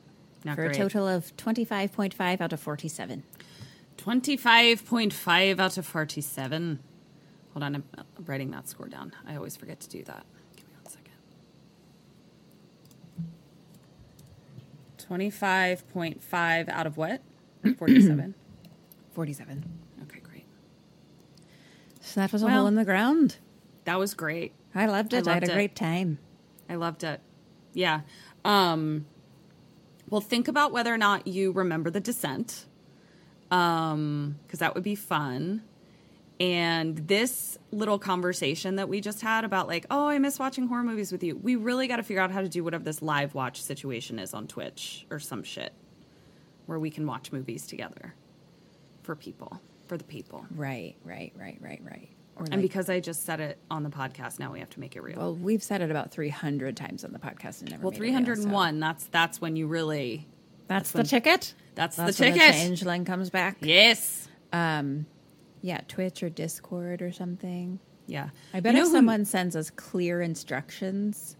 [SPEAKER 5] not
[SPEAKER 4] For
[SPEAKER 5] great.
[SPEAKER 4] a total of twenty-five point five out of forty-seven.
[SPEAKER 5] 25.5 out of 47. Hold on, I'm I'm writing that score down. I always forget to do that. Give me one second. 25.5 out of what? 47.
[SPEAKER 4] Forty-seven.
[SPEAKER 5] okay, great.
[SPEAKER 4] So that was a
[SPEAKER 5] Well-
[SPEAKER 4] hole in the ground.
[SPEAKER 5] That was great.
[SPEAKER 4] I loved
[SPEAKER 5] I
[SPEAKER 4] it. I, had a
[SPEAKER 5] it.
[SPEAKER 4] great time.
[SPEAKER 5] I loved it. Yeah. Um, well, think about whether or not you remember the descent, um, because that would be fun. And this little conversation that we just had about like, oh, I miss watching horror movies with you. We really got to figure out how to do whatever this live watch situation is on Twitch or some shit, where we can watch movies together for people, for the people.
[SPEAKER 4] Right, right, right, right, right.
[SPEAKER 5] And because I just said it on the podcast, now we have to make it real.
[SPEAKER 4] Well, we've said it about 300 times on the podcast and never.
[SPEAKER 5] Well,
[SPEAKER 4] made it real, so-
[SPEAKER 5] 301. That's that's when you really.
[SPEAKER 4] That's, the
[SPEAKER 5] when-
[SPEAKER 4] ticket.
[SPEAKER 5] That's,
[SPEAKER 4] That's
[SPEAKER 5] the
[SPEAKER 4] when
[SPEAKER 5] ticket.
[SPEAKER 4] changeling comes back.
[SPEAKER 5] Yes.
[SPEAKER 4] Um, yeah, Twitch or Discord or something.
[SPEAKER 5] Yeah.
[SPEAKER 4] I bet
[SPEAKER 5] You know
[SPEAKER 4] if
[SPEAKER 5] who-
[SPEAKER 4] someone sends us clear instructions,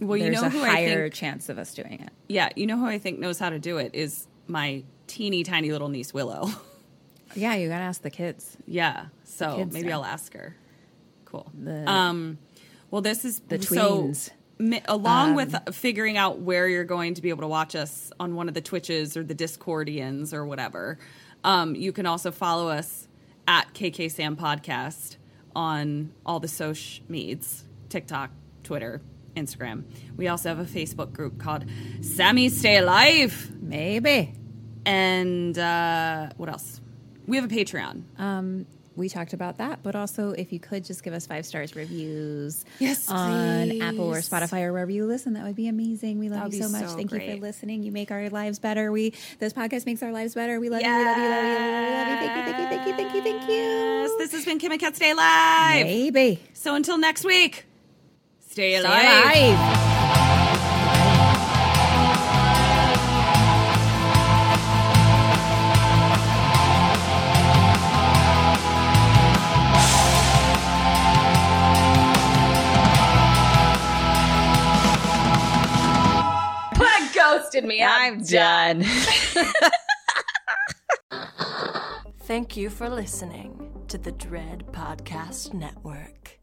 [SPEAKER 5] Well, you
[SPEAKER 4] there's
[SPEAKER 5] know
[SPEAKER 4] a
[SPEAKER 5] who I
[SPEAKER 4] higher
[SPEAKER 5] think-
[SPEAKER 4] chance of us doing it.
[SPEAKER 5] Yeah, you know who I think knows how to do it is my teeny tiny little niece Willow.
[SPEAKER 4] Yeah, you gotta ask the kids.
[SPEAKER 5] yeah, so
[SPEAKER 4] kids
[SPEAKER 5] maybe
[SPEAKER 4] know.
[SPEAKER 5] I'll ask her. Cool.
[SPEAKER 4] The-
[SPEAKER 5] um, well, this is
[SPEAKER 4] The
[SPEAKER 5] so
[SPEAKER 4] tweens.
[SPEAKER 5] mi- along
[SPEAKER 4] Um,
[SPEAKER 5] with figuring out where you're going to be able to watch us on one of the Twitches or the Discordians or whatever. Um, you can also follow us at KK Sam Podcast on all the social meds TikTok, Twitter, Instagram. We also have a Facebook group called Sammy Stay Alive.
[SPEAKER 4] Maybe.
[SPEAKER 5] And uh, what else? We have a Patreon.
[SPEAKER 4] Um, we talked about that, but also if you could just give us five stars reviews
[SPEAKER 5] Yes,
[SPEAKER 4] on
[SPEAKER 5] please.
[SPEAKER 4] Apple or Spotify or wherever you listen, that would be amazing. We love
[SPEAKER 5] That would
[SPEAKER 4] you so much.
[SPEAKER 5] so
[SPEAKER 4] Thank you for listening. You make our lives better. We this podcast makes our lives better. We love you. We love you. Love you. Love you. Thank you. Thank you. Thank you. Thank you. Thank you.
[SPEAKER 5] Yes, this has been Kim and Kat Stay Alive.
[SPEAKER 4] Maybe.
[SPEAKER 5] So until next week, stay
[SPEAKER 4] Stay
[SPEAKER 5] alive.
[SPEAKER 4] alive.
[SPEAKER 7] Ghosted me. I'm done.
[SPEAKER 8] Thank you for listening to the Dread Podcast Network.